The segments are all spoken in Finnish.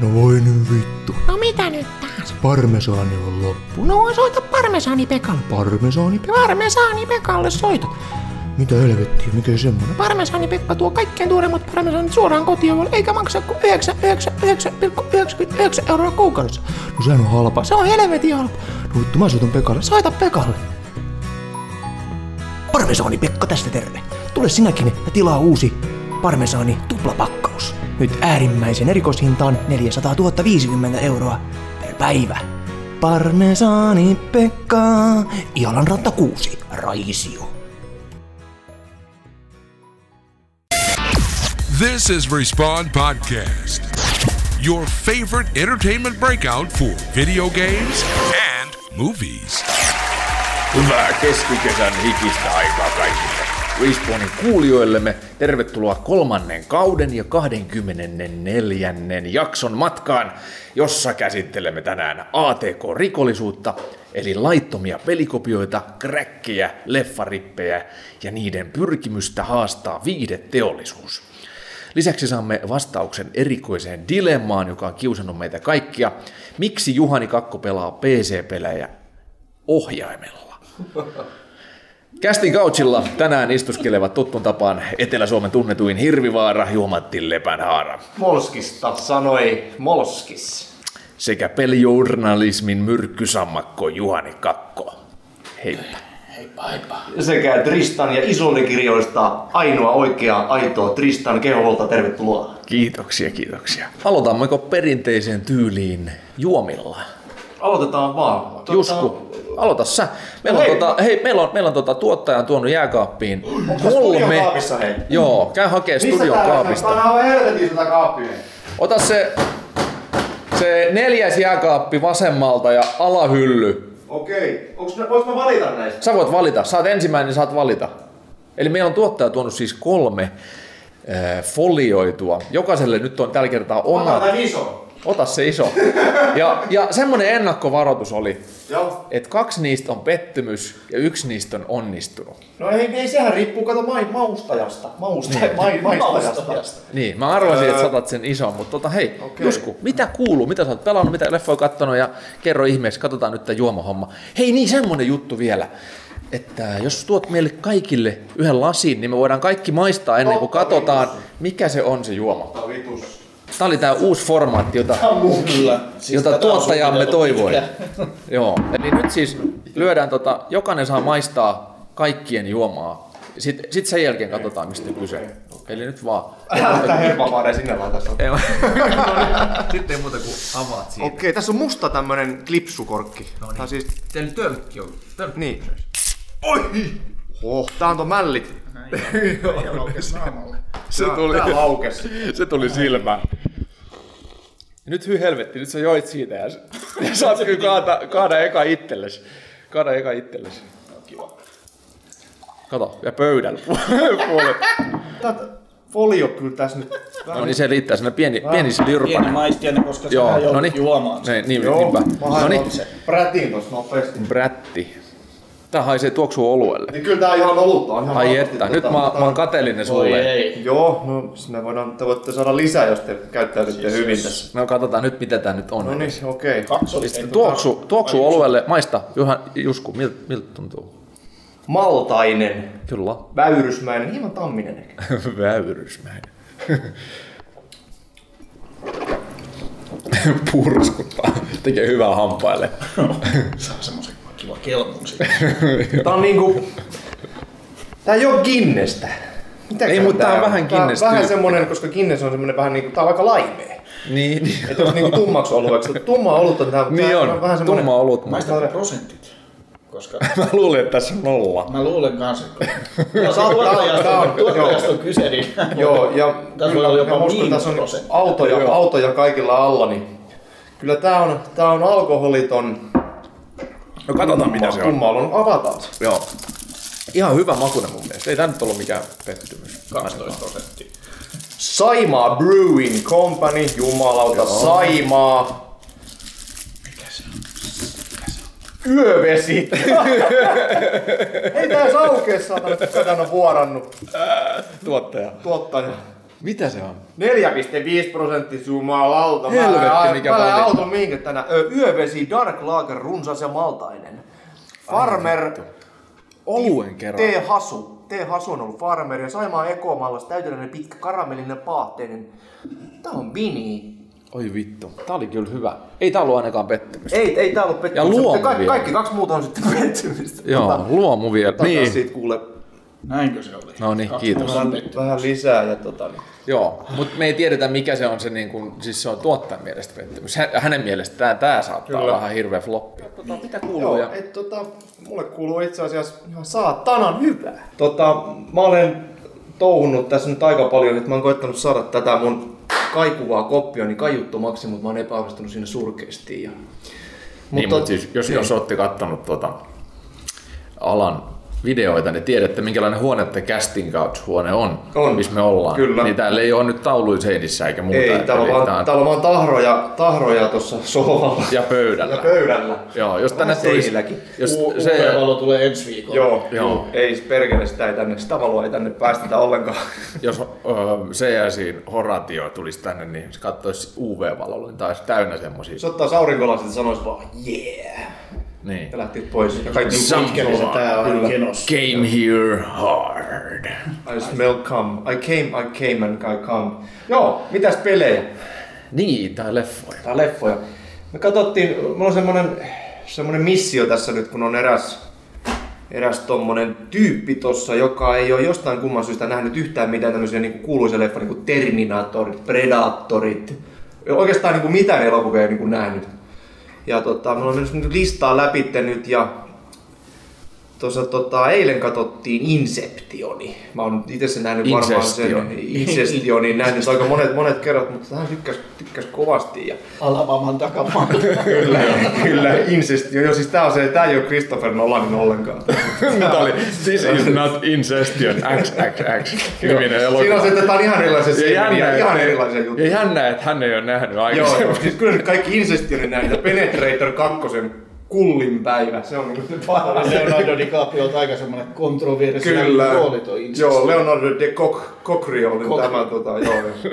No voi nyt vittu. No mitä nyt taas? Parmesaani on loppu. No soita Parmesaani Pekalle. Parmesaani Pekka. Parmesaani Pekalle soita. Mitä helvettiä, mikä semmonen? Parmesaani Pekka tuo kaikkein tuoreimmat parmesaanit suoraan kotiin, eikä maksa kuin 99,99 euroa kuukaudessa. No sehän on halpa. Se on helvetin halpa. No vittu, mä soitan Pekalle. Soita Pekalle. Parmesaani Pekka tästä terve. Tule sinäkin ja tilaa uusi parmesaani tuplapakkaus. Nyt äärimmäisen erikoishintaan 400 050 euroa per päivä. Parmesaani Pekka, Ialan ratta 6, Raisio. This is Respawn Podcast, your favorite entertainment breakout for video games and movies. Hyvää keskikesän hikistä aikaa kaikille. Respawnin kuulijoillemme tervetuloa kolmannen kauden ja 24. jakson matkaan, jossa käsittelemme tänään ATK-rikollisuutta, eli laittomia pelikopioita, kräkkejä, leffarippejä ja niiden pyrkimystä haastaa viihdeteollisuus. Lisäksi saamme vastauksen erikoiseen dilemmaan, joka on kiusannut meitä kaikkia. Miksi Juhani Kakko pelaa PC-pelejä ohjaimella? Kästin couchilla tänään istuskelevat tuttun tapaan Etelä-Suomen tunnetuin Hirvivaara, Juha-Matti Lepänhaara Molskista sanoi Molskis. sekä pelijournalismin myrkkysammakko Juhani Kakko. Heippa. Sekä Tristan ja Isolde-kirjoista ainoa oikea aito Tristan Kehovolta, tervetuloa. Kiitoksia, kiitoksia. Aloitammeko perinteiseen tyyliin juomilla? Aloitetaan vaan. Tuota, Jusku, aloita sä. Meillä on, hei. tota, hei, meillä on, meillä on tota, tuottaja on tuonut jääkaappiin kaapissa, hei? Joo, käy hakee studion kaapista. on helvetin sitä kaappia. Ota se, se neljäs jääkaappi vasemmalta ja alahylly. Okei, ne, voinko mä valita näistä? Sä voit valita. Saat ensimmäinen, niin saat valita. Eli meillä on tuottaja tuonut siis kolme äh, folioitua. Jokaiselle nyt on tällä kertaa oma. Ota tän iso. Ota se iso. Ja, ja semmonen ennakkovaroitus oli, Joo. että kaksi niistä on pettymys ja yksi niistä on onnistunut. No ei, ei sehän riippuu, kato mai, maustajasta. Mausta, mai, maistajasta. Niin, mä arvasin, että saatat sen ison, mutta tota, hei, okay. Jusku, mitä kuuluu, mitä sä oot pelannut, mitä leffoja kattonut ja kerro ihmeeksi, katsotaan nyt tämä juomahomma. Hei niin, semmonen juttu vielä, että jos tuot meille kaikille yhden lasin, niin me voidaan kaikki maistaa ennen kuin katsotaan, mikä se on se juoma. Vitus. Tämä oli tämä uusi formaatti, jota, Kyllä. Siis jota tuottajamme toivoi. Joo, eli nyt siis lyödään, tota, jokainen saa maistaa kaikkien juomaa. Sitten sit sen jälkeen katsotaan, mistä kyse. Eli nyt vaan. Tää herpavaade sinne laita se. Ei, Sitten ei muuta kuin avaat siitä. Okei, tässä on musta tämmönen klipsukorkki. No niin. Siis, Teillä tölkki on. Tölkki. niin. Oi! Oh, tää on tuon mällit. Se tuli, Tää se tuli silmään. Nyt hyi helvetti, nyt sä joit siitä ja, ja saat kyllä kaada, kaada eka itsellesi. Kaada eka itsellesi. Kato, ja pöydällä puolet. Tätä folio kyllä tässä nyt. No niin se riittää, sinne pieni, pieni slirpa. Pieni maistiainen, koska Joo, sä no joudut niin. juomaan. Niin, niin, Joo, niinpä. mä No haen niin, ton Prätin tossa nopeasti. brätti. Tää haisee tuoksuu oluelle. Niin kyllä tää ihan olutta. On ihan Ai että, tota- nyt mä, mä oon kateellinen sulle. ei. Joo, no siis me voidaan, te voitte saada lisää, jos te käyttäydytte Siis hyvin jos- tässä. No katsotaan nyt mitä tää nyt on. No niin, okei. Kaksolis. Tuoksu, tuoksu oluelle, maista, Juha, Jusku, miltä, miltä tuntuu? Maltainen, Kyllä. väyrysmäinen, hieman tamminen ehkä. Väyrysmäinen. Purskuttaa. Tekee hyvää hampaille. Saa semmosen kiva kelmun. Tää on niinku... Tää ei oo Guinnesstä. Mitäkään Ei, mutta tää on vähän Tää on Guinness Vähän semmonen, koska Guinness on semmonen vähän niinku, tää on aika laimea. niin, niin. Että jos niinku tummaksi olueeksi. Tumma olut on tää, Niin tää on, vähän semmonen... tumma olut. Maista prosentit. Koska Mä luulin, että tässä on nolla. mä luulen kanssa, jos on- tuottajasta, on- tuottajasta on kyse, niin Joo, ja Tässä voi olla jopa musta tässä on autoja, autoja kaikilla alla, niin kyllä tää on, tää on alkoholiton No katsotaan mitä se on. tumma ollut. Avataan se. Joo. Ihan hyvä makunen mun mielestä. Ei tää nyt ollut mikään pettymys. 12 prosenttia. Saimaa Brewing Company, jumalauta, Saimaa. Yövesi. Ei tää kuka tän on vuorannut. Tuottaja. Tuottaja. Mitä se on? 4,5 prosenttia jumalauta. Helvetti, Mä- mikä Mä valinta. auton minkä tänään. Ö, Yövesi Dark Lager runsas ja maltainen. Farmer Oluen kerran. T. Hasu. T. Hasu on ollut Farmer ja Saimaa Ekomallas täydellinen pitkä karamellinen paahteinen. Tää on Bini. Oi vittu. Tää oli kyllä hyvä. Ei tää ollut ainakaan pettymys. Ei, ei tää ollut pettymys. Ja luomu Kaikki, vielä. kaikki kaksi muuta on sitten pettymystä. Joo, luomu vielä. Niin. Niin. siitä kuule Näinkö se oli? No niin, kiitos. vähän, vähän lisää ja tota niin. Joo, mutta me ei tiedetä mikä se on se, niin kun, siis se on tuottajan mielestä pettymys. Hä- Hänen mielestä tää, tää saattaa olla vähän hirveä floppi. Tota, mitä kuuluu? Joo, et, tota, mulle kuuluu itse asiassa ihan saatanan hyvää. Tota, mä olen touhunut tässä nyt aika paljon, että mä oon koettanut saada tätä mun kaikuvaa koppia niin kaiuttomaksi, mutta mä oon epäonnistunut siinä surkeasti. Ja... Niin, mutta siis, jos, jos olette kattonut tuota alan videoita, niin tiedätte, minkälainen huone tämä casting couch huone on, On. missä me ollaan. Kyllä. Niin täällä ei ole nyt tauluja seinissä eikä muuta. Ei, että täällä on, vaan, on- täällä on vaan tahroja, tahroja tuossa sohvalla. Ja pöydällä. Ja pöydällä. Joo, jos tänne tulisi... Jos U- se, UV-valo tulee ensi viikolla. Joo, Joo. joo. Ei perkele sitä ei tänne, sitä valoa ei tänne päästetä ollenkaan. jos öö, CSIin Horatio tulisi tänne, niin se katsoisi UV-valolla, niin taisi täynnä semmosia. Se ottaa aurinkolasit ja sanoisi vaan yeah. Niin. Ja lähti pois. Ja kaikki se tää on Kyllä. kenossa. Came here hard. I smell come. I came, I came and I come. Joo, mitäs pelejä? Niin, tai leffoja. Tai leffoja. Me katsottiin, mulla on semmonen, semmonen missio tässä nyt, kun on eräs, eräs tommonen tyyppi tossa, joka ei ole jostain kumman syystä nähnyt yhtään mitään tämmöisiä niin kuuluisia leffoja, niin kuin Terminatorit, Predatorit. Oikeastaan niin kuin mitään elokuvia ei niin kuin nähnyt. Ja tota, me ollaan mennyt listaa läpi nyt ja Tuossa tota, eilen katsottiin Inceptioni. Mä oon itse sen nähnyt varmaan sen Incestion. Inceptionin nähnyt aika monet, monet kerrat, mutta hän tykkäs, tykkäs kovasti. Ja Alabama'n takamaa. kyllä, kyllä, Incestion. Joo, siis tää on se, tää ei oo Christopher Nolanin ollenkaan. Tämä oli This is not incestion XXX niminen elokuva. Siinä on se, että tää on ihan erilaisia ja jännä, ihan erilaisia juttuja. Ja jännä, että hän ei ole nähnyt aikaisemmin. joo. Siis kyllä kaikki Inceptionin näin, ja Penetrator 2 kullin päivä. Se on niinku paras. Leonardo DiCapriolta aika semmonen kontroversiaalinen Kyllä. Joo, Leonardo de Coc- Cocrio oli Coc- tämä. Tota, joo, ja,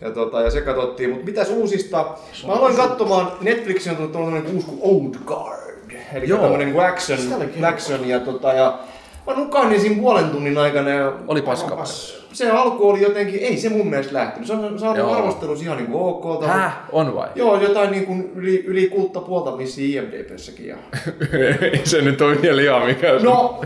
ja, tota, ja se katsottiin. Mutta mitäs uusista? Mä aloin katsomaan, Netflixin on tullut tämmönen uusi kuin Old Guard. Eli Joo. tämmönen niinku action, action ja, tota, ja mä nukahdin siinä puolen tunnin aikana. Ja Oli paska? Se alku oli jotenkin, ei se mun mielestä lähtenyt. Se on saanut Joo. arvostelus ihan niinku ok. Häh? On vai? Joo, jotain niinku yli, yli kuutta puolta vissiin IMDBssäkin. Ja... Ei se nyt on vielä ihan mikä se No,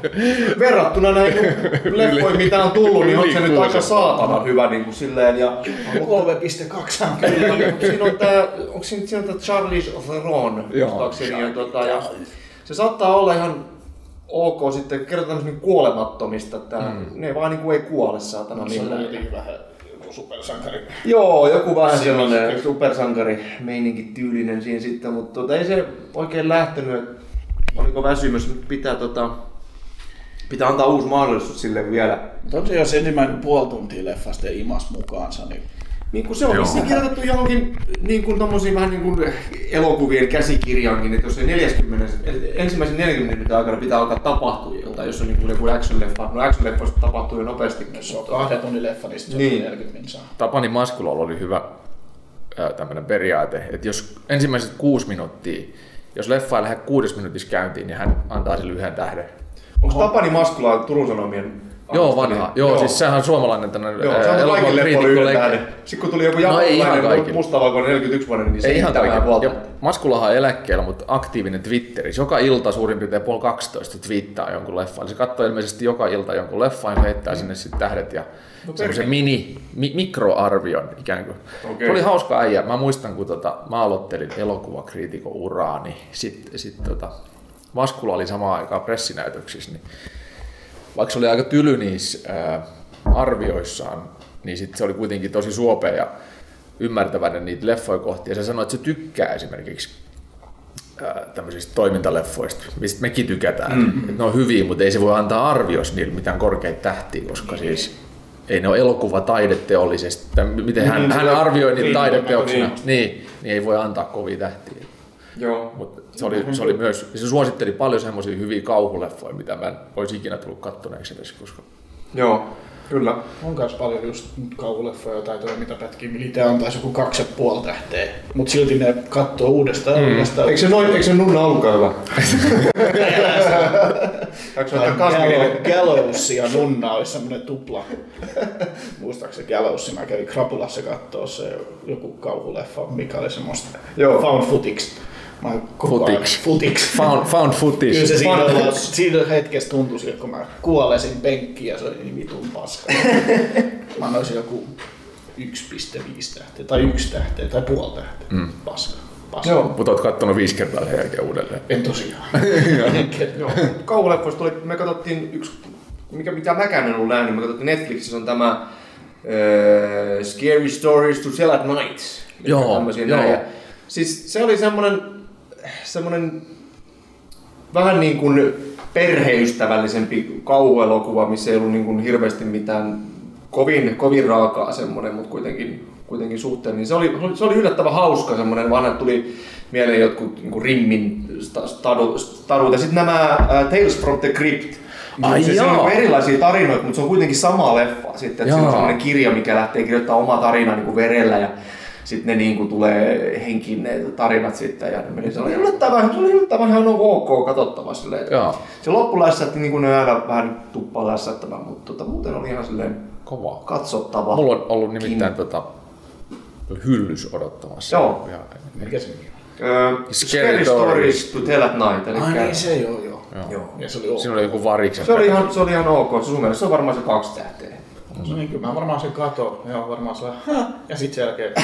verrattuna näihin leffoihin, mitä on tullut, niin on se nyt aika kuusen. saatanan hyvä niin kuin silleen. Ja, 3.2 on kyllä. kyllä, mutta siinä on tää, onko siinä, siinä on tää Charlize Theron, Joo. ja, tota, ja se saattaa olla ihan ok sitten, kerrotaan tämmöistä niin kuolemattomista, että mm. ne vaan niin kuin ei kuole saatana Se on millään. jotenkin vähän joku supersankari. Joo, joku vähän sellainen se- supersankari meininki tyylinen siinä sitten, mutta tota, ei se oikein lähtenyt, että oliko väsymys, pitää tota, pitää antaa uusi mahdollisuus sille vielä. Mutta on se jos ensimmäinen puoli tuntia leffasta ja imas mukaansa, niin Niin kuin se on vissiin kirjoitettu johonkin niin kuin tommosiin vähän niin kuin elokuvien käsikirjaankin, että jos se 40, ensimmäisen 40 minuutin aikana pitää alkaa tapahtua jotain, jos on niin kuin joku action-leffa. No action-leffoista tapahtuu jo nopeasti. jos se on kahden tunnin leffa, niin se Niin. on 40 minsaa. Tapani Maskulalla oli hyvä tämmöinen periaate, että jos ensimmäiset kuusi minuuttia, jos leffa ei lähde kuudes minuutissa käyntiin, niin hän antaa sille yhden tähden. Onko Tapani Maskula Turun Sanomien Joo, vanha. Joo, siis sehän on suomalainen tämmöinen Joo, se on yhden tähden. Sitten kun tuli joku No japanilainen kaikille. mustavalkoinen 41 vuoden, niin se Ei ihan vähän kaikki. puolta. Ja Maskulahan eläkkeellä, mutta aktiivinen Twitterissä. Joka ilta suurin piirtein puoli 12 twiittaa jonkun leffan. Eli se katsoo ilmeisesti joka ilta jonkun leffan ja heittää sinne sitten tähdet ja no, semmoisen mini, mi, mikroarvion ikään kuin. Okei. Se oli hauska äijä. Mä muistan, kun tota, mä aloittelin elokuvakriitikon uraani. Sitten sit, tota, Maskula oli samaan aikaan pressinäytöksissä, niin vaikka se oli aika tyly niissä ää, arvioissaan, niin sit se oli kuitenkin tosi suopea ja ymmärtäväinen niitä leffoja kohti. Ja se sanoi, että se tykkää esimerkiksi ää, tämmöisistä toimintaleffoista, mistä mekin tykätään. Mm. Että ne on hyviä, mutta ei se voi antaa arvios niille mitään korkeita tähtiä, koska siis ei ne ole elokuva taideteollisesti. Tai miten hän, Niin, hän arvioi niitä riippumaton, taideteoksina, niin. niin, niin ei voi antaa kovia tähtiä. Joo. Mutta se oli, se oli myös, se suositteli paljon semmoisia hyviä kauhuleffoja, mitä mä en olisi ikinä tullut kattoneeksi edes, koska Joo. Kyllä. On kans paljon just kauhuleffoja tai toi, mitä pätkii, millä itse antaisi joku kaksi ja puoli tähteä. Mut silti ne katsoo uudestaan ja uudestaan. Eikö se, noin, eikö se nunna ollutkaan hyvä? Gallows- ja Nunna olisi semmonen tupla. Muistaakseni Gallows, mä kävin Krapulassa kattoo se joku kauhuleffa, mikä oli semmoista Joo. found footage. Mä Footage. Footage. Found, found footage. Kyllä se siinä, oli, siinä hetkessä tuntui siltä, kun mä kuolesin penkkiin ja se oli niin vitun paska. mä annoisin joku 1,5 tähteä tai yksi tähteä tai puoli tähteä. Mm. Paska. paska. Joo. Mutta oot kattonut viisi kertaa sen jälkeen uudelleen. En tosiaan. Joo. Kauhuleffoista tuli, me katsottiin yksi, mikä, mitä mäkään en ollut nähnyt, me katsottiin Netflixissä on tämä äh, Scary Stories to Tell at Night. Joo, joo. Ja Siis se oli semmonen, semmonen vähän niin kuin perheystävällisempi kauhuelokuva, missä ei ollut niin kuin hirveästi mitään kovin, kovin raakaa semmoinen, mutta kuitenkin, kuitenkin suhteen. Niin se, oli, se oli yllättävän hauska semmoinen, vanha tuli mieleen jotkut niin kuin Rimmin sta- stadu- stadut. Ja sitten nämä uh, Tales from the Crypt. Ai se, se joo. on erilaisia tarinoita, mutta se on kuitenkin sama leffa. Sitten, että se Joo. on semmoinen kirja, mikä lähtee kirjoittamaan oma tarina niin kuin verellä ja sitten ne niin kuin tulee henkiin ne tarinat sitten. Ja ne meni, se oli yllättävän, se oli yllättävän ihan ok katsottava silleen. että Joo. Se loppulässätti niin kuin ne aina vähän tuppaa lässättämään, mutta tota, muuten oli ihan silleen Kova. katsottava. Mulla on ollut nimittäin tota, hyllys odottamassa. Joo. Ja, Mikä se nimi on? Öö, Scary Scary Stories. Stories to Tell at Night. Eli Ai niin se joo joo. Joo. Ja se oli ok. Siinä oli joku variksen. Se oli ihan, se oli ihan ok. Se sun mielestä se on varmaan se kaksi tähteä. No niin, kyllä mä varmaan sen katon. Joo, varmaan se Ja sit sen jälkeen.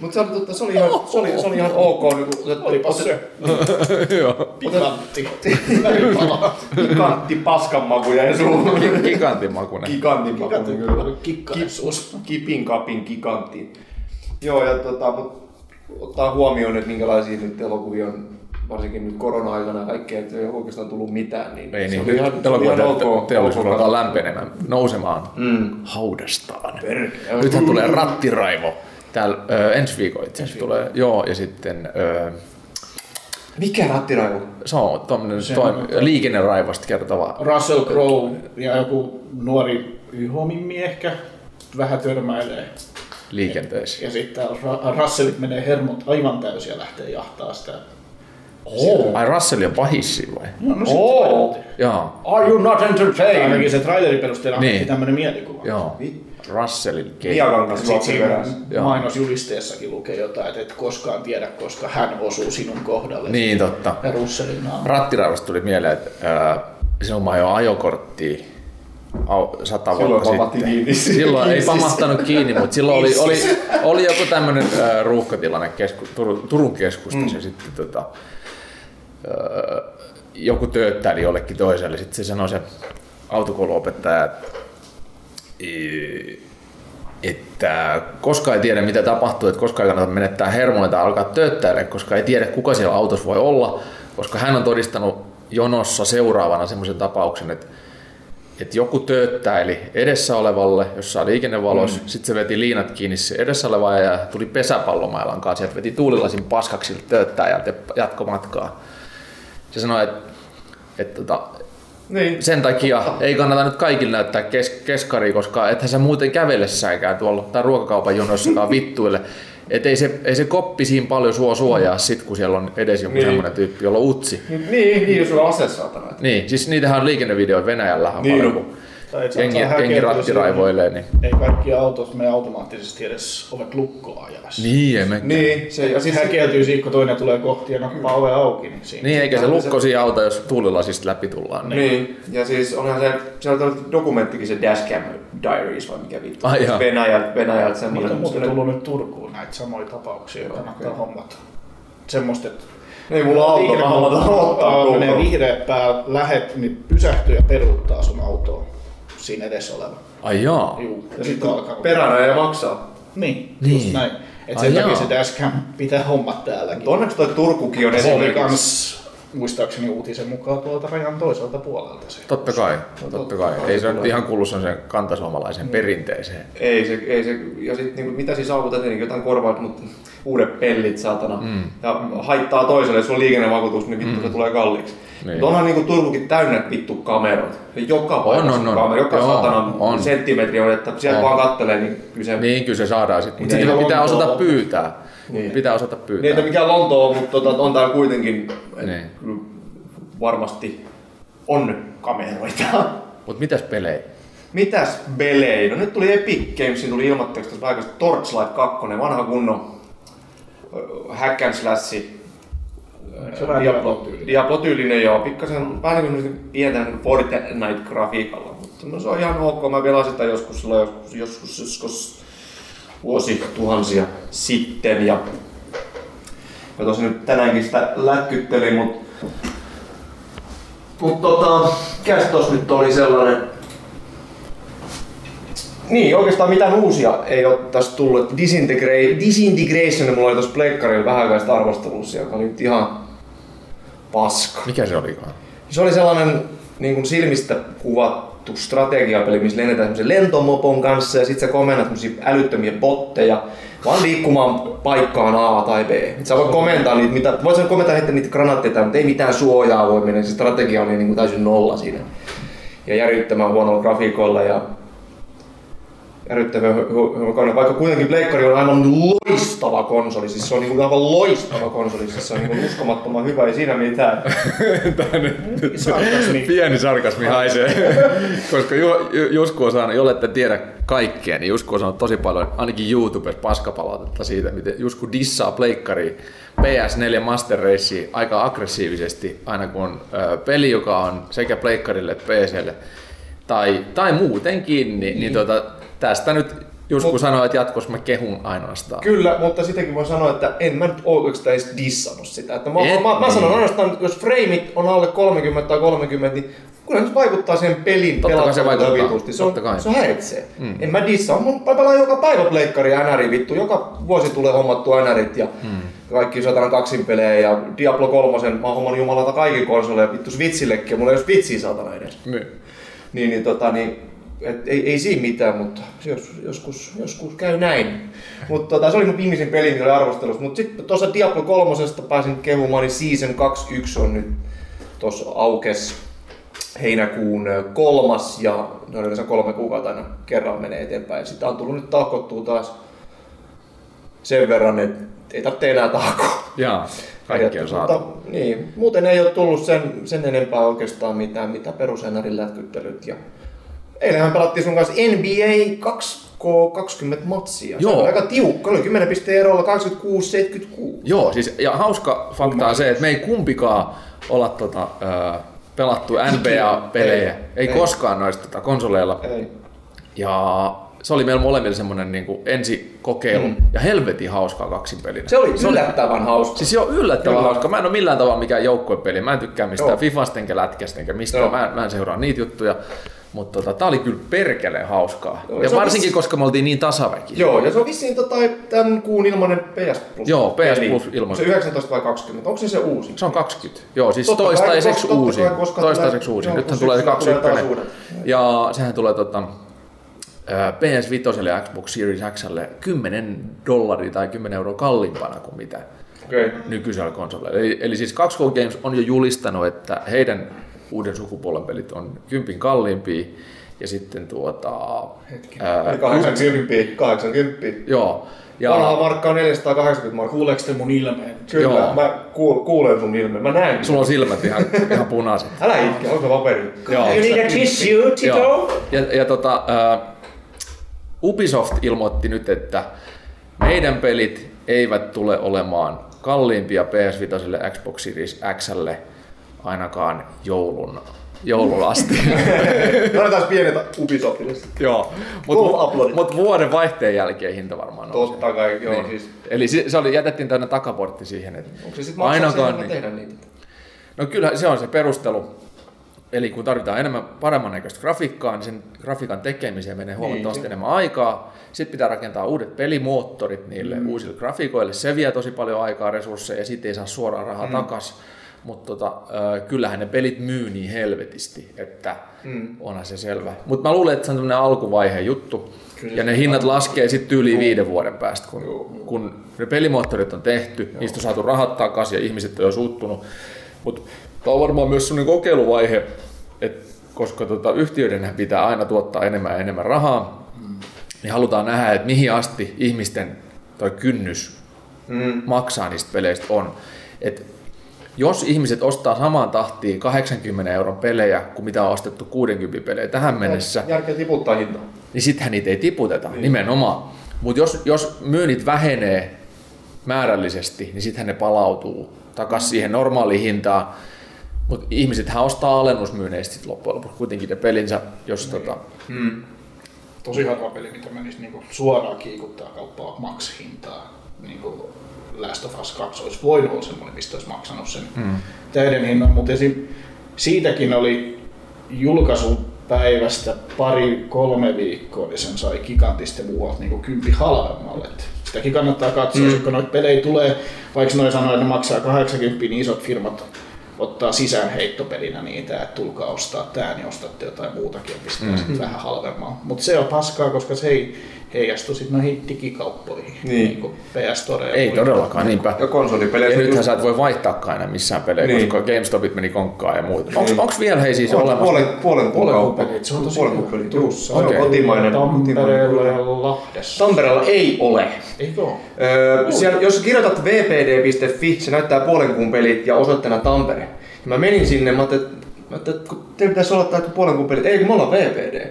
Mutta se, oli, totta, se, oli ihan, se, oli, se oli ihan ok. Niin kuin, Olipas se. Joo. Pikantti. Pikantti paskanmaku jäi suuhun. Maku. Pikantti. Kyllä. Kikkaisuus. Kipin kapin gigantiin. Joo, ja tota, mut ottaa huomioon, että minkälaisia nyt elokuvia on varsinkin nyt korona-aikana ja kaikkea, että ei oikeastaan tullut mitään. Niin Ei se niin, oli ihan, se oli ihan ok. teollisuus alkaa lämpenemään, nousemaan Mm. haudastaan. Perkele. Nythän tulee rattiraivo. Täällä ö, ensi viikolla itse asiassa tulee, joo, ja sitten ö, Mikä rattiraivu? se on tommonen Se toim- liikenneraivosta kertova. Russell Crowe ja joku nuori yhomimmi ehkä vähän törmäilee. liikenteessä. Ja sitten täällä Ra- Russellit menee hermot aivan täysin ja lähtee jahtaa sitä. Oh. Ai Russell on pahissi vai? No, no Oh. Joo, Are you not Tai entertained? ainakin se trailerin perusteella Niin. annettiin tämmönen mielikuva. joo. Russellin kei. Miakangas Sitten mainosjulisteessakin lukee jotain, että et koskaan tiedä, koska hän osuu sinun kohdalle. Niin, totta. Ja Russellin naama. Rattiraivosta tuli mieleen, että ää, silloin mä ajoin ajokorttia au- sata Silloin vuotta pamahti sitten. kiinni. Silloin ei Kiinni. pamahtanut kiinni, mutta silloin oli, oli, oli joku tämmöinen äh, ruuhkatilanne kesku, Turun, Turun keskustassa mm. ja sitten tota, äh, joku tööttäili jollekin toiselle. Sitten se sanoi se autokouluopettaja, että, koska ei tiedä mitä tapahtuu, että koska ei kannata menettää hermoita ja alkaa tööttäillä, koska ei tiedä kuka siellä autossa voi olla, koska hän on todistanut jonossa seuraavana semmoisen tapauksen, että että joku tööttäili edessä olevalle jossain liikennevalossa, mm. sitten se veti liinat kiinni se edessä oleva ja tuli pesäpallomailan kanssa, sieltä veti tuulilasin paskaksi tööttäjältä ja matkaa. Se sanoi, että, että tota, Niin. sen takia ei kannata nyt kaikille näyttää kes- keskaria, koska ethän sä muuten kävellessäkään tuolla tai ruokakaupan jonossakaan vittuille. Et ei se, ei se koppi siinä paljon sua suojaa sit, kun siellä on edes joku Niin. niin. semmoinen tyyppi, jolla on utsi. Niin, niin, jos sulla on ase saatana. Niin, siis niitähän on liikennevideoita Venäjällä Niin paljon, on. kun Tai et jengi, jengi rattiraivoilee. Niin. Ei kaikki autot mene automaattisesti edes ovet lukkoon ajassa. Niin, ei mekään. Niin, se, ja Siis häkeltyy siitä, kun toinen tulee kohti ja nappaa ove auki. Niin, siinä. Niin, eikä se lukko siinä auta, jos tuulilasista läpi tullaan. Niin. Niin, ja siis onhan se, se on dokumenttikin se Dashcam Diaries vai mikä vittu. Ai jaa. Venäjältä, Venäjältä Niitä semmoinen. on muuten tullut nyt Turkuun näitä samoja tapauksia, joita kannattaa okei. hommata. Semmoista, että Ei mulla auto, mä haluan ottaa Aa, menee koko. vihreä pää, lähet, niin pysähtyy ja peruuttaa sun autoa siinä edessä oleva. Ai jaa. Juu, Ja sit sitten alkaa. peränä ja maksaa. Niin, Niin. just näin. Et Ai sen takia se dashcam pitää hommat täälläkin. Mutta onneksi toi Turkukin on esimerkiksi. kans, muistaakseni uutisen mukaan tuolta rajan toiselta puolelta se. Totta kai, totta kai. Ei se nyt ihan kuulu sen kantasuomalaisen perinteeseen. Ei se, ei se, ja sit niinku, mitä siis saavutat, niin jotain korvaat, mutta uudet pellit saatana. Mm. Ja haittaa toiselle, jos on liikennevakuutus, niin vittu mm. se tulee kalliiksi. Niin. Onhan niinku Turkukin täynnä vittu kameroita. Joka paikassa on, on. kamera, joka Joo, satana on. senttimetri on, että siellä On. vaan kattelee, niin kyllä se... Niin, kyllä se saadaan sitten. Mutta Niin, ei pitää Lontoa- osata pyytää. Niin. Pitää osata Niin, pyytää. että mikä Lonto on, mutta tota, on täällä kuitenkin Niin. kyllä varmasti on kameroita. Mutta mitäs pelejä? Mitäs belei? No nyt tuli Epic Gamesin tuli ilmoitteeksi tuossa paikassa Torchlight 2, vanha kunnon hack and slash Diablo, Diablo-tyylinen. Joo, pikkasen vähän niin kuin pientä Fortnite-grafiikalla, mutta no se on ihan ok. Mä pelasin sitä joskus joskus, joskus, joskus vuosi tuhansia sitten ja mä tosin nyt tänäänkin sitä lätkyttelin, mutta mut tota, mikäs tos nyt oli sellainen niin, oikeastaan mitään uusia ei ole tässä tullut. Disintegra- Disintegration mulla oli tuossa pleikkarilla vähän aikaa arvostelussa, joka oli ihan paska. Mikä se olikaan? Se oli sellainen niin kuin silmistä kuvattu strategiapeli, missä lennetään semmoisen lentomopon kanssa ja sit sä komennat älyttömiä botteja vaan liikkumaan paikkaan A tai B. Sä voit komentaa niitä, mitä, voit sä komentaa heittää niitä granaatteja, mutta ei mitään suojaa voi mennä. Se strategia oli niin kuin täysin nolla siinä. Ja järjettömän huonolla grafiikoilla ja hyvä kone. Vaikka kuitenkin Pleikkari on aivan loistava konsoli, siis se on niin aivan loistava konsoli, siis se on niin uskomattoman hyvä, ei siinä mitään. Sarkasmi. Pieni sarkasmi haisee. Koska Ju, Ju, Jusku on saanut, jolle ette tiedä kaikkea, niin Jusku on saanut tosi paljon, ainakin YouTubessa paskapalautetta siitä, miten Jusku dissaa pleikkari PS4 Master Race aika aggressiivisesti, aina kun on ö, peli, joka on sekä pleikkarille että PClle, tai, tai muutenkin, niin, niin tota, tästä nyt Jusku Mut- sanoi, että jatkossa mä kehun ainoastaan. Kyllä, mutta sitäkin voi sanoa, että en mä nyt oikeastaan edes dissannut sitä. Että mä, Et mä, mä, mä niin. sanon ainoastaan, että jos freimit on alle 30 tai 30, niin kyllä se vaikuttaa siihen pelin Totta se vaikuttaa. vitusti. Se on, Totta kai. se häiritsee. Mm. En mä dissaa. Mun pelaan joka päivä pleikkari ja NRI vittu. Joka vuosi tulee hommattua NRit ja mm. kaikki satana kaksin pelejä ja Diablo 3. Mä oon hommannut jumalata kaikki konsoleja vittu Switchillekin ja mulla ei ole Switchiä satana edes. My. Niin, niin, tota, niin et, ei, ei siinä mitään, mutta jos, joskus, joskus käy näin. Mutta tota, se oli mun viimeisin peli, mikä oli arvostelussa. Mutta sitten tuossa Diablo 3 pääsin kehumaan, niin Season 21 on nyt tuossa aukes heinäkuun kolmas ja ne on yleensä kolme kuukautta aina kerran menee eteenpäin. Sitä on tullut nyt tahkottua taas sen verran, että ei tarvitse enää tahkoa. Jaa, kaikki on saatu. Mutta, niin, muuten ei ole tullut sen, sen enempää oikeastaan mitään, mitä perusennärin lätkyttelyt. Ja eilenhän pelattiin sun kanssa NBA 2K20 matsia. Joo. Se oli aika tiukka, oli 10 pisteen erolla 86-76. Joo, siis ja hauska fakta on se, että me ei kumpikaan olla tota, pelattu NBA-pelejä. Ei, ei, Ei. koskaan noista tota, konsoleilla. Ei. Ja se oli meillä molemmilla semmoinen niin ensikokeilu mm. ja helvetin hauskaa kaksinpelinä. Se oli yllättävän hauska. Siis se on yllättävän Kyllä. hauska. Mä en ole millään tavalla mikään joukkuepeli. Mä en tykkää mistään Joo. Fifasta enkä lätkästä enkä mistään. Joo. Mä, en- mä en seuraa niitä juttuja. Mutta tota, tää oli kyllä perkeleen hauskaa. Joo, ja varsinkin, vissi- koska me oltiin niin tasaväki. Joo, ja se on vissiin tota, tämän kuun ilmainen PS Plus. Joo, PS. Plus ilmainen. Se 19 vai 20? Onko se se uusi? Se on 20. Joo, siis Totta kai, toistaiseksi totta uusi. kai, koska Toistaiseksi uusi. joo, Nythän tulee se syksyllä tulee taas 21. uudet. Ja sehän tulee tota, ää, PS5 ja Xbox Series Xlle 10 dollaria tai 10 euroa kalliimpana kuin mitä. Okay. nykyisellä konsolilla. Eli, eli siis 2K Games on jo julistanut, että heidän uuden sukupolven pelit on kympin kalliimpia. Ja sitten tuota... Ää, Eli 80, 80. joo. Ja, Vanha markka on 480 markkaa. Kuuleeko te mun ilmeen? Kyllä, Joo. mä kuul, kuulen sun ilmeen. Mä näen. sulla on silmät ihan, ihan punaiset. Älä itke, onko paperi? Joo. You need a tissue, Tito? Joo. Ja, ja tota, ää, Ubisoft ilmoitti nyt, että meidän pelit eivät tule olemaan kalliimpia PS5 ja Xbox Series Xlle ainakaan joulun, joulun asti. Taas pienet Ubisoftille. Joo, mutta mut vuoden vaihteen jälkeen hinta varmaan nousee. Totta kai, joo Niin. siis. Eli se, se oli, jätettiin tänne takaportti siihen, että Onko se sit maksaa sen, ainakaan niin. tehdä niitä? No kyllä se on se perustelu. Eli kun tarvitaan enemmän paremman näköistä grafiikkaa, niin sen grafiikan tekemiseen menee huomattavasti se- enemmän aikaa. Sitten pitää rakentaa uudet pelimoottorit niille mm. uusille grafiikoille. Se vie tosi paljon aikaa, resursseja ja sitten ei saa suoraan rahaa mm. takas. Mutta tota, äh, kyllähän ne pelit myy niin helvetisti, että mm. onhan se selvä. Mutta mä luulen, että se on tämmöinen alkuvaiheen juttu. Kyllä, ja ne hinnat laskee sitten yli viiden vuoden päästä, kun, kun ne pelimoottorit on tehty, Joo. niistä on saatu rahat takaisin ja ihmiset on jo suuttunut. Mutta Tämä on varmaan myös sellainen kokeiluvaihe, että koska tota, yhtiöiden pitää aina tuottaa enemmän ja enemmän rahaa, niin halutaan nähdä, että mihin asti ihmisten toi kynnys mm. maksaa niistä peleistä on. Et jos ihmiset ostaa samaan tahtiin 80 euron pelejä kuin mitä on ostettu 60 pelejä tähän mennessä, Järkeä tiputtaa hintaa. niin sittenhän niitä ei tiputeta niin. nimenomaan. Mutta jos, jos myynnit vähenee määrällisesti, niin sittenhän ne palautuu takaisin siihen normaaliin hintaan. Mutta ihmisethän ostaa alennusmyyneistä sit loppujen lopuksi kuitenkin ne pelinsä, jos tota, Tosi harva peli, mitä menisi niinku suoraan kiikuttaa kauppaa max-hintaa. Niinku Last of Us 2 olisi voinut olla semmoinen, mistä olisi maksanut sen mm. täyden hinnan, mutta esim. siitäkin oli julkaisun päivästä pari-kolme viikkoa, niin sen sai gigantista muualta niin kympi halvemmalle. Sitäkin kannattaa katsoa, mm. kun noita pelejä tulee, vaikka noin sanoo, että ne maksaa 80, niin isot firmat ottaa sisään heittopelinä niitä, että tulkaa ostaa tää, niin ostatte jotain muutakin ja pistää mm. sitten vähän halvemmalla. Mutta se on paskaa, koska se ei heijastu sitten noihin digikauppoihin, niin, niin kuin PS Store. ja ei muihin. todellakaan niinpä. Ja konsolipeleissä Ja nythän just- sä et voi vaihtaakaan enää missään pelejä, Niin. niin. koska GameStopit meni konkkaan ja muuta. Onks, onks vielä hei siis olemassa? Puolen, puolen Puolen kauppa. se on tosi puolen. Turussa. Se on Okei. kotimainen. Tampereella ja Lahdessa. Tampereella ei ole. Eikö ole? Öö, siellä, jos kirjoitat vpd.fi, se näyttää puolen kuun pelit ja osoitteena Tampere. Mä menin sinne, mä ajattelin, että, teillä pitäisi olla tää puolen kuun pelit. Ei, kun me ollaan VPD.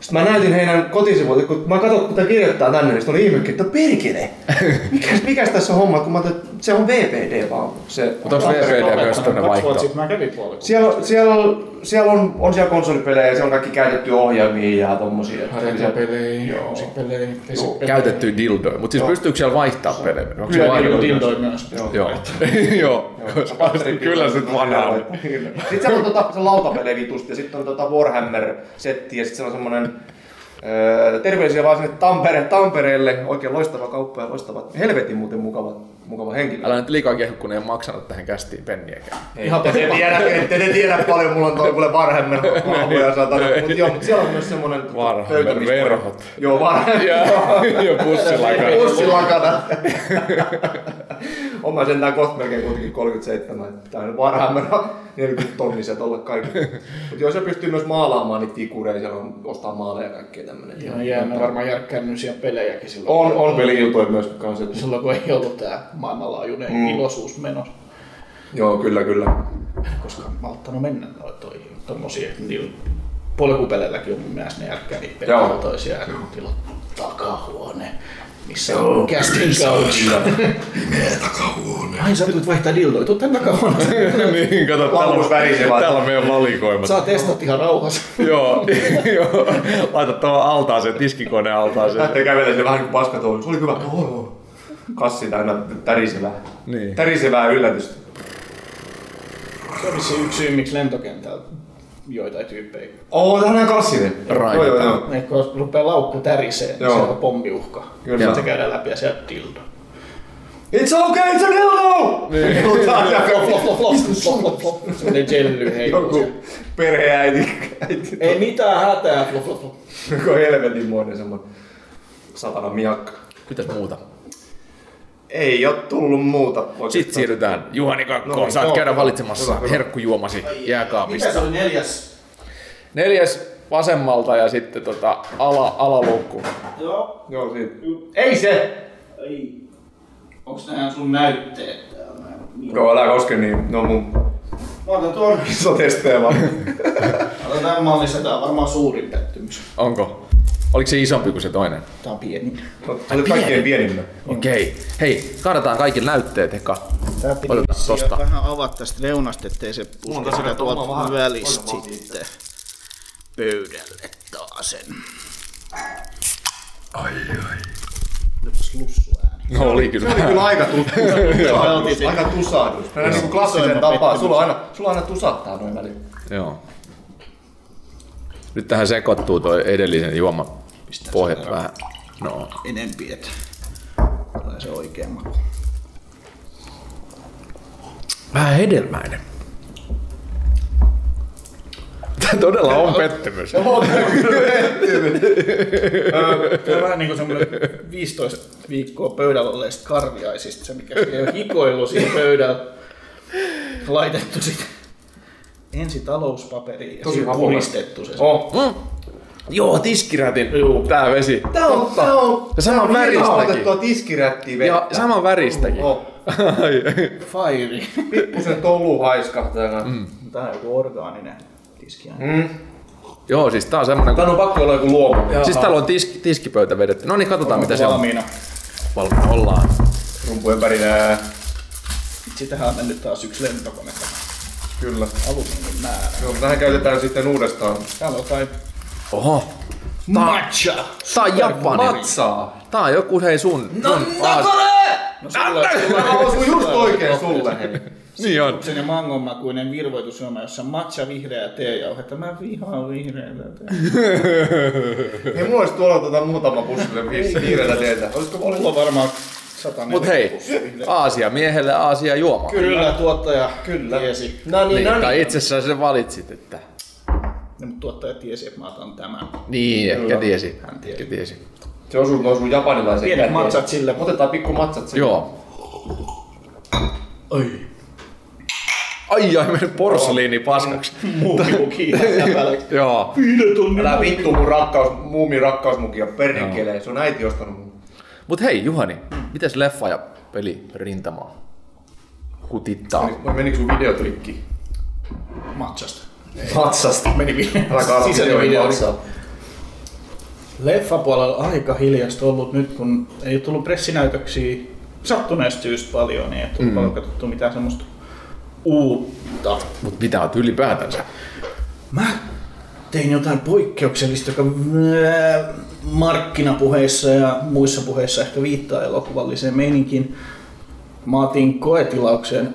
Sitten mä näytin heidän kotisivuilta, kun mä katsoin, kun kirjoittaa tänne, niin sitten oli ihmekin, että perkele! Mikäs, mikäs tässä on homma? Kun mä ajattelin, että se on VPD vaan. Se, Mutta onko VPD myös tuonne puolella. siellä, siellä, siellä on, on siellä konsolipelejä ja siellä on kaikki käytetty ohjelmia ja tommosia. että siellä- Harjoittelupelejä, Joo. musiikkipelejä, pesipelejä. Käytetty dildoja, mutta siis pystyykö siellä vaihtaa pelejä? Onko Kyllä siellä on dildoja? myös. Joo. Joo. Kyllä se vanha on. Sitten siellä on tota, se lautapelejä vitusti ja sitten on tota Warhammer-setti ja sitten siellä on semmonen Öö, terveisiä vaan sinne Tampere, Tampereelle. Oikein loistava kauppa ja loistava, helvetin muuten mukava, mukava henkilö. Älä nyt liikaa kehu, kun ei maksanut tähän kästiin penniäkään. Ihan te tiedä, ette te tiedä paljon, mulla on toi kuule Warhammer hahmoja satana. Mut joo, mut siellä on myös semmonen pöytä, verhot. Joo, Warhammer. Ja, ja pussilaka. Pussilakana. On mä sentään kohta melkein kuitenkin 37. Tää on Warhammer 40 tonniset olla kaikki. Mut joo, se pystyy myös maalaamaan niitä figureja, siellä on ostaa maaleja ja kaikkea tämmönen. Ihan jäänä varmaan järkkännyisiä pelejäkin silloin. On, on peli-iltoja myös kanssa. Silloin kun ei ollut tää maailmanlaajuinen mm. iloisuus menossa. Joo, kyllä, kyllä. Koska malttanut mennä noitoihin tommosia, niillä polkupeleilläkin on mun mielestä ne järkkää niitä Joo. pelejä toisiaan. Niillä on takahuone, missä on casting couch. takahuone. Ai sä tulet vaihtaa dildoja, tuu tän takahuoneeseen. niin, kato, täällä on, täällä on meidän valikoimat. Saa testat ihan rauhassa. Joo, joo. Laita tuohon altaaseen, tiskikoneen altaaseen. Lähtee kävelemään sinne vähän niin kuin paskatoulu. Se oli hyvä. Oh, oh. Kassi täynnä tärisevää. Niin. Tärisevää yllätystä. Se oli se yksi syy, miksi lentokentällä joitain tyyppejä. Oo, tää on klassinen. Raikataan. Joo, joo, joo. Ne kun rupeaa laukku tärisee, niin Joo. siellä on pommiuhka. Kyllä. Sitten se käydään läpi ja sieltä dildo. It's okay, it's a dildo! Niin. Flop, flop, flop, flop, flop, flop, flop. Semmoinen jelly heiluu Joku perheäiti. äiti. Ei mitään hätää, flop, flop, flop. Joku helvetinmoinen semmonen satana miakka. Mitäs muuta? Ei oo tullut muuta. oikeastaan. Sitten siirrytään Juhani Kakkoon. No, Saat joo. käydä valitsemassa Hyvä, hyvä. herkkujuomasi jääkaapista. Mikä se oli neljäs? Neljäs vasemmalta ja sitten tota ala, alaluukku. Joo. Joo, siitä. Ei se! Ei. Onks nää sun näytteet täällä? Joo, älä koske niin. Ne on mun Mä otan tuon. isotesteja vaan. Otan tämän mallissa, tää on varmaan suurin pettymys. Onko? Oliko se isompi kuin se toinen? Tää on pieni. Se oli kaikkein pienimmä. Okei. Hei, kaadetaan kaikki näytteet eka. Tää piti Otetaan tosta. vähän avata tästä reunasta, ettei se puske sitä tuolta välistä sitten pöydälle taasen. Ai ai. Olipas lussu ääni. No oli kyllä. Se oli kyllä aika otin aika tusahdus. Niin kuin klassisen Isoimman tapaa. pettymyksen. Sulla aina, sulla aina tusahtaa noin väliin. Joo. Nyt tähän sekoittuu toi edellisen juoma pohjat vähän. No. Enempi, että tulee se oikea maku. Vähän hedelmäinen. Tämä todella on pettymys. Tämä on vähän niin kuin semmoinen 15 viikkoa pöydällä olleista karviaisista, se mikä ei ole hikoillut siinä pöydällä. Laitettu sitten ensi talouspaperi ja puristettu se. Oh. Mm. Joo, tiskirätin. Juu. Tää vesi. Tää on, tää on, Ja saman tää on väristäkin. tiskirättiä vettä. Ja saman väristäkin. Oh. Fire. Pikkusen tolu haiskahtaa. Mm. Tää on joku orgaaninen tiski. Mm. Joo, siis tää on semmonen... Tän on pakko olla joku luomu. Siis täällä on tiski, tiskipöytä vedetty. No niin, katsotaan mitä se on. Valmiina. Valmiina ollaan. Rumpujen värinää. Sitähän on mennyt taas yksi lentokone Kyllä. alumiinin määrä. Joo, tähän käytetään sitten uudestaan. Täällä on kai Oho. matcha. Tää on Japani. Matsaa. Tää on joku hei sun. No, sun Nakore! No osun just oikein sulle. hei. Niin on. Sen ja mangonmakuinen virvoitusjuoma, jossa on matcha vihreä teejauhetta. Mä vihaan vihreätä teetä. Hei, mulla olisi tuolla tota muutama pussille vihreätä teetä. Olisiko Mulla varmaan 140 Mut hei. Aasia miehelle Aasia juoma. Kyllä, tuottaja Kyllä. tiesi. No niin, Niin, no tai itse asiassa valitsit, että... No, mutta tuottaja tiesi, että mä otan tämän. Niin, ehkä tiesi. Hän tiesi. Ehkä tiesi. Se osuu noin sun japanilaisen Pienet matsat sille. Otetaan pikku matsat sille. Joo. Oi. Ai ai, meni porseliini paskaksi. Muumimuki. Joo. Älä vittu mun rakkaus, muumin rakkausmuki on perkele. Se on äiti ostanut mun. Mut hei Juhani, mites leffa ja peli rintamaa? Kutittaa. Menikö sun videotrikki? Matsasta. Matsasta. Meni vi- Älä kaada sisäinen videoihin video. matsaa. Leffapuolella aika hiljasta ollut nyt, kun ei ole tullut pressinäytöksiä sattuneesta syystä paljon, niin ei ole tullut mm. paljon katsottu mitään semmoista uutta. Mut mitä oot ylipäätänsä? Mä tein jotain poikkeuksellista, joka äh, markkinapuheissa ja muissa puheissa ehkä viittaa elokuvalliseen meininkiin. Mä otin koetilauksen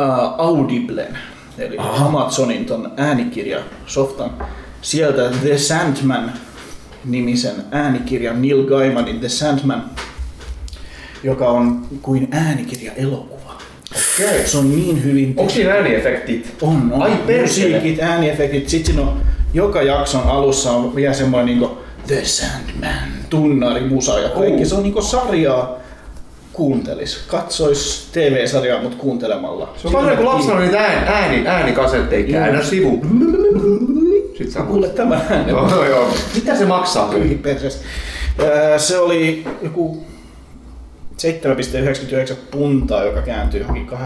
äh, Audiblen, eli Aha. Amazonin ton äänikirja softan. Sieltä The Sandman nimisen äänikirjan Neil Gaimanin The Sandman, joka on kuin äänikirja elokuva. Okei. Se on niin hyvin Onko siinä ääniefektit? on, on. Ai. Musiikit, ääniefektit. Sitten siinä on, joka jakson alussa on vielä semmoinen niinku The Sandman, tunnari, musa ja kaikki. Oh. Se on niinku sarjaa kuuntelis. Katsois TV-sarjaa, mutta kuuntelemalla. Se on vähän kuin lapsena niitä ääni, ääni, äänikasetteja. Käännä sivu. Sitten sä Kuule tämä ääni. Joo, joo. Mitä se maksaa? Ää, Se oli joku 7,99 puntaa, joka kääntyy johonkin 8,14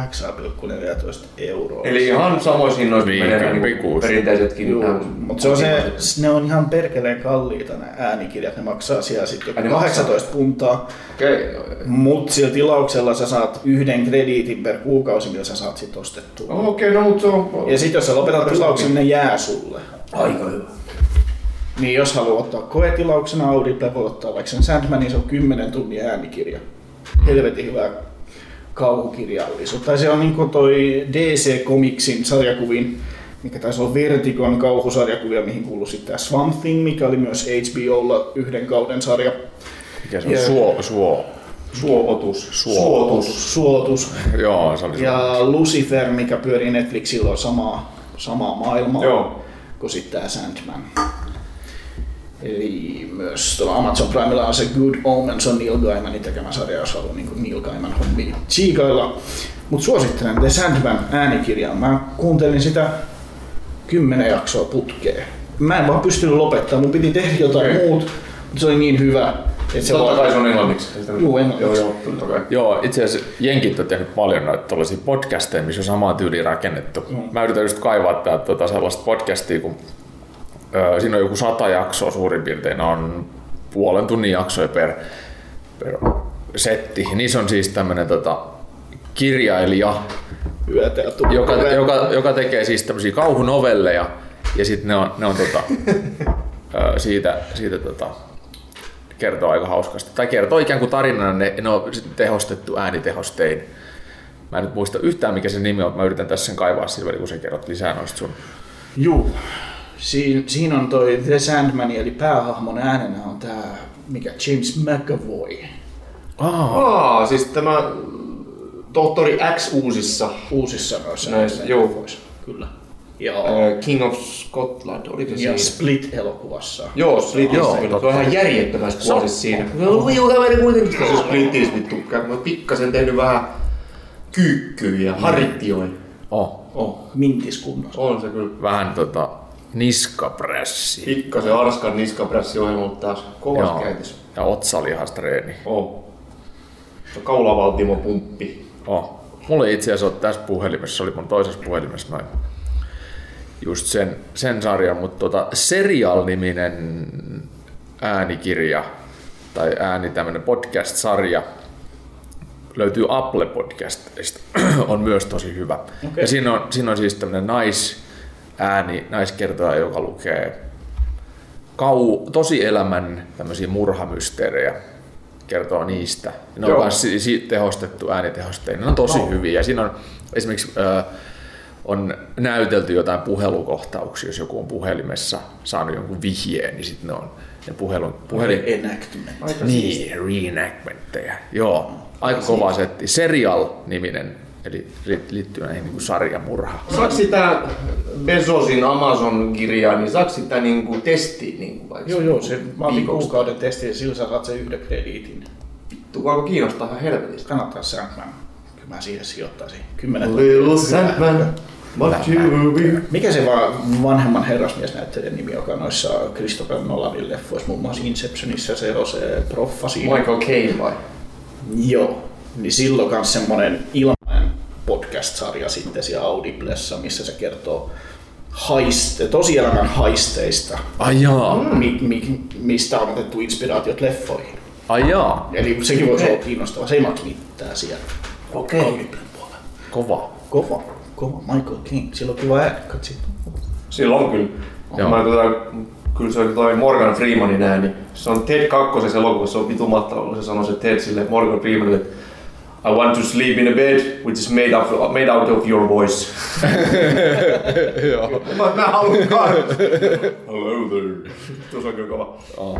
euroa. Eli ihan samoissa hinnoissa menee perinteisetkin. Joo, mutta se on se, ne on ihan perkeleen kalliita nämä äänikirjat, ne maksaa siellä sitten Ai ne joku 18 puntaa, Okei, joo, joo. mutta sillä tilauksella sä saat yhden krediitin per kuukausi, millä sä saat sit ostettua. No, Okei, no mutta se on... Ja sitten jos sä lopetat tilauksen, ne jää sulle. Aika hyvä. Niin jos haluaa ottaa koetilauksena Audible, voi ottaa vaikka sen Sandmanin, se on 10 tunnin äänikirja. Helvetin hyvä kauhukirjallisuus. Tai se on niinku toi DC Comicsin sarjakuvin, mikä taisi olla Vertigon kauhusarjakuvia, mihin kuului sitten tää Swamp Thing, mikä oli myös HBOlla yhden kauden sarja. Mikä se on? Ja- Suo, suo. Suopotus. Suotus. Suotus. Joo, se oli. Ja Lucifer, mikä pyörii Netflixillä, on samaa, samaa maailmaa Joo. kuin sitten tää Sandman. Eli myös tuolla Amazon Primella on se Good Omens, on Neil Gaimanin tekemä sarja, jos haluaa niin Neil Gaiman hommia tsiikailla. Mutta suosittelen The Sandman äänikirjaa. Mä kuuntelin sitä kymmenen jaksoa putkeen. Mä en vaan pystynyt lopettamaan, mun piti tehdä jotain Okei. muuta, mutta se oli niin hyvä. Että se Totta kai se on englanniksi. Juu, englanniksi. Joo, joo, totta kai. Joo, itse asiassa jenkit on tehnyt paljon noita tällaisia podcasteja, missä on samaa tyyliä rakennettu. Mm. Mä yritän just kaivaa tää, tota, sellaista podcastia, kun siinä on joku sata jaksoa suurin piirtein, on puolen tunnin jaksoja per, per setti. Niissä on siis tämmönen tota, kirjailija, joka, joka, joka tekee siis tämmöisiä kauhunovelleja ja sitten ne on, ne on tota, siitä, siitä tota, kertoo aika hauskasti. Tai kertoo ikään kuin tarinana, ne, ne on tehostettu äänitehostein. Mä en nyt muista yhtään mikä se nimi on, mä yritän tässä sen kaivaa sillä kun sä kerrot lisää noista sun. Juu. Siin, siinä on toi The Sandman, eli päähahmon äänenä on tää, mikä James McAvoy. Ah, Aa, siis tämä Tohtori X uusissa. Uusissa noissa. Näissä, joo. Kyllä. Ja, King of Scotland, oliko se ja siinä? Split-elokuvassa. Joo, Splitissä Joo, kyllä. Se on ihan järjettömässä kuosissa siinä. No, viu kaveri kuitenkin. Se Splitissä vittu. Mä pikkasen tehnyt vähän kyykkyä ja harrittioi. oh. Oh. mintiskunnossa. On se kyllä. Vähän tota niskaprässi. Pikkasen Arskan niskaprässiohjelma, mutta taas kovas Joo. käyntis. Ja otsalihastreeni. Oh. Kaulavaltimo pumppi. Oh. Mulla itse asiassa ole tässä puhelimessa, se oli mun toisessa puhelimessa noin. Just sen, sen sarjan, mutta tota, Serial-niminen äänikirja tai ääni tämmönen podcast-sarja löytyy Apple Podcastista, on myös tosi hyvä. Okay. Ja siinä on, siinä on siis tämmönen naisääni, naiskertoja, joka lukee kau, tosielämän tämmöisiä murhamysteerejä, kertoo niistä. Ne on myös si- si- tehostettu äänitehostein. Ne on tosi hyviä. Ja siinä on esimerkiksi äh, on näytelty jotain puhelukohtauksia, jos joku on puhelimessa saanut jonkun vihjeen, niin sitten ne on ne puhelun, puhelin, Enactment. niin, reenactmentteja. Joo, aika kova setti. Serial-niminen, eli li- liittyy näihin niin sarjamurha. Saako sitä Bezosin Amazon-kirjaa, niin saako sitä niinku testiin niinku vaikka? Joo, joo, se vaatii viikoksi? kuukauden testi ja sillä saat sen yhden krediitin. Vittu, alkoi kiinnostaa ihan helvetistä. Kannattaa Sandman. Kyllä mä siihen sijoittaisin. Kymmenen Little Sandman, what you will be. Mikä se va- vanhemman herrasmiesnäyttelijän nimi, joka noissa Christopher Nolanin leffoissa, muun muassa Inceptionissa se on se proffa siinä. Michael Caine vai? Joo, niin silloin kans semmonen ilmainen podcast-sarja sitten siellä Audiblessa, missä se kertoo haiste, tosielämän haisteista, Ai jaa, mi- mi- mistä on otettu inspiraatiot leffoihin. ai jaa, Eli sekin voisi olla kiinnostavaa, se ei maksa mitään siellä. Okei. Audiblen puolella. kova. Kova, kova Michael King, sillä on kiva ääni, katsi. Silloin kyllä. Joo. Mä tota, kyllä se oli toi Morgan Freemanin ääni. Se on Ted kakkosessa elokuvassa, se on vitu mahtavaa. Se sanoi se Ted sille Morgan Freemanille, I want to sleep in a bed which is made, of, made out of your voice. Joo. Mä, mä haluan. Hello there. Tuossa on kyllä kova. Oh.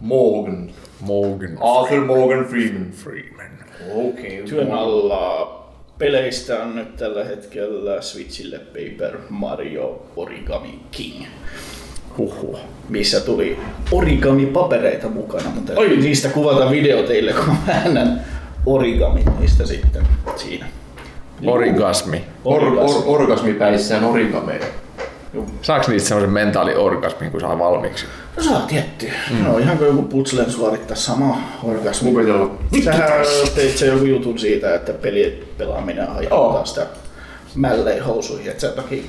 Morgan. Morgan Arthur Morgan Freeman. Freeman. Okei. Työn alla peleistä on nyt tällä hetkellä Switchille Paper Mario Origami King. Huhhuh. missä tuli origami-papereita mukana, mutta Oi. niistä kuvata video teille, kun mä origamit niistä sitten siinä. Origasmi. Or, or, orgasmipäissään origameja. Saaks niistä semmoisen mentaaliorgasmin, kun saa valmiiksi? No saa tietty. Mm. No ihan kuin joku putslen suorittaa sama orgasmi. Olla. Sähän teit se joku jutun siitä, että peli pelaaminen aiheuttaa Joo. sitä mälleen housuihin, että sen takia...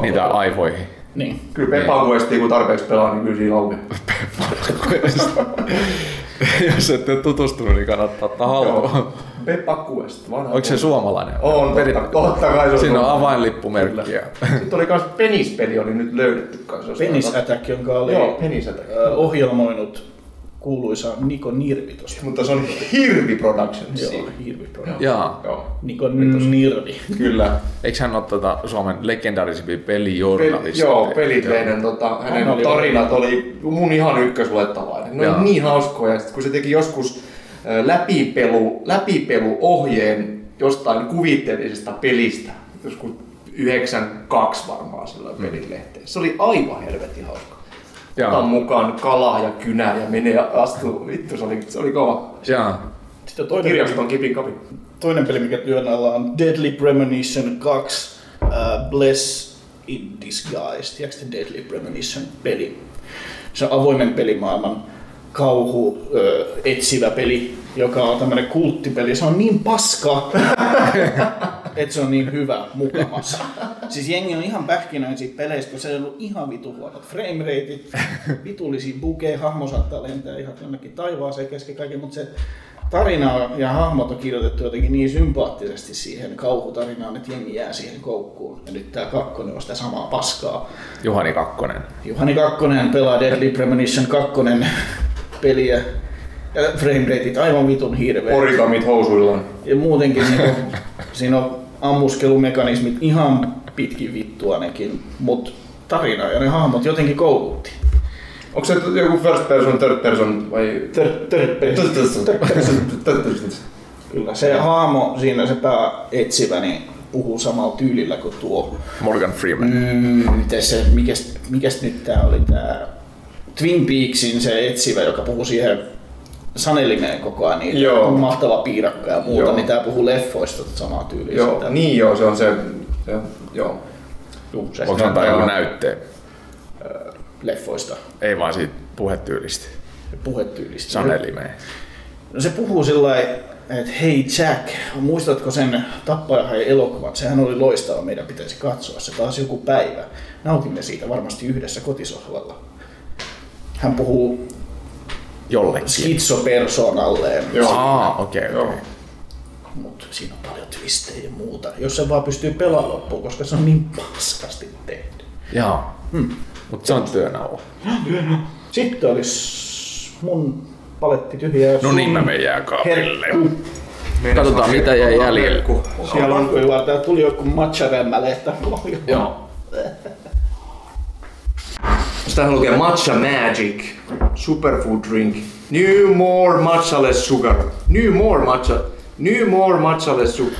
Niitä aivoihin. Niin. Kyllä Peppa Questia kun tarpeeksi pelaa, niin kyllä siinä aukeaa. Jos ette ole tutustunut, niin kannattaa ottaa haltuun. Peppa Quest, vanha. Onko se suomalainen? On, Peli- totta, totta kai se on Siinä on avainlippumerkkiä. Sitten oli kans Penis-peli oli nyt löydetty kanssa. Penis Attack, jonka oli Joo, Penis Attack. ohjelmoinut kuuluisa Niko Nirvi tossa. Mutta se on Hirvi Productions. Joo, Hirvi Pro. Jaa. Joo. Niko Nirvi. Kyllä. Eikö hän ole tota Suomen legendaarisimpia Pel- pelijournalisteja? joo, peliteinen tota, hänen oli tarinat oli mun ihan ykkösluettavainen. Ne Joo. on niin hauskoja. Sitten kun se teki joskus läpipelu, läpipeluohjeen jostain kuvitteellisesta pelistä, joskus 92 varmaan silloin pelilehteen. Se oli aivan helvetin hauska. Otan mukaan kalaa ja kynää ja menee ja astuu. Vittu, se oli, se oli kova. Jaa. Sitten toinen Kirjaston kipin kapi. Toinen peli, mikä työn alla on Deadly Premonition 2 uh, Bless in Disguise. Tiedätkö te Deadly Premonition peli? Se on avoimen pelimaailman kauhu ö, etsivä peli, joka on tämmönen kulttipeli. Se on niin paska, että se on niin hyvä mukamas. Siis jengi on ihan pähkinöin siitä peleistä, kun se on ollut ihan vitu huonot framerateit, vitullisia bugeja, hahmo saattaa lentää ihan jonnekin taivaaseen kesken kaiken, mutta se tarina ja hahmot on kirjoitettu jotenkin niin sympaattisesti siihen kauhutarinaan, että jengi jää siihen koukkuun. Ja nyt tää kakkonen on sitä samaa paskaa. Juhani Kakkonen. Juhani Kakkonen pelaa Deadly Premonition 2 peliä. Ja framerateit aivan vitun hirveä. Origamit housuillaan. Ja muutenkin niin siinä on ammuskelumekanismit ihan pitkin vittua nekin, mutta tarina ja ne hahmot jotenkin koukutti. Onko se joku first person, third person vai... Third, third person. Kyllä, se haamo siinä, se pää etsivä, niin puhuu samalla tyylillä kuin tuo. Morgan Freeman. Mm, se, mikäs, mikäs nyt tää oli tää Twin Peaksin se etsivä, joka puhuu siihen sanelimeen koko ajan niitä Joo. mahtava piirakka ja muuta, Joo. niin tää puhuu leffoista samaa tyyliä. Joo, Sitä- niin joo, se on se Ja, joo. Juu, se Voiko antaa joku näytteen? leffoista Ei vaan siitä puhetyylistä. puhetyylistä. Sanelimeen. No se puhuu sillä että hei Jack, muistatko sen tappajahan elokuvan? Sehän oli loistava, meidän pitäisi katsoa se taas joku päivä. Nautimme siitä varmasti yhdessä kotisohvalla. Hän puhuu Jollekin. skitsopersonalleen, Aa, okei, okay, okei. mutta siinä on paljon twistejä ja muuta. Jos se vaan pystyy pelaamaan loppuun, koska se on niin paskasti tehty. Joo. Hmm. Mutta se on työnauha. Sitten olisi mun paletti tyhjä. No niin, mä menen jääkaapille. Katsotaan mitä jäi jäljelle. Siellä on tuli joku matcha-rämmälehtä. Joo. Tähän lukee Matcha Magic. Superfood drink. New more matcha less sugar. New more matcha. New more matcha less sugar.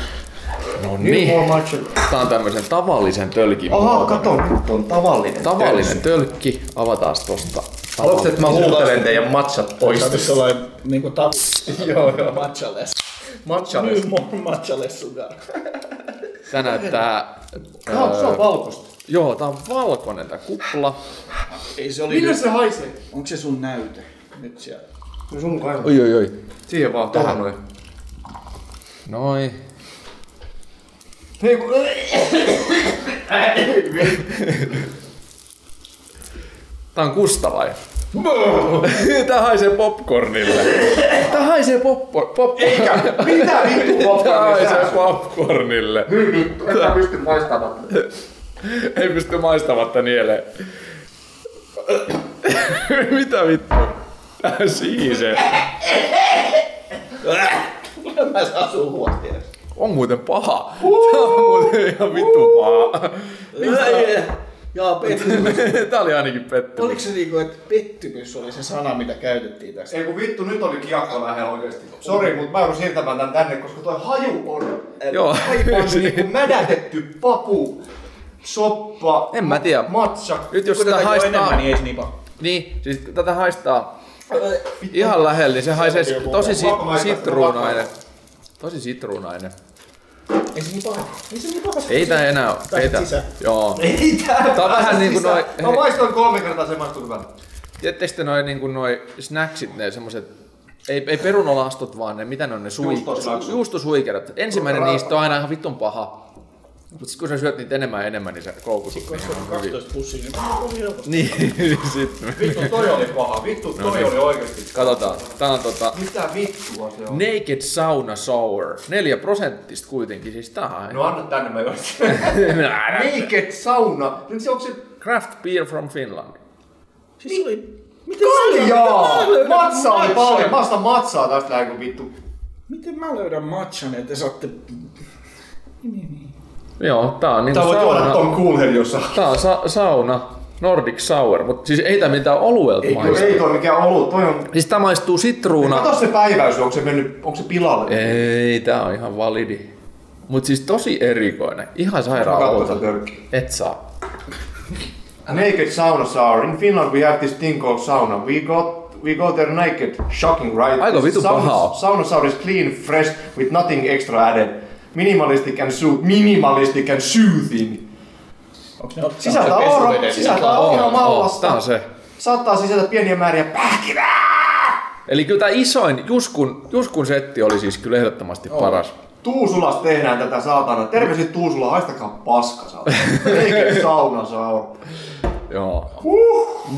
No New niin. more matcha. Tää on tämmöisen tavallisen tölkin Aha, kato, nyt on tavallinen. Tavallinen tölkki. Avataan tosta. Haluatko, että mä huutelen teidän matchat pois? Saataisiin sellainen niinku tapu. Joo, joo. Matcha-less. Matcha less. New more matcha-less sugar. Tää näyttää... Se on, se on valkoista. Joo, tää on valkoinen tää kupla. Ei se oli Millä se haisee? onko se sun näyte? Nyt siellä. No sun kai. Oi, oi, oi. Siihen vaan, tähän noin. Noin. Hei, kun... Tää on Kusta vai? Tää haisee popcornille. Tää haisee popcorn. Pop... Eikä! Mitä vittu Tää popcornia haisee popcornille. Hyi vittu, mä pysty maistamaan. Ei pysty maistamatta nieleen. Mitä vittu? Tää siisee. Mä saan sun huosti edes. On muuten paha. Tää on muuten ihan vittu paha. Jaa, pettymys. Tää oli ainakin pettymys. Oliko se niinku, että pettymys oli se sana, mitä käytettiin tässä? Ei kun vittu, nyt oli kiekko lähellä oikeesti. Sori, mut mä joudun siirtämään tän tänne, koska toi haju on Joo. aivan niinku mädätetty papu, soppa, En mä tiedä. matcha. Nyt jos tätä haistaa... enemmän, niin ei se niin. Niin, siis tätä haistaa ihan lähellä, niin se haisee tosi si- Pakko maistaa, sitruunainen. Tosi sitruunainen. Ei se niin paha. Ei se niin paha. Ei tää enää oo. Ei tää. Joo. Ei tää Tää on vähän niinku noi- Mä maistoin kolme kertaa, se maistuu hyvältä. Tiedättekö te noi, niin noi snacksit, ne semmoset, ei, ei perunalastot vaan ne, mitä ne on ne sui, juustosuikerat. Ensimmäinen niistä on aina ihan vittun paha. Mutta sitten kun sä syöt niitä enemmän ja enemmän, niin se koukutut ihan hyvin. 12 pussia, niin on helposti. Niin, sitten. Vittu, toi oli paha. Vittu, toi oli oikeesti. Katsotaan. Tää on tota Mitä vittua se on? Naked Sauna Sour. 4 prosenttista kuitenkin, siis tää on No anna tänne, mä juostin. Naked sauna. Nyt se onko se Craft beer from Finland. Siis oli... Miten kaljaa? Matsaa oli paljon. Mä ostan matsaa tästä lähen kun vittu. Miten mä löydän matchan, että te saatte... Joo, tää on niinku Tää sauna. ton Coolhead jossain. Tää on sa- sauna. Nordic Sour, mutta siis ei tää mitään oluelta Ei, maistu. ei toi mikään olut, toi on... Siis tää maistuu sitruuna. Kato se päiväys, onko se mennyt, onko se pilalle? Ei, tää on ihan validi. Mut siis tosi erikoinen. Ihan sairaan törkkiä. Et saa. Naked sauna sour. In Finland we have this thing called sauna. We got we go there naked. Shocking, right? Aika sauna, pahaa. Sauna sour is clean, fresh, with nothing extra added. Minimalistic and sooth, minimalistic and soothing. Ottanut Sisältää oro, sisältää oro mallasta. tää on se. Saattaa sisältää pieniä määriä pähkinää. Eli kyllä tää isoin Juskun, Juskun setti oli siis kyllä ehdottomasti paras. Tuusulas tehdään tätä saatana. Terveiset Tuusula, haistakaa paska saatana. Naked sauna. Joo.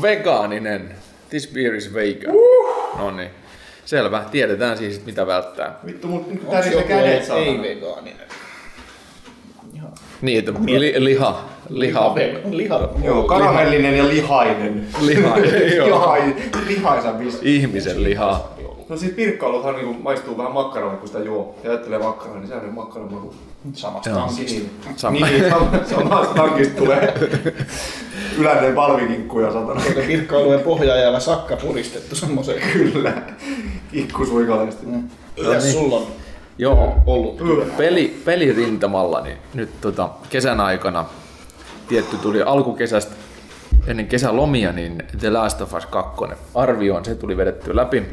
Vegaaninen. This beer is vegan. No niin. Selvä. Tiedetään siis, mitä välttää. Vittu, mut nyt tää kädet ei saatana. vegaaninen? Niin, että li, liha. Liha. Liha. Joo, karamellinen ja lihainen. Liha. Joo. Lihai, lihaisa vissi. Ihmisen liha. No siis pirkkailuthan niinku maistuu vähän makkaroille, kun sitä juo. Ja ajattelee makkaroa, niin sehän on makkaron maku. Samasta tankista. Niin, Sama. niin sam- samasta tankista tulee yläinen palvikinkku ja satana. Pohjaan jäävä sakka puristettu semmoseen. Kyllä. Kikkusuikaleesti. Mitäs sulla on Joo. ollut? Peli, pelirintamalla, niin nyt tota, kesän aikana tietty tuli alkukesästä ennen kesälomia, niin The Last of Us 2 arvioon, se tuli vedetty läpi.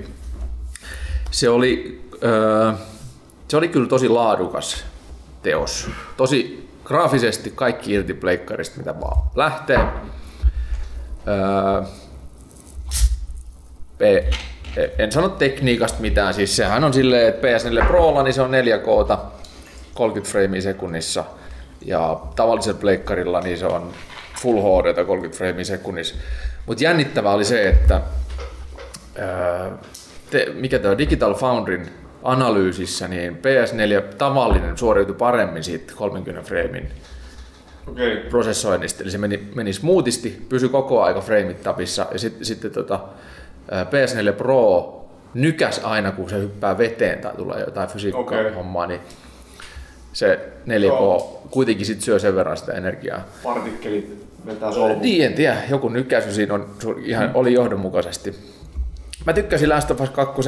Se oli, öö, se oli kyllä tosi laadukas teos. Tosi graafisesti kaikki irti pleikkarista, mitä vaan lähtee. Öö, P- en sano tekniikasta mitään, siis sehän on silleen, että PS4 Prolla niin se on 4K, 30 freimiä sekunnissa, ja tavallisella pleikkarilla niin se on Full HD 30 freimiä sekunnissa. Mutta jännittävää oli se, että ää, te, mikä tämä Digital Foundryn analyysissä, niin PS4 tavallinen suoriutui paremmin siitä 30 freimin Okei. prosessoinnista, eli se meni, meni smoothisti, pysyi koko aika freimit tapissa, ja sit, sitten tota, ää, PS4 Pro nykäs aina, kun se hyppää veteen tai tulee jotain fysiikkaa Okei. hommaa, niin se 4K Joo. kuitenkin sit syö sen verran sitä energiaa. Partikkelit vetää solmuun. Niin, en tiedä, joku nykäisy siinä on, ihan, oli johdonmukaisesti. Mä tykkäsin Last of Us 2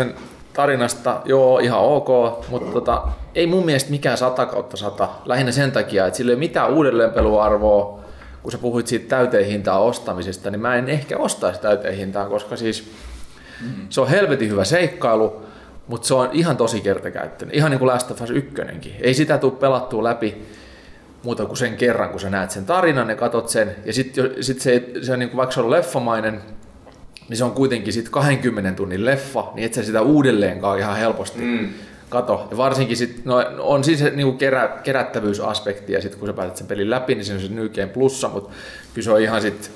tarinasta, joo, ihan ok, mutta tota, ei mun mielestä mikään 100 kautta 100. Lähinnä sen takia, että sillä ei ole mitään uudelleenpeluarvoa, kun sä puhuit siitä täyteen hintaa ostamisesta, niin mä en ehkä ostaisi täyteen hintaan, koska siis se on helvetin hyvä seikkailu, mutta se on ihan tosi kertakäyttöinen. Ihan niin kuin Last of Us 1. Ei sitä tule pelattua läpi muuta kuin sen kerran, kun sä näet sen tarinan ja katot sen. Ja sitten sit se, se on niin kuin, vaikka se on leffamainen, niin se on kuitenkin sit 20 tunnin leffa, niin et sä sitä uudelleenkaan ihan helposti mm. Kato. Ja varsinkin sit, no, on siis se niin kerä, kerättävyysaspekti, ja sitten kun sä pääset sen pelin läpi, niin se on se Game plussa, mutta kyllä se on ihan sit,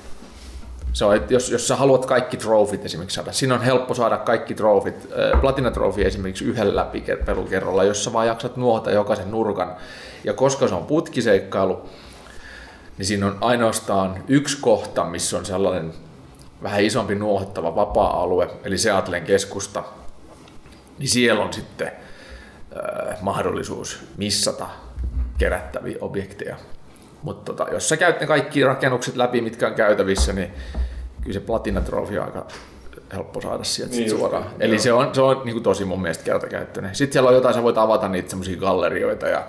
se on, jos, jos sä haluat kaikki trofit esimerkiksi saada, siinä on helppo saada kaikki trofit, äh, Platina Trophy esimerkiksi yhden läpi ker- pelukerralla, jos sä vaan jaksat nuohta jokaisen nurkan. Ja koska se on putkiseikkailu, niin siinä on ainoastaan yksi kohta, missä on sellainen vähän isompi nuohottava vapaa-alue, eli Seattlen keskusta, niin siellä on sitten mahdollisuus missata kerättäviä objekteja. Mutta tota, jos sä käyt ne kaikki rakennukset läpi, mitkä on käytävissä, niin kyllä se Platina Trophy on aika helppo saada sieltä Niin niin just, suoraan. joo. Eli se on, se on niin kuin tosi mun mielestä kertakäyttöinen. Sitten siellä on jotain, sä voit avata niitä semmoisia gallerioita ja,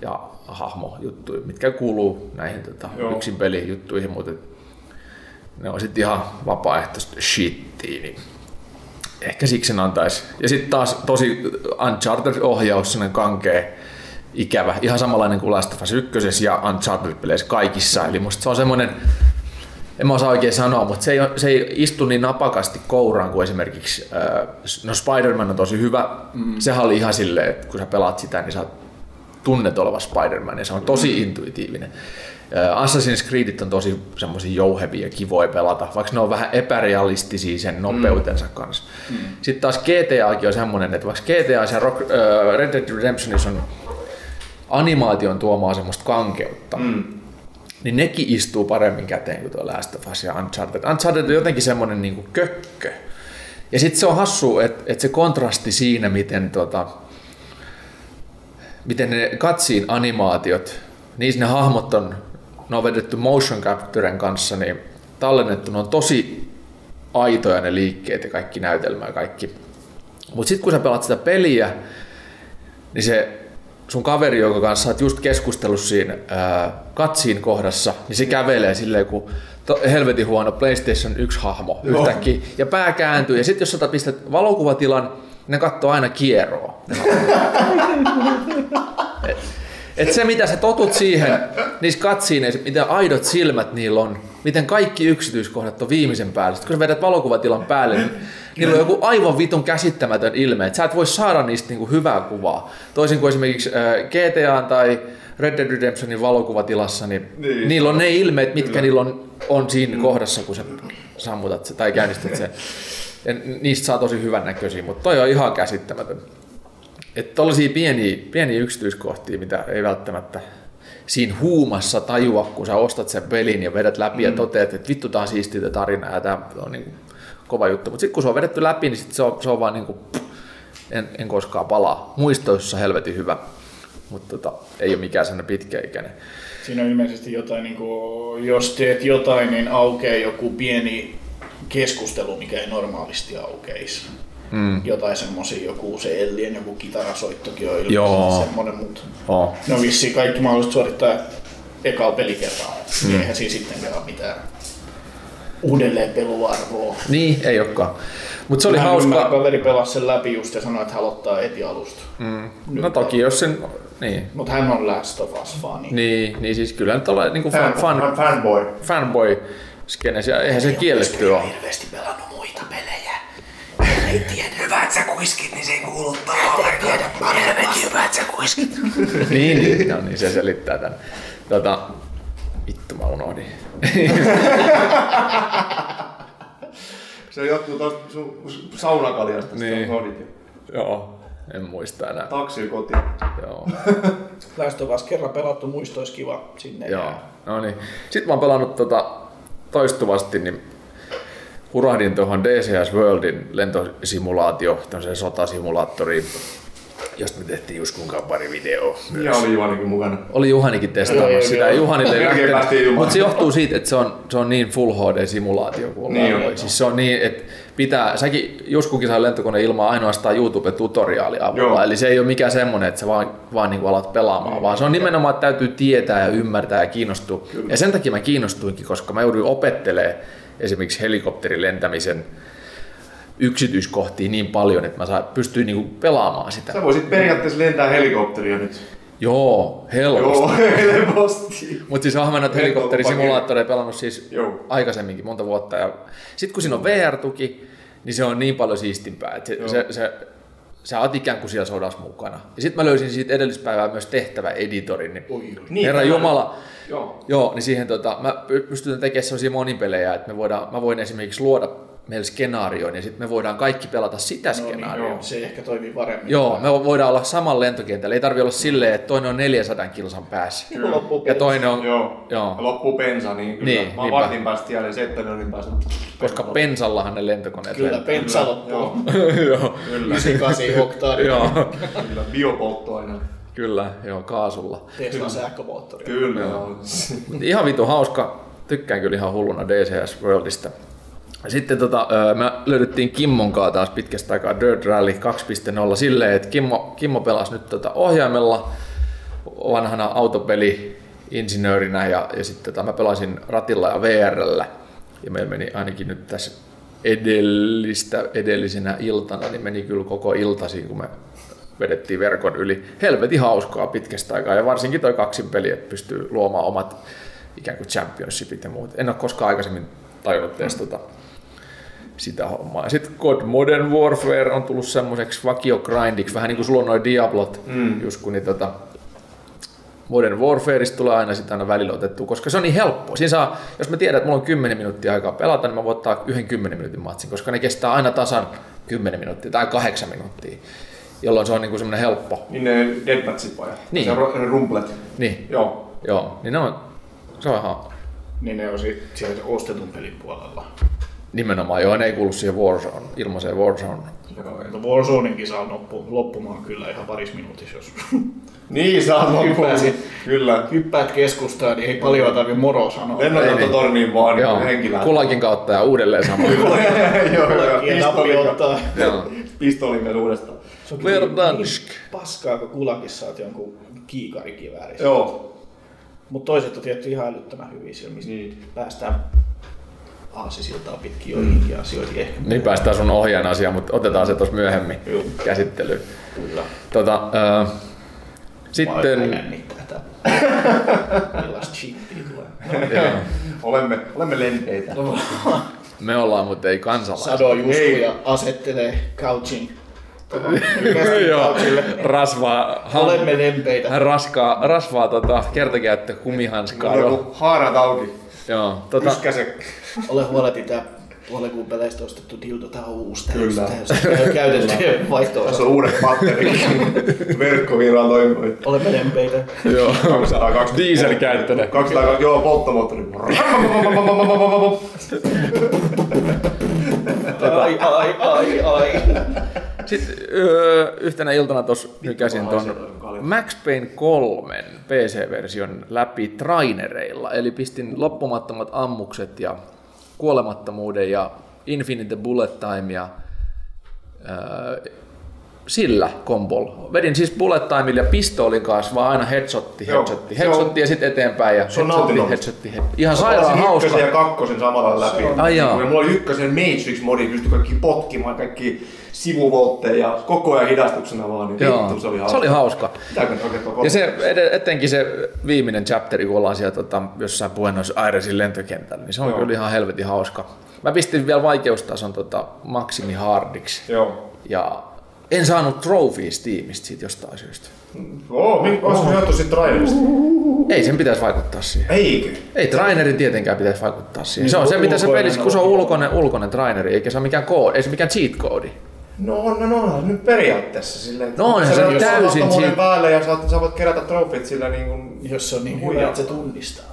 ja hahmojuttuja, mitkä kuuluu näihin tota, Joo. yksin pelijuttuihin, mutta ne on sitten ihan vapaaehtoista shittiä, niin ehkä siksi sen antaisi. Ja sitten taas tosi Uncharted-ohjaus, sellainen kankea, ikävä, ihan samanlainen kuin Last of Us 1 ja Uncharted-peleissä kaikissa. Eli musta se on semmoinen, en mä osaa oikein sanoa, mutta se ei, se ei istu niin napakasti kouraan kuin esimerkiksi, äh, no Spider-Man on tosi hyvä. Mm. Sehän oli ihan silleen, että kun sä pelaat sitä, niin sä tunnet oleva Spider-Man ja se on tosi mm. intuitiivinen. Assassin's Creedit on tosi semmoisia jouhevia ja kivoja pelata, vaikka ne on vähän epärealistisia sen nopeutensa kanssa. Mm. Sitten taas GTAkin on semmoinen, että vaikka GTA ja Rock, äh, Red Dead Redemptionissa on animaation tuomaa semmoista kankeutta, mm. niin nekin istuu paremmin käteen kuin tuo Last of Us ja Uncharted. Uncharted on jotenkin semmoinen niin kökkö. Ja sitten se on hassu, että et se kontrasti siinä, miten, tota, miten ne katsiin animaatiot, niissä ne hahmot on, ne on vedetty motion capturen kanssa, niin tallennettu, ne on tosi aitoja ne liikkeet ja kaikki näytelmä ja kaikki. Mutta sitten kun sä pelaat sitä peliä, niin se sun kaveri, jonka kanssa sä just keskustellut siinä ää, katsiin kohdassa, niin se kävelee silleen, kun to, helvetin huono PlayStation 1-hahmo yhtäkkiä, ja pää kääntyy, ja sitten jos sä pistät valokuvatilan, ne katsoo aina kierroa. Et, se mitä sä totut siihen, niissä katsiin, miten aidot silmät niillä on, miten kaikki yksityiskohdat on viimeisen päällä. Sitten kun sä vedät valokuvatilan päälle, niin niillä on joku aivan vitun käsittämätön ilme. Et sä et voi saada niistä niinku hyvää kuvaa. Toisin kuin esimerkiksi äh, GTA tai Red Dead Redemptionin valokuvatilassa, niin, Niin. niillä on ne ilmeet, mitkä niillä on, on siinä mm. kohdassa, kun sä sammutat se tai käynnistät sen. Ja niistä saa tosi hyvän näköisiä, mutta toi on ihan käsittämätön. Että tollaisia pieniä, pieniä yksityiskohtia, mitä ei välttämättä siinä huumassa tajua, kun sä ostat sen pelin ja vedät läpi mm. ja toteat, että vittu tää on siistiä tarina ja tää on niin kova juttu. Mutta sitten kun se on vedetty läpi, niin sit se on, se on vaan niin kuin, en, en koskaan palaa. Muistoissa helvetin hyvä, mutta tota, ei ole mikään sellainen pitkäikäinen. Siinä on ilmeisesti jotain, niin kuin, jos teet jotain, niin aukeaa joku pieni keskustelu, mikä ei normaalisti aukeisi. Mm. Jotain semmosia, joku se Ellien, joku kitarasoittokin on ilmeisesti semmoinen, mutta Oh. ne on vissiin kaikki mahdolliset suorittaa ekalla pelikertaa. Mm. Eihän siinä sittenkään ole mitään uudelleen peluarvoa. Niin, ei olekaan. Mutta se oli Kyllähän hauska. Kaveri pelasi sen läpi just ja sanoi, että hän aloittaa heti alusta. Mm. No toki jos sen, niin, Mutta hän on Last of Us-fani. niin, niin siis kyllä nyt ollaan niinku fan, Fan, fan, fanboy. fanboy skenes, ja eihän se kielletty ole. Hirveästi pelannut. Hyvät sä kuiskit, niin se ei kuulu tolle. Helvetin hyvät sä kuiskit. niin, niin, no niin, se selittää tän. Tota, vittu mä unohdin. Se johtuu tosta sun saunakaljasta, Niin. Joo, en muista enää. Taksi kotiin. Joo, Last of Us kerran pelattu, muisto kiva sinne joo. No niin. Sitten mä oon pelannut tota, toistuvasti, niin hurahdin tuohon DCS Worldin lentosimulaatio, tämmöiseen sotasimulaattoriin, josta me tehtiin Juskun kanssa pari videoa. myös. Ja oli Juhanikin mukana. Oli Juhanikin testaamassa Joo, sitä, joo. Juhanille ei lähtenyt. Mutta se johtuu siitä, että se on, se on niin full HD-simulaatio kuin Niin niin on. Siis se on niin, että pitää, säkin Juskunkin sai lentokone ilman ainoastaan YouTube-tutoriaali avulla, Joo. eli se ei ole mikään semmoinen, että sä vaan, vaan niin alat pelaamaan, vaan se on nimenomaan, että täytyy tietää ja ymmärtää ja kiinnostua. Ja sen takia mä kiinnostuinkin, koska mä jouduin opettelemaan esimerkiksi helikopterilentämisen yksityiskohtia niin paljon, että mä saan, pystyin niinku pelaamaan sitä. Sä voisit periaatteessa lentää helikopteria nyt. Joo, helposti. Joo, helposti. Mutta siis mä näitä helikopterisimulaattoreja pelannut siis Joo. aikaisemminkin monta vuotta. Ja sitten kun siinä on VR-tuki, niin se on niin paljon siistimpää, että se, se, se, sä oot ikään kuin siellä sodassa mukana. Ja sitten mä löysin siitä edellispäivää myös tehtävä editorin. Niin, Niin, Herra Jumala, Joo. joo, niin siihen tota, mä py- pystyn tekemään sellaisia monipelejä, että me voidaan, mä voin esimerkiksi luoda meille skenaarioon ja sitten me voidaan kaikki pelata sitä skenaarioa. Joo, se ehkä toimii paremmin. Joo, me voidaan olla samalla lentokentällä. Ei tarvi olla silleen, että toinen on 400 kilsan päässä. Loppuun Ja toinen on, Joo. Joo. Ja loppuu bensa, niin kyllä. Niin, Mä vartin päästä siellä ja seitsemän päästä. koska pensallahan ne lentokoneet Kyllä, lentää. pensa loppuu. Joo, joo, 98 oktaani. joo, kyllä. Biopolttoaine. Kyllä, joo, kaasulla. Tesla sähkömoottori. Kyllä, joo. Mut Ihan vitu hauska. Tykkään kyllä ihan hulluna DCS Worldista. Ja Sitten tota, me löydettiin Kimmon kanssa taas pitkästä aikaa Dirt Rally 2.0 silleen, että Kimmo, Kimmo pelasi nyt tota ohjaimella vanhana autopeli-insinöörinä ja, ja sitten tota, mä pelasin ratilla ja VRllä. Ja meillä meni ainakin nyt tässä edellistä, edellisenä iltana, niin meni kyllä koko iltasi, kun me vedettiin verkon yli. Helvetin hauskaa pitkästä aikaa ja varsinkin toi kaksin peli, että pystyy luomaan omat ikään kuin championshipit ja muut. En ole koskaan aikaisemmin tajunnut testata sitä hommaa. Sitten God Modern Warfare on tullut semmoiseksi vakio grindiksi, vähän niin kuin sulla on noin Diablot, mm. just kun niin tota, Modern Warfareista tulee aina sitä aina välillä otettua, koska se on niin helppoa. Siinä saa, jos mä tiedän, että mulla on 10 minuuttia aikaa pelata, niin mä voin ottaa yhden 10 minuutin matsin, koska ne kestää aina tasan 10 minuuttia tai 8 minuuttia, jolloin se on niin semmoinen helppo. Niin ne deadmatchit vai? Niin. Se ne rumplet. Niin, Joo. joo, niin ne on, se on ihan Niin ne on sit siellä ostetun pelin puolella. nimenomaan, joo, ne ei kuulu siihen Warzone, ilmaiseen Warzone. Mutta Warzoneinkin saa loppu, loppumaan kyllä ihan paris minuutissa, jos Niin, saa. Hyppäsit. Kyllä. hyppäät keskustaan, niin ei paljon tarvi moro sanoa. Lennonjohtotorniin vaan Joo, niin henkilää. kulakin kautta ja uudelleen sama. joo, joo. Pistolin, ottaa. Myös uudestaan. Se on Verdansk. niin paskaa, kun kulakissa saat jonkun kiikarikiväärissä. Joo. Mutta toiset on tietty ihan älyttömän hyviä siellä, mistä Niin. päästään aasisiltaa pitkin joihinkin asioihin ehkä. Niin päästään sun ohjaan asiaan, mutta otetaan se tuossa myöhemmin Joo. käsittelyyn. Kyllä. Tota, äh, sitten... Tää. Millaista shittiä tulee. Joo, Olemme, olemme lempeitä. Me ollaan, mutta ei kansalaisia. Sado ja asettelee couchin. tuohon kästin Joo, rasvaa, ham, Olemme lempeitä. hän raskaa, rasvaa tota, kertakäyttö kumihanskaa. Mulla on haarat auki. Joo, tota, Yskäse. Ole huoleti tää puolen kuun peleistä ostettu dildo, tää on uusi. Kyllä. Käytetty vaihto Tässä on uudet patterit. Verkkoviraan toimii. Olemme lempeitä. joo. 220. Dieselkäyttöinen. 200, joo, polttomoottori. Ai, ai, ai, ai. Sitten öö, yhtenä iltana tuossa nykäsin ton Max Payne 3 PC-version läpi trainereilla, eli pistin loppumattomat ammukset ja kuolemattomuuden ja Infinite Bullet Time ja sillä kombolla. Vedin siis bullet timella ja pistoolin kanssa, vaan aina headshotti, headshotti, headshotti ja sitten eteenpäin. Ja Se on headshotti, headshotti, headshotti. Ihan sairaan hauska. ykkösen ja kakkosen samalla läpi. Ai. Ja mulla oli ykkösen Matrix-modi, pystyi kaikki potkimaan, kaikki sivuvoltteja ja koko ajan hidastuksena vaan. Niin Joo, vittu, se oli hauska. se oli hauska. Ja se, etenkin se viimeinen chapteri, kun ollaan siellä tota, jossain Buenos Airesin lentokentällä, niin se on Joo. kyllä ihan helvetin hauska. Mä pistin vielä vaikeustason tota, maksimi hardiksi. Joo. Ja en saanut trophies tiimistä siitä jostain syystä. Oo, mi- olisiko se johtu siitä trailerista? Ei sen pitäisi vaikuttaa siihen. Eikö? Ei trainerin tietenkään pitäisi vaikuttaa siihen. Niin, se on se, mitä se pelissä, kun se on ulkoinen, ulkoinen traineri, eikä se ole mikään koodi, ei se mikään cheat koodi. No on, no, no, no, nyt periaatteessa silleen. että No sä se voit täysin tommonen siitä- päälle ja saat, sä voit kerätä trofit sillä niin kuin... Jos se on niin hyvä, että se tunnistaa.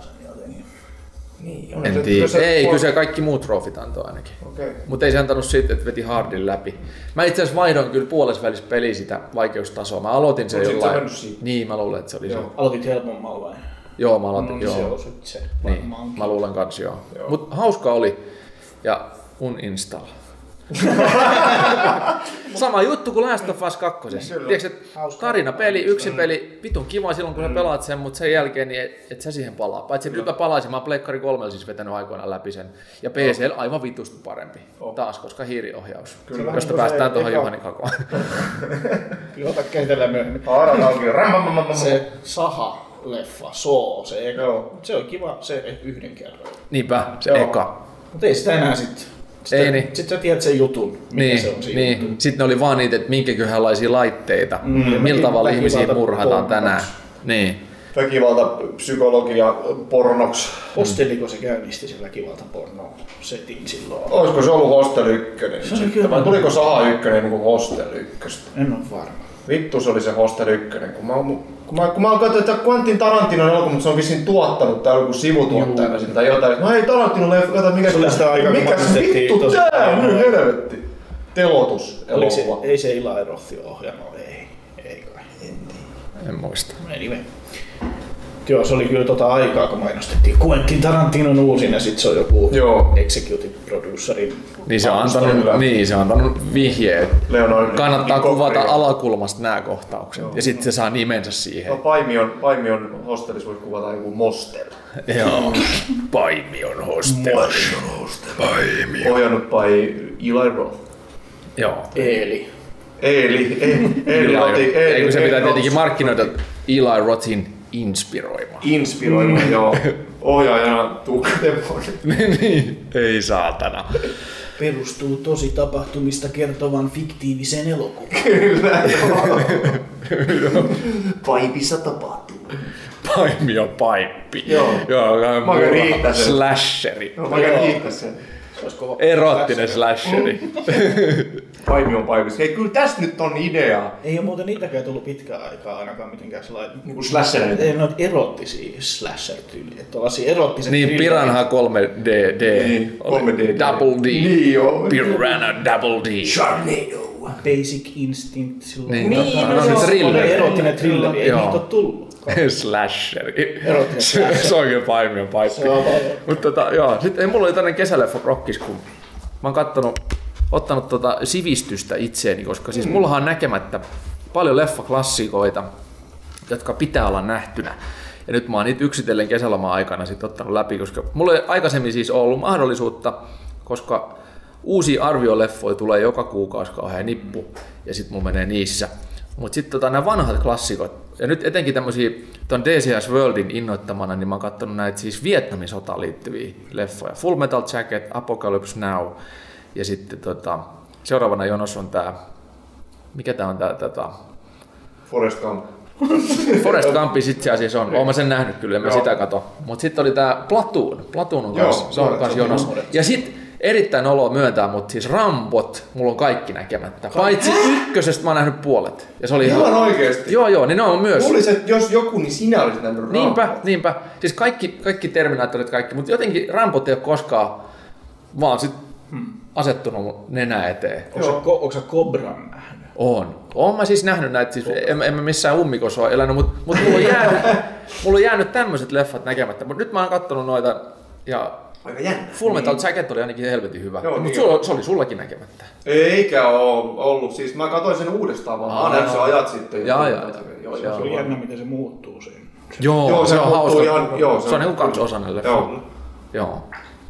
Niin, on En se- tiedä. se- Ei, kyllä se kaikki muut trofit antoi ainakin. Okei. Mutta ei se antanut siitä, että veti hardin läpi. Mä itse asiassa vaihdoin kyllä puolessa välissä peliä sitä vaikeustasoa. Mä aloitin sen jollain... siitä? Niin, mä luulen, että se oli Joo. se. Aloitit helpommalla vai? Joo, mä aloitin, No se joo. on sit se Niin, mä luulen kans joo. Joo. Mut hauska oli. Ja uninstall. Sama juttu kuin Last of Us 2. Tiedätkö, että tarina peli, yksi peli, vitun kiva silloin kun sä pelaat sen, mutta sen jälkeen niin et, et sä siihen palaa. Paitsi että nyt mä palaisin, mä oon Pleikkari 3 siis vetänyt aikoinaan läpi sen. Ja PCL aivan vitusti parempi. Taas, koska hiiriohjaus. Kyllä. Josta Niin päästään se tuohon Juhani Kakoon. Kyllä ota käsitellään myöhemmin. Se Saha-leffa, Soo, se eka. Joo. Se on kiva se yhden kerran. Niinpä, se Joo. eka. Mutta ei sitä enää sit. Ei Sitten, niin. sit sä tiedät sen jutun, mikä Niin, se on siinä jutun. niin. Sitten ne oli vaan niitä, että minkäköhänlaisia laitteita, mm, millä tavalla ihmisiä väkivalta murhataan pornoksi. tänään. Niin. Väkivalta, psykologia, pornoks. Hosteliko se käynnisti sen väkivaltaporno setin silloin? Olisiko se ollut Hostel 1? Se oli sitten? kyllä. Vai tuliko Saha 1 niin kuin Hostel 1? En ole varma. Vittu se oli se Hostel 1. Kun mä, kun mä, kun mä oon katsonut, että Quentin Tarantinon elokuva, mutta se on vissiin tuottanut tai joku sivutuottajana sitä tai jotain. No hei Tarantino leffa, kato mikä Se sitä aikaa, mikä vittu tää on nyt helvetti. Telotus elokuva. ei se Eli Rothi ohjannut, ei. Ei kai. En muista. Anyway. Joo, se oli kyllä tota aikaa, kun mainostettiin Quentin Tarantinon uusin ja sit se on joku Joo. executive producerin. Niin se on Kyllä. antanut, niin, se on antanut vihjeet. Leonardo Kannattaa DiCaprio. kuvata alakulmasta nämä kohtaukset. Ja sitten se saa nimensä siihen. No, Paimion, Paimion hostellissa voi kuvata joku mostel. Joo. Paimion hostel. Paimion. Ohjannut by Eli Roth. Joo. Eeli. Eeli, Eeli, Eeli Rothi. Ei, Eeli, kun se Eeli pitää Roth. tietenkin markkinoida Eli Rothin inspiroima. Inspiroima, joo. Ohjaajana Tuukka Tepponen. niin, ei saatana. Perustuu tosi tapahtumista kertovan fiktiiviseen elokuvaan. Kyllä, joo. Paipissa tapahtuu. Paimion paippi. Joo. Joo, Mä käyn riittää sen. Slasheri. No, kova. Erottinen slasheri. Paimion paipissa. Hei, kyllä tässä nyt on idea. Ei ole muuten niitäkään tullut pitkään aikaa ainakaan mitenkään sellainen. Niinku slashereita. Ei noita erottisia slasher-tyyliä. Tuollaisia erottiset Niin, thrillerit. Piranha 3D. D. Niin, Oli 3D. Double D. Niin joo. Piranha Double D. Sharknado. Basic Instinct silloin. Niin, Niin, totta. no no, se on thriller. Erottinen thrilleri, ei niitä ole tullut. Slasheri. Se, on kyllä paimion paljon. Mutta tota, joo, sitten ei mulla oli tämmönen kesäleffa rockis, kun mä oon kattonut, ottanut tota sivistystä itseeni, koska siis mullahan on näkemättä paljon leffaklassikoita, jotka pitää olla nähtynä. Ja nyt mä oon niitä yksitellen kesäloma aikana sitten ottanut läpi, koska mulla ei aikaisemmin siis ollut mahdollisuutta, koska uusia arvioleffoja tulee joka kuukausi kauhean nippu, ja sitten mulla menee niissä. Mutta sitten tota, nämä vanhat klassikot, ja nyt etenkin tämmöisiä tuon DCS Worldin innoittamana, niin mä oon katsonut näitä siis Vietnamin sotaan liittyviä leffoja. Full Metal Jacket, Apocalypse Now, ja sitten tota, seuraavana jonossa on tää, mikä tää on tää, tota, Forrest Gump. Forest Gump itse asiassa on, oon mä sen nähnyt kyllä, en mä Joo. sitä kato. Mutta sitten oli tää Platoon, Platoon on Joo, kans, se on joo, kans se on jonossa. Ja sit erittäin olo myöntää, mutta siis Rambot, mulla on kaikki näkemättä. Paitsi ykkösestä mä oon nähnyt puolet. Ja se oli Ihan oikeesti. Joo, joo, niin ne on myös. Luulisin, että jos joku, niin sinä olisit nähnyt Rambo. Niinpä, niinpä. Siis kaikki, kaikki Terminaattorit kaikki, mutta jotenkin Rambot ei ole koskaan vaan sit asettunut mun nenä eteen. Onko sä, ko- onko sä Cobran nähnyt? On. Oon mä siis nähnyt näitä, siis en, en mä missään ummikossa ole elänyt, mutta mut mulla, on jäänyt, mulla on jäänyt tämmöiset leffat näkemättä. Mutta nyt mä oon kattonut noita ja Aika jännä. Full Metal Jacket oli ainakin helvetin hyvä. Joo, Mutta niin se oli sullakin näkemättä. Eikä oo ollut. Siis mä katsoin sen uudestaan vaan. Aa, sen joo. ajat sitten. Jaa, jaa, Joo, jaa. joo. Se oli jännä, miten se muuttuu siinä. Joo, Joo, se, se on hauska. ihan- joo, se, se on on- niinku kaksiosainen leffa. Joo. Joo.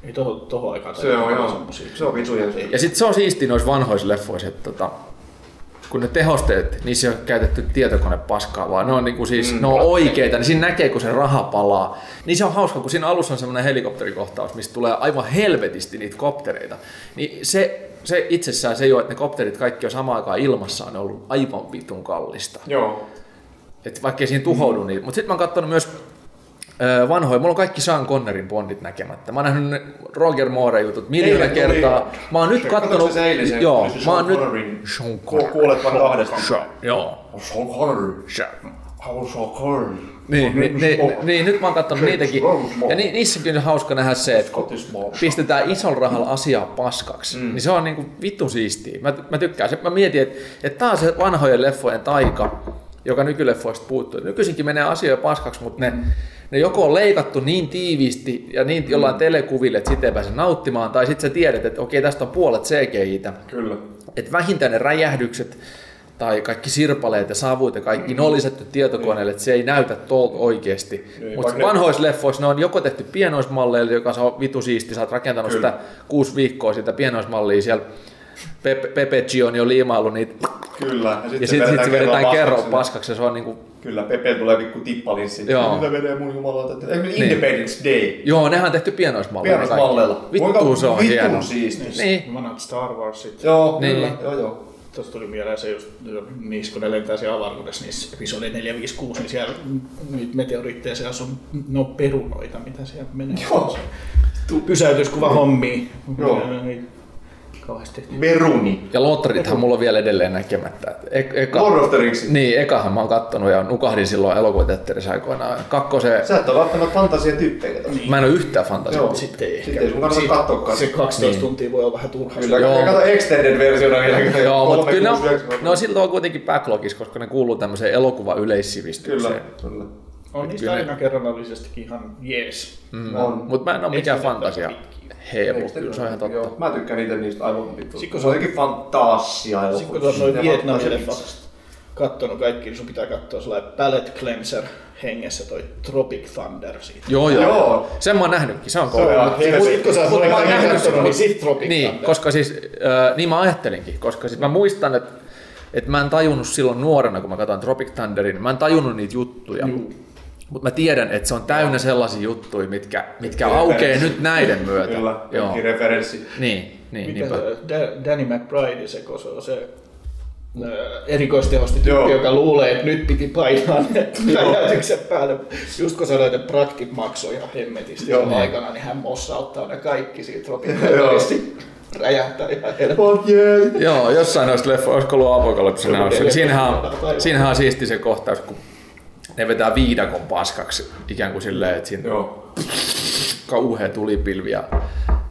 Ei toho, toho aikaan Se on, joo. Se on vitun jees. Ja sitten se on siisti noissa vanhoissa leffoissa, että tota, kun ne tehosteet, niissä ei ole käytetty tietokonepaskaa, vaan ne on, niinku siis, mm, ne on oikeita, niin siinä näkee, kun se raha palaa. Niin se on hauska, kun siinä alussa on semmoinen helikopterikohtaus, mistä tulee aivan helvetisti niitä koptereita. Niin se, se itsessään se jo, että ne kopterit kaikki on samaan aikaan ilmassa, on ollut aivan vitun kallista. Joo. Et vaikka ei siinä tuhoudu niitä. Mutta sitten mä oon katsonut myös vanhoja. Mulla on kaikki Sean Connerin Bondit näkemättä. Mä oon nähnyt Roger Moore jutut miljoona kertaa. Mä oon nyt kattonut... sä eilen sen- Joo, se mä oon nyt... Sean Ku- Kuulet vaan kahdesta. Sean, joo. Sean Connery. Sean. Sean Connery. Niin, niin, niin, niin, nyt mä oon katsonut niitäkin. Ja ni, niissäkin on hauska nähdä se, että kun pistetään isolla rahalla asiaa paskaksi, mm. niin se on niinku vittu siistiä. Mä, mä tykkään. Se, mä mietin, että, että tää on se vanhojen leffojen taika, joka nykyleffoista puuttuu. Nykyisinkin menee asioita paskaksi, mutta ne, ne joko on leikattu niin tiiviisti ja niin jollain telekuville, että sitten ei pääse nauttimaan, tai sitten sä tiedät, että okei, tästä on puolet CGI-tä. Kyllä. Että vähintään ne räjähdykset tai kaikki sirpaleet ja savut ja kaikki, mm. ne on lisätty tietokoneelle, että se ei näytä tuolta oikeasti. Niin, Mutta vaikka ne- vanhoissa leffoissa ne on joko tehty pienoismalleilla, joka on vitu siisti, sä oot rakentanut Kyllä. sitä kuusi viikkoa sitä pienoismallia siellä Pepe, Pepe Gioni on liimaillut niitä, Kyllä. ja sitten sit, sit se vedetään kerran paskaksi, ja se on niinku, Kyllä, Pepe tulee pikku tippalinssi. Joo. Mitä menee mun jumalauta? Independence Day. joo, nehän on tehty pienoismalleilla. kaikki. Pienoismalleilla. Vittu se on hieno. siisti. Niin, Vanhat Star Warsit. Joo, Niin. kyllä. Joo, joo. Tuosta tuli mieleen se just, niissä kun ne lentää siellä avaruudessa, niissä episodi 4, 5, 6, niin siellä niitä meteoriitteja siellä on, ne on perunoita, mitä siellä menee. Joo. Pysäytyskuva hommia. Joo. Kauheasti. Veruni. ja Lotterithan mulla on vielä edelleen näkemättä. E- eka, Lord of the Rings. Niin, ekahan mä oon kattonut ja nukahdin silloin elokuvateatterissa aikoinaan. Kakkosen, Sä et ole välttämättä fantasia tyyppejä. kato. mä en ole yhtään fantasia. Joo. Sitten ei Sitten ei sun kannata katsoa Se 12 tuntia voi olla vähän turhaa. Kyllä, Joo. ja kato extended-versiona vielä. Joo, mutta kyllä ne on, ne on silloin kuitenkin backlogissa, koska ne kuuluu tämmöiseen elokuva Kyllä, yleissivistykseen. kyllä. On niistä Kyllä ne- tarinakernallisestikin ihan jees. Mm. Mutta mä en ole mikään Extended fantasia pitkiä. Heepu, kyllä se on ihan Joo, totta. Mä tykkään niitä niistä aivan vittu. Sit kun Se on jotenkin fantasia. Sitten kun sä noin Vietnamin-leffat kattonut kaikki, niin sun pitää katsoa sellainen palette cleanser hengessä toi Tropic Thunder siitä. Joo, joo. Joo. Sen mä oon nähnytkin, se on Se on kova. ihan Mut hirveä. sit kun sä oot nähnyt sen. niin sit Tropic Niin, Thunder. koska siis, äh, niin mä ajattelinkin, koska siis mä muistan, että että mä en tajunnut silloin nuorena, kun mä katsoin Tropic Thunderin, mä en tajunnut niitä juttuja. Mutta mä tiedän, että se on täynnä sellaisia juttuja, mitkä, mitkä aukeaa nyt näiden myötä. Kyllä, Joo. referenssi. Niin, niin, Mitä niinpä. Danny McBride, se, kun se on se erikoistehosti Joo. tyyppi, joka luulee, että nyt piti painaa ne räjäytyksen päälle. Just kun sanoit, että praktit maksoi ihan hemmetisti Joo. aikana, niin hän mossauttaa ne kaikki siitä Thunderista. Räjähtää ihan helposti. Yeah! Joo, jossain noista leffoista, olisiko ollut Apokalypse Now, siinähän, on, siinähän on siisti se kohtaus, kun ne vetää viidakon paskaksi ikään kuin silleen, että siinä Joo. kauhea tulipilvi ja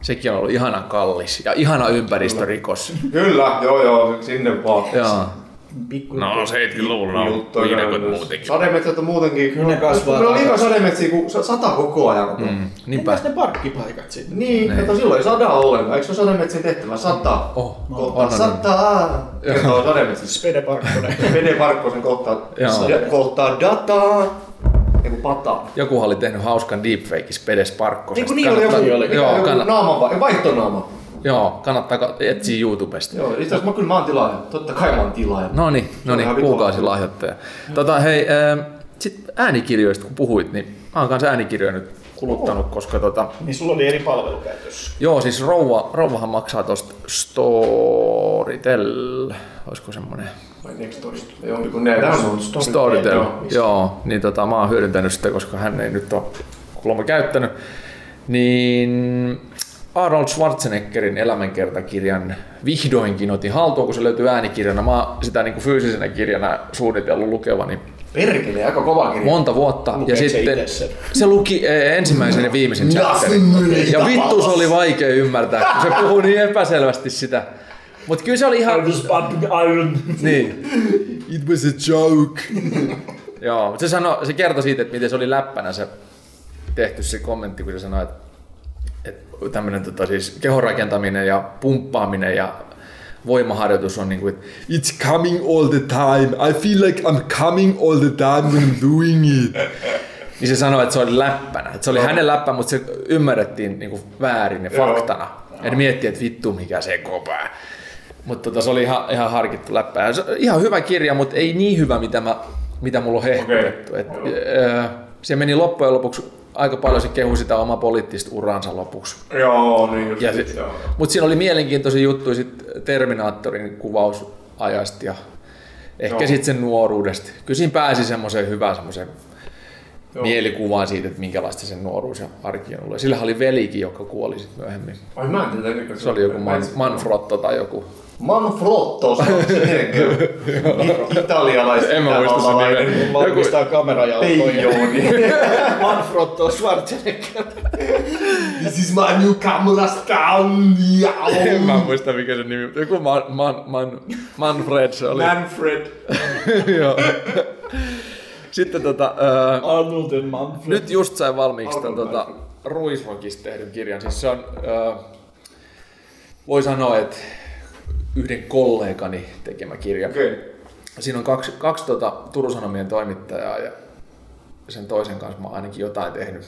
sekin on ollut ihana kallis ja ihana ympäristörikos. Kyllä, joo joo, sinne vaan. Joo. Pikku No 70-luvulla on Juttuja viidakot muutenkin. Sademetsät on muutenkin. Ne kasvaa Ne on liikaa sademetsiä, kun sa- sata koko ajan. Mm. Niinpä. Entäs ne parkkipaikat sitten? Niin, kato silloin ei sada ollenkaan. Eikö se ole sademetsien tehtävä? Sata. Oh, Kohtaa on, on, on. sataa. Kertoo sademetsissä. Spede Parkkonen. Vede Parkkosen kohtaa, kohtaa dataa. Eiku pataa. Joku oli tehnyt hauskan deepfake Spedes Parkkosesta. Eiku niin oli joku, joo, joku kannat, naama, vai- vaihtonaama. Joo, kannattaa ka- etsiä YouTubesta. Joo, itse asiassa mä kyllä mä oon tilaaja. Totta kai mä oon tilaaja. No niin, no niin, kuukausilahjoittaja. Tota, hei, ähm, sit äänikirjoista kun puhuit, niin mä oon kanssa äänikirjoja nyt kuluttanut, koska tota, niin sulla oli eri palvelukäytössä. joo, siis rouva, rouvahan maksaa tosta Storytel, olisiko semmonen Vai Nextorista. Joo, niin kun ne download Storytel, Joo, joo, niin tota, mä oon hyödyntänyt sitä, koska hän ei nyt ole kuulemma käyttänyt. Niin Arnold Schwarzeneggerin elämänkertakirjan vihdoinkin otin haltuun, kun se löytyy äänikirjana. Mä sitä niin kuin fyysisenä kirjana suunnitellut lukevani Perkele, aika kova kirja. monta vuotta. Lukeeko ja se sitten sen? se luki eh, ensimmäisen ja viimeisen chapterin. Ja vittu se oli vaikea ymmärtää, kun se puhui niin epäselvästi sitä. Mutta kyllä se oli ihan... Niin. It was a joke. Joo, mutta se, sano, se kertoi siitä, että miten se oli läppänä se tehty se kommentti, kun se sanoi, että tämmöinen tota, siis kehonrakentaminen ja pumppaaminen ja voimaharjoitus on niin kuin, it's coming all the time. I feel like I'm coming all the time when I'm doing it. Niin se sanoi, että se oli läppänä. Että se oli hänen läppä, mutta se ymmärrettiin niin kuin väärin ja faktana. Ja ne miettii, että vittu mikä se kopää. Mutta tota, se oli ihan, ihan harkittu läppä. Ja se, ihan hyvä kirja, mutta ei niin hyvä, mitä, mä, mitä mulla on hehkutettu. Okay. Et, öö, se meni loppujen lopuksi aika paljon se kehui sitä omaa poliittista uransa lopuksi. Joo, niin just Ja sit, joo. mutta siinä oli mielenkiintoisia juttuja sit Terminaattorin kuvausajasta ja ehkä sitten sen nuoruudesta. Kyllä siinä pääsi semmoiseen hyvään semmoiseen mielikuvaan siitä, että minkälaista sen nuoruus ja arki on ollut. Sillähän oli velikin, joka kuoli sit myöhemmin. Ai mä en tiedä. Se oli joku Man, Manfrotto tai joku. Manfrotto, se on se I- italialaista. En mä muista sen nimeä. Valmistaa kamerajalkoja. Peijoni. Manfrotto Schwarzenegger. This is my new camera stand. En mä muista mikä se nimi. Joku Man, Man, Man, Manfred se oli. Manfred. Joo. Sitten tota, öö, Arnold Manfred. Nyt just sain valmiiksi tämän tota, Ruisrockista tehdyn kirjan. Siis se on, ö, voi sanoa, että yhden kollegani tekemä kirja. Okei. Siinä on kaksi, kaksi tota, Turun Sanomien toimittajaa ja sen toisen kanssa mä oon ainakin jotain tehnyt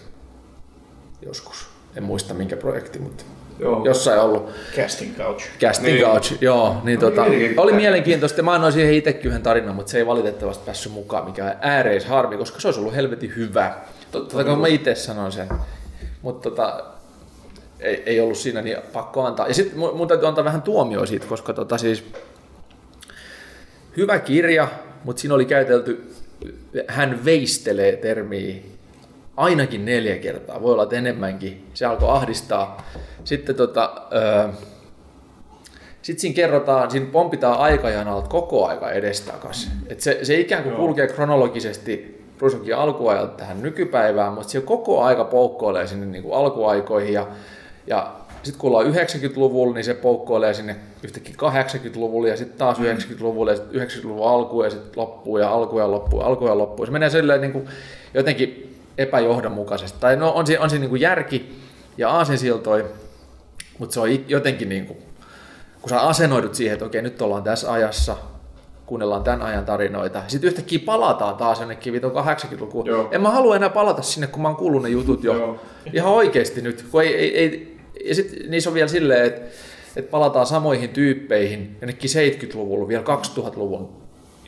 joskus. En muista minkä projekti, mutta Joo. jossain ollut. Casting couch. Casting Niin. couch, joo. Niin tota, mielenkiintoista. oli mielenkiintoista. Mä annoin siihen itsekin yhden tarinan, mutta se ei valitettavasti päässyt mukaan, mikä on ääreis harmi, koska se olisi ollut helvetin hyvä. Totta kai mä itse sanon sen. Mutta tota, ei, ei, ollut siinä niin pakko antaa. Ja sitten mun mun täytyy antaa vähän tuomioa siitä, koska tota siis hyvä kirja, mutta siinä oli käytelty, hän veistelee termiä ainakin neljä kertaa, voi olla että enemmänkin. Se alkoi ahdistaa. Sitten tota, öö, sitten siinä kerrotaan, siinä pompitaan aikajanalta koko aika edestakas. Et se, se ikään kuin kulkee kronologisesti Ruisokin alkuajalta tähän nykypäivään, mutta se koko aika poukkoilee sinne niin kuin alkuaikoihin. Ja, ja sitten kun ollaan 90-luvulla, niin se poukkoilee sinne yhtäkkiä 80-luvulle ja sitten taas 90-luvulle ja sitten 90-luvun alkuun ja sitten loppuu ja alku ja loppuu ja alku ja loppuu. Se menee silleen niin kuin jotenkin epäjohdonmukaisesti. Tai no on siinä, on siinä niin kuin järki ja aasinsiltoi, mutta se on jotenkin niin kuin kun sä asennoidut siihen, että okei, nyt ollaan tässä ajassa, kuunnellaan tämän ajan tarinoita, sitten yhtäkkiä palataan taas jonnekin viton 80-lukuun. Joo. En mä halua enää palata sinne, kun mä oon kuullut ne jutut jo. Joo. Ihan oikeasti nyt. Kun ei, ei, ei, ja sit niissä on vielä silleen, että, että palataan samoihin tyyppeihin jonnekin 70-luvulla, vielä 2000-luvun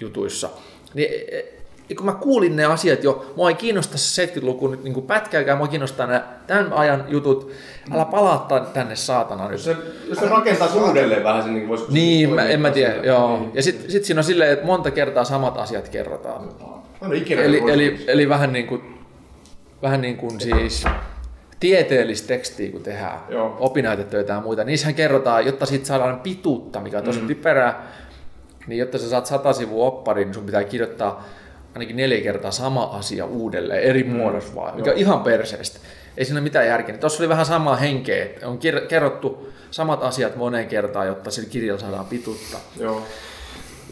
jutuissa. Niin e- e- kun mä kuulin ne asiat jo, mua ei kiinnosta se 70-luku nyt niin pätkääkään, mua kiinnostaa nämä tämän ajan jutut. Älä palaa tän- tänne saatana nyt. Jos se, jos se rakentaa uudelleen vähän sen, niin voisiko Niin, mä, en mä tiedä, tosiaan? joo. Niin. Ja sitten sit siinä on silleen, että monta kertaa samat asiat kerrotaan. Ikinä Eli, kuullut. eli, eli vähän niin kuin, vähän niin kuin siis tieteellistä tekstiä, kun tehdään Joo. opinnäytetöitä ja muita, niissähän kerrotaan, jotta siitä saadaan pituutta, mikä on tosi mm. typerää, niin jotta sä saat sata sivua oppari, niin sun pitää kirjoittaa ainakin neljä kertaa sama asia uudelleen, eri mm. muodossa vaan, mikä on ihan perseestä. Ei siinä mitään järkeä. Tuossa oli vähän samaa henkeä, että on kir- kerrottu samat asiat moneen kertaan, jotta sillä kirjalla saadaan pituutta. Joo.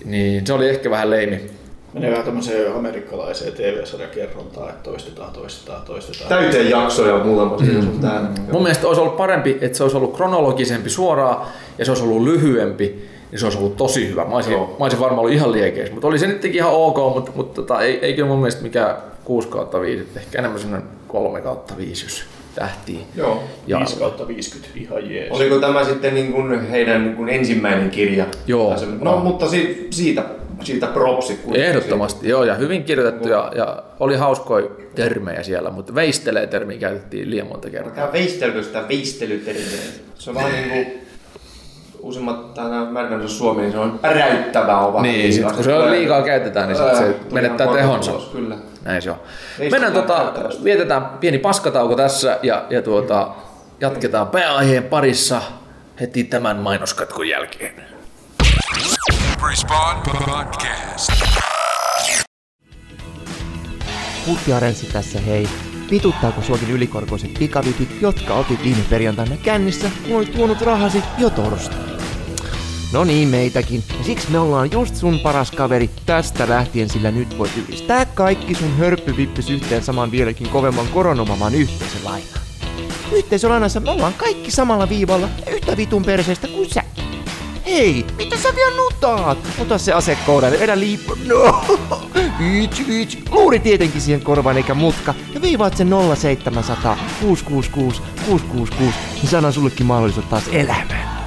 Niin se oli ehkä vähän leimi. Menee vähän tämmöiseen amerikkalaiseen TV-sarjakerrontaan, että toistetaan, toistetaan, toistetaan. Täyteen jaksoja muutama sun täällä. Mun mielestä olisi ollut parempi, että se olisi ollut kronologisempi suoraan ja se olisi ollut lyhyempi, niin se olisi ollut tosi hyvä. Mä olisin, Joo. mä olisin varmaan ollut ihan liekeissä, mutta oli se nytkin ihan ok, mutta, mutta tota, ei, ei kyllä mun mielestä mikään 6 kautta 5, ehkä enemmän semmoinen 3 kautta 5, jos tähtii. Joo. Ja, 5 kautta 50, ihan jees. Oliko tämä sitten niin kuin heidän niin kuin ensimmäinen kirja? Joo. Se- No, mutta si- siitä, siitä kuitenkin. Ehdottomasti, joo, ja hyvin kirjoitettu ja, ja oli hauskoja termejä siellä, mutta veistelee termiä käytettiin liian monta kertaa. Tämä veistelykö sitä veistelytermiä? Se on vähän niin kuin uusimmat, määritellään suomi, niin se on räyttävää ovat. Niin, sit kun se on liikaa käytetään, niin sit se menettää tehonsa. Kyllä. Näin se on. Veistetään Mennään tota, vietetään pieni paskatauko tässä ja, ja tuota, jatketaan pääaiheen parissa heti tämän mainoskatkon jälkeen. Respawn Podcast. Puttiarenssi tässä hei. Vituttaako suokin ylikorkoiset pikavipit, jotka otit viime perjantaina kännissä, kun olit tuonut rahasi jo torstaina? No niin, meitäkin. Ja siksi me ollaan just sun paras kaveri tästä lähtien, sillä nyt voit yhdistää kaikki sun hörppyvippis yhteen saman vieläkin kovemman koronomaman yhteisön lainaan. Yhteisölainassa me ollaan kaikki samalla viivalla yhtä vitun perseestä kuin sä. Hei, mitä sä vielä nutaat? Ota se asekoodalle, vedä liippu. No! Viitsi, viitsi. Luuri tietenkin siihen korvaan eikä mutka. Ja viivaat sen 0700 666 666. Niin saadaan sullekin mahdollisuus taas elämään.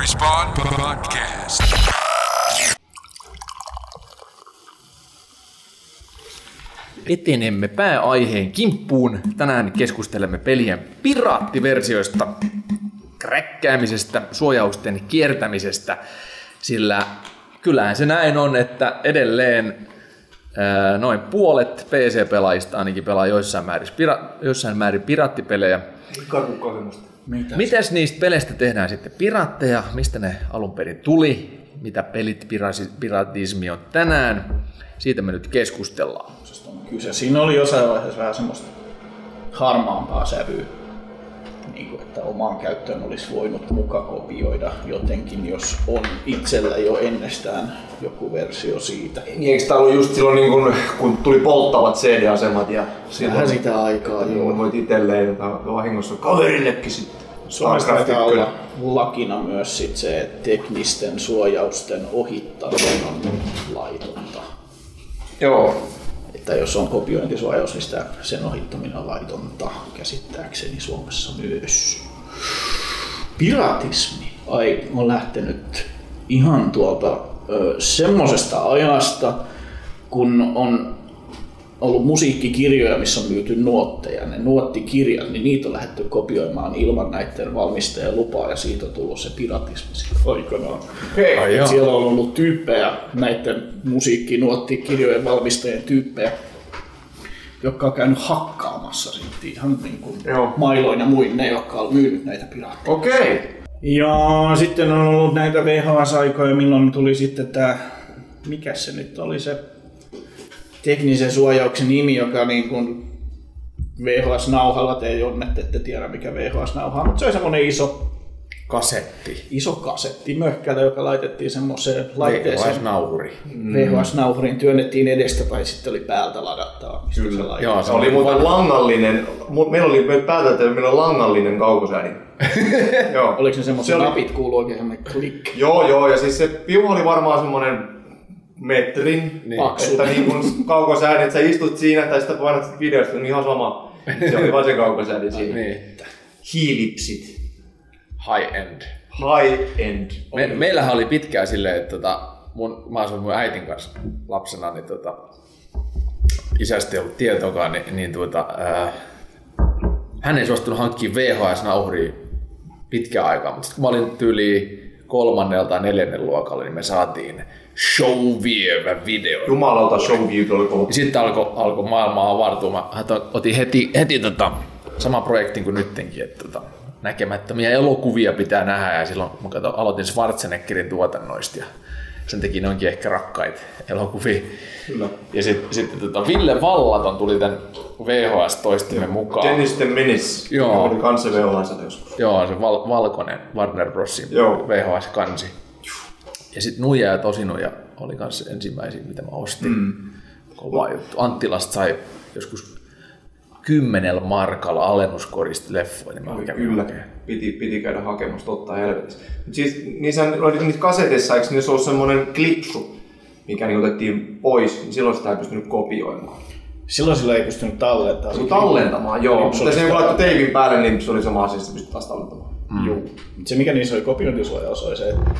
Respawn Podcast. Etenemme pääaiheen kimppuun. Tänään keskustelemme pelien piraattiversioista, kräkkäämisestä, suojausten kiertämisestä, sillä kyllähän se näin on, että edelleen noin puolet PC-pelaajista ainakin pelaa joissain määrin, pira, joissain määrin piraattipelejä. Mitä? Mitäs niistä peleistä tehdään sitten piraatteja? Mistä ne alun perin tuli? Mitä pelit piratismi on tänään? Siitä me nyt keskustellaan. kyse. Siinä oli jossain vaiheessa vähän semmoista harmaampaa sävyä. Niin kuin, että omaan käyttöön olisi voinut muka kopioida jotenkin, jos on itsellä jo ennestään joku versio siitä. Niin eikö tää ollut just silloin, niin kun, kun tuli polttavat CD-asemat ja Vähän sitä aikaa, Joo, joo. voit itselleen tai vahingossa kaverillekin sitten. Suomessa taitaa olla lakina myös sit se, että teknisten suojausten ohittaminen on laitonta. Joo. Että jos on kopiointisuojaus, niin sitä, sen ohittaminen on laitonta käsittääkseni Suomessa myös. Piratismi ai, on lähtenyt ihan tuolta ö, semmosesta ajasta, kun on ollut musiikkikirjoja, missä on myyty nuotteja, ne nuottikirjat, niin niitä on lähdetty kopioimaan ilman näiden valmistajan lupaa ja siitä on tullut se piratismi aikanaan. Okei. Ai Et joo. siellä on ollut tyyppejä, näiden musiikkinuottikirjojen valmistajien tyyppejä, jotka on käynyt hakkaamassa sitten ihan niin kuin Joo. mailoin ja muin ne, jotka on myynyt näitä piraatteja. Okei. Ja sitten on ollut näitä VHS-aikoja, milloin tuli sitten tämä, mikä se nyt oli se teknisen suojauksen nimi, joka niin kuin VHS-nauhalla, te Jonnet ette tiedä mikä VHS-nauha on, mutta se oli semmoinen iso, Kasetti. iso kasetti möhkäle, joka laitettiin semmoiseen laitteeseen. VHS-nauhuri. VHS-nauhuriin työnnettiin edestä tai sitten oli päältä ladattava. mistä se. Joo, Se oli muuten langallinen, meillä oli, me päätettiin, että meillä on langallinen kaukosäädin. joo. Oliko ne semmoiset Se oli- napit kuuluu oikein semmoinen klik? Joo, joo, ja siis se piuha oli varmaan semmonen metrin, Niin. Paksu. että niin kun kaukosäädin, että sä istut siinä tai sitten painat videosta, niin ihan sama. Se oli vaan se kaukosäädin siinä. Niin. Hiilipsit. High end. High end. Me, meillähän oli pitkään silleen, että tota, mun, mä asuin mun äitin kanssa lapsena, niin tota, isästä ei ollut tietoakaan, niin, niin tuota, ää, hän ei suostunut hankkimaan VHS-nauhuria pitkään aikaa, mutta sitten kun mä olin tyyli kolmannella tai neljännen luokalla, niin me saatiin showvievä video. Jumalauta showview oli kova. Sitten alkoi alko maailma avartua. Mä otin heti, heti tota, sama projektin kuin nyttenkin, että tota, näkemättömiä elokuvia pitää nähdä. Ja silloin mä katsoin, aloitin Schwarzeneggerin tuotannoista ja sen teki ne onkin ehkä rakkaita elokuvia. Kyllä. Ja sitten sit, tota, Ville Vallaton tuli tämän VHS-toistimen mukaan. Dennis the Menace. Joo. Oli kanssa VHS joskus. Joo, se val- valkoinen Warner Brosin Joo. VHS-kansi. Ja sitten Nuija ja Tosinuja oli kanssa ensimmäisiä, mitä mä ostin. Mm. Kova juttu. Anttilasta sai joskus kymmenellä markalla alennuskorista leffoja, niin mä kävin Kyllä, piti, piti käydä hakemassa totta helvetissä. Mut siis niissä oli niissä kaseteissa, eikö niissä ollut semmoinen klipsu, mikä niin otettiin pois, niin silloin sitä ei pystynyt kopioimaan. Silloin sillä ei pystynyt tallentamaan. Se tallentamaan, joo. Mutta se kun laittoi teipin päälle, niin se oli sama asia, että se pystyi taas tallentamaan. Joo. Se mikä niissä oli kopiointisuojaus oli se, että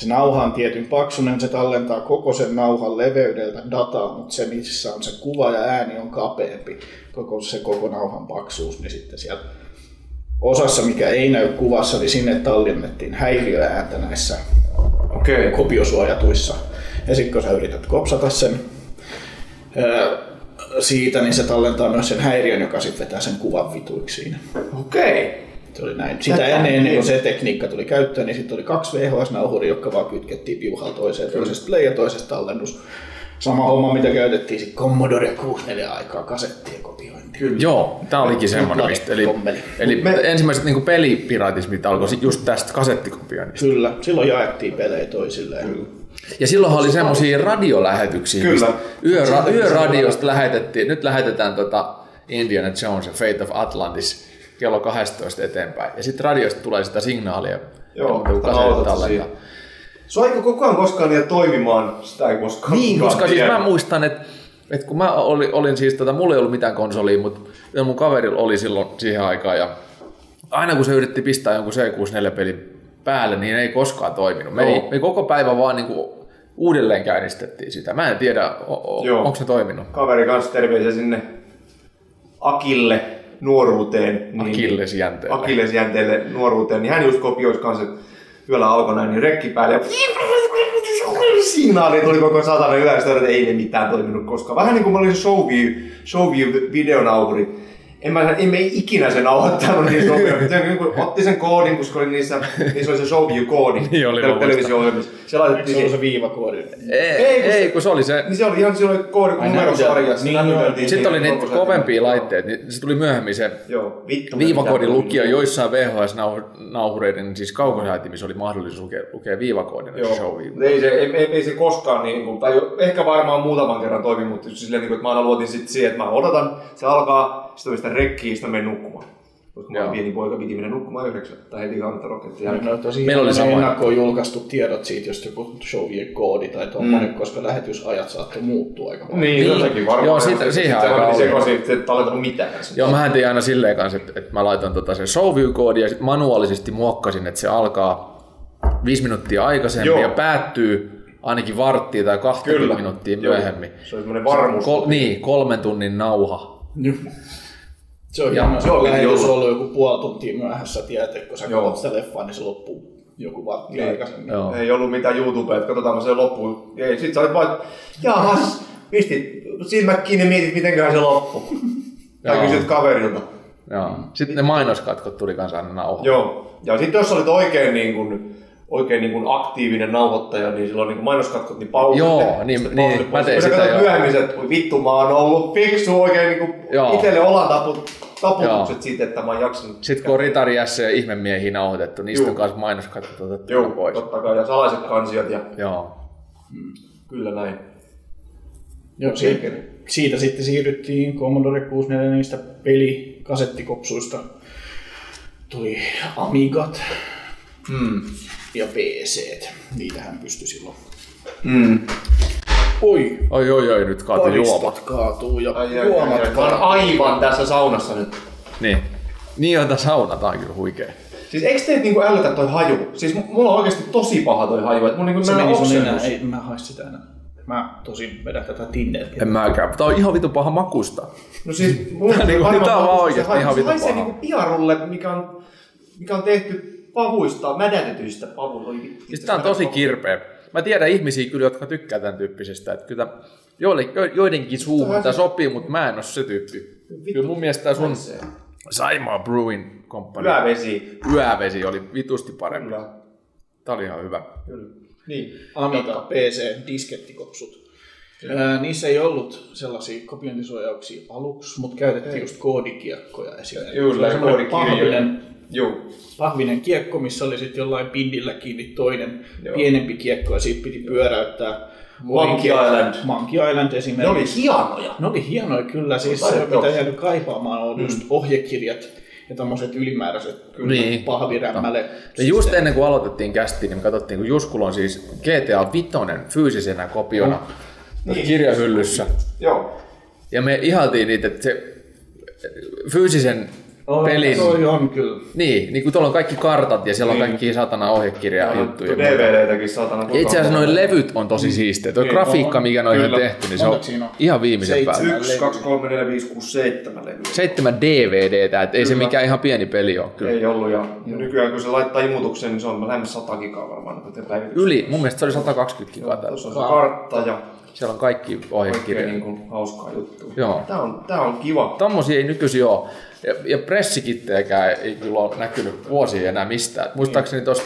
se nauha on tietyn paksunen, se tallentaa koko sen nauhan leveydeltä dataa, mutta se missä on se kuva ja ääni on kapeampi, koko se koko nauhan paksuus, niin sitten siellä osassa, mikä ei näy kuvassa, niin sinne tallennettiin häiriöääntä näissä. Okay. kopiosuojatuissa. Ja sitten kun sä yrität kopsata sen siitä, niin se tallentaa myös sen häiriön, joka sitten vetää sen kuvan vituiksi siinä. Okei. Se oli näin. Sitä ennen, ennen kuin se tekniikka tuli käyttöön, niin sitten oli kaksi VHS-nauhuria, jotka vaan kytkettiin piuhalla toiseen, toisesta play ja toisesta tallennus. Sama homma, mitä käytettiin sitten Commodore 64 aikaa kasettien kopiointiin. Kyllä. Joo, tämä olikin semmoinen, mistä, eli, kommeli. eli Me- ensimmäiset niin pelipiratismit alkoi just tästä kasettikopioinnista. Kyllä, silloin jaettiin pelejä toisilleen. Kyllä. Ja silloinhan oli semmoisia radiolähetyksiä, Kyllä. yöra, yöradiosta lähetettiin, nyt lähetetään tota Indiana Jones ja Fate of Atlantis kello 12 eteenpäin. Ja sitten radiosta tulee sitä signaalia. Joo, kasetit. Saiko koko ajan koskaan niitä toimimaan? Sitä ei koskaan Niin, koska siis mä muistan, että, että kun mä olin, olin siis, tota, mulla ei ollut mitään konsolia, mutta mun kaverilla oli silloin siihen aikaan ja aina kun se yritti pistää jonkun C64-pelin päälle, niin ei koskaan toiminut. Me, ei, me koko päivä vaan niin kuin uudelleen käynnistettiin sitä. Mä en tiedä, o- o- Joo. onko se toiminut. Kaveri kanssa terveisiä sinne Akille nuoruuteen. Niin, Akillesjänteelle. Akillesjänteelle nuoruuteen, niin hän just kopioisi kanssa, että yöllä alkoi näin, niin rekki päälle ja signaali tuli koko satana yleensä, että ei ne mitään toiminut koskaan. Vähän niin kuin mä olin Showview, Showview videonauhuri. En mä, en mä ikinä sen nauhoittanut niin sopia. Se niin kuin otti sen koodin, koska oli niissä, niissä oli se Showview-koodi. Niin oli, mä tel- muistan. televisio-ohjelmissa. Se laitettiin se se viivakoodi? Ei, Ei, ei, kun ei se- kun se oli se. Niin se oli ihan silloin koodi Ai, numerosarjassa. niin, Niin, lyötiin Sitten oli niitä kovempia laitteita, niin se tuli myöhemmin se Joo, vittu. viivakoodin mitä lukija joissain VHS-nauhureiden, siis kaukosäätimissä oli mahdollisuus lukea, lukea viivakoodina Joo. Mutta Ei se, ei, ei, ei se koskaan, niin kuin, tai ehkä varmaan muutaman kerran toimi, mutta just silleen, niin kuin, että mä aina luotin sit siihen, että mä odotan, se alkaa, sitten on sitä rekkiä, sitten mä menen nukkumaan. Koska mä olin Joo. pieni poika, piti mennä nukkumaan yhdeksän, tai heti kannattaa rokettia jälkeen. No, tosi Meillä oli sama. ennakkoon julkaistu tiedot siitä, jos joku showien koodi tai tuommoinen, mm. koska lähetysajat saattoi muuttua aika paljon. Niin, Niin. sekin varmaan. Joo, siitä- Ja siihen se aikaan oli. sekaisin, että et tallentanut mitään. Joo, mä tein aina silleen kanssa, että, että mä laitan tota sen showview-koodin ja sitten manuaalisesti muokkasin, että se alkaa viisi minuuttia aikaisemmin Joo. ja päättyy ainakin varttia tai 20 Kyllä. minuuttia Joo. myöhemmin. Se oli semmoinen varmuus. Kol, niin, kolmen tunnin nauha. Se on Ja- jännä, se on piti lähetys olla. ollut joku puoli tuntia myöhässä, tiedät, että kun sä katsot sitä leffaa, niin se loppuu joku vartti Niin. aikaisemmin. Joo. Ei ollut mitään YouTubea, että katsotaan se loppuun. Ei, sit sä olit vaan, että jahas, pistit silmät kiinni ja mietit, mitenköhän se loppuu. tai kysyt kaverilta. Joo. Sitten ne mainoskatkot tuli kanssa aina nauha. Joo. Ja sitten jos olit oikein, niin kuin, oikein niin kuin aktiivinen nauhoittaja, niin silloin niin kuin mainoskatkot, niin pausille. Joo, niin- Sitten niin, pausille mä tein sitä, joo. myöhemmin, että voi vittu, mä oon ollut fiksu oikein niin kuin Joo. itselle olan taput, taputukset Joo. siitä, että mä oon jaksanut. Sitten kun on Ritari S ja ihmemiehiä nauhoitettu, niistä Juu. on kanssa mainoskatkot otettu Joo, pois. totta kai. Ja salaiset kansiot ja Joo. kyllä näin. Joo, siitä, siitä sitten siirryttiin Commodore 64 niistä pelikasettikopsuista. Tuli Amigat Mm. Ja PC. Niitähän pystyi silloin. Mm. Oi, Oi, oi, oi, nyt kaatui juoma. paristot kaatuu ja Ai, ai, ai, juomat ai. Oon kaatuu. aivan tässä saunassa nyt. Niin. Niin on, tässä sauna, tää on kyllä huikea. Siis eikö teet niinku älytä toi haju? Siis mulla on oikeesti tosi paha toi haju. Et mun niinku Se meni sun enää, ei mä haista sitä enää. Mä tosin vedän tätä Tinderia. En mäkään. Tää on ihan vitu paha makusta. No siis mulla on niinku- tää on vaan oikeesti se haju. ihan Se haisee paha. niinku piarulle, mikä on, mikä on tehty pavuista, mädätetyistä pavuista. Siis tää on tosi kirpeä. Mä tiedän ihmisiä kyllä, jotka tykkää tämän tyyppisestä. Että kyllä joidenkin suuhun tää sopii, mutta mä en oo se tyyppi. Kyllä mun mielestä sun Saimaa Brewing Company Hyvä vesi. yövesi oli vitusti parempi. Kyllä. Tää oli ihan hyvä. Kyllä. Niin. Amiga, PC, diskettikopsut. Ää, niissä ei ollut sellaisia kopiointisuojauksia aluksi, mutta käytettiin just koodikiekkoja esimerkiksi. Juu, Se koodikirja. pahvinen, kiekko, missä oli sitten jollain pindillä kiinni toinen Joo. pienempi kiekko ja siitä piti pyöräyttää. Monkey Island. Monkey Island Ne esimerkiksi. oli hienoja. Ne oli hienoja kyllä, siis se mitä jäänyt kaipaamaan on just ohjekirjat ja tämmöiset ylimääräiset kyllä Niin. pahvirämmäle. Ja just ennen kuin aloitettiin kästiin, niin me katsottiin, kun Juskulla on siis GTA 5 fyysisenä kopiona Niin. kirjahyllyssä. Joo. Ja me ihaltiin niitä, että se fyysisen Oh, pelin... Toi on kyllä. Niin, niin kun tuolla on kaikki kartat ja siellä on Niin. kaikki satana ohjekirja juttuja. DVDtäkin saatana. Ja itse asiassa noin levyt on tosi siistejä. Tuo Niin, grafiikka, on. mikä noihin on tehty, niin se on on? ihan viimeisen Seitsemän. päällä. 1, 2, 3, 4, 5, 6, 7 levyä. Seitsemän DVDtä, että ei se mikään ihan pieni peli ole. Kyllä. Ei ollut ja nykyään kun se laittaa imutuksen, niin se on lähes 100 gigaa varmaan. Yli, mun mielestä se oli 120 gigaa. Tuossa on se kartta ja Siellä on kaikki oikein ohjekirjoja. niin kuin hauskaa juttua. Joo. Tää on, tää on kiva. Tommosia ei nykyisin ole. Ja, ja pressikittejäkään ei kyllä ole näkynyt vuosia enää mistään. Muistaakseni tuossa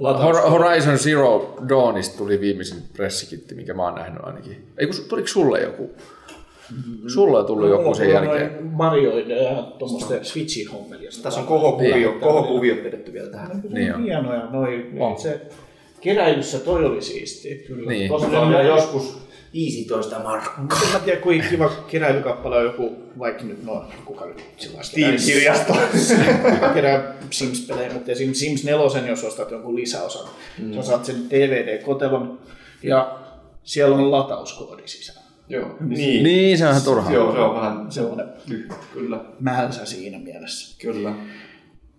Hor- Horizon Zero Dawnista tuli viimeisin pressikitti, mikä mä oon nähnyt ainakin. Ei kun, tuliko sulle joku? Sulle on tullut joku sen jälkeen. Marioiden ja tuommoisten Switchin hommelista. Tässä on kohokuvio, Niin. kohokuviot vedetty vielä tähän. Niin on. Hienoja. Noi, On. Se keräilyssä toi oli siistiä. Kyllä. Niin. Se on joskus 15 markkaa. Mutta en mä tiedä, kuinka kiva keräilykappale on joku, vaikka nyt no, kuka nyt sellaista. Steam-kirjasto. kerää Sims-pelejä, mutta esim. Sims 4, jos ostat jonkun lisäosan, mm. sä saat sen DVD-kotelon ja siellä on latauskoodi sisällä. Joo. Niin. Niin, se on ihan turhaa. Joo, se on vähän Semmoinen tyhmä. Kyllä. mälsä siinä mielessä. Kyllä.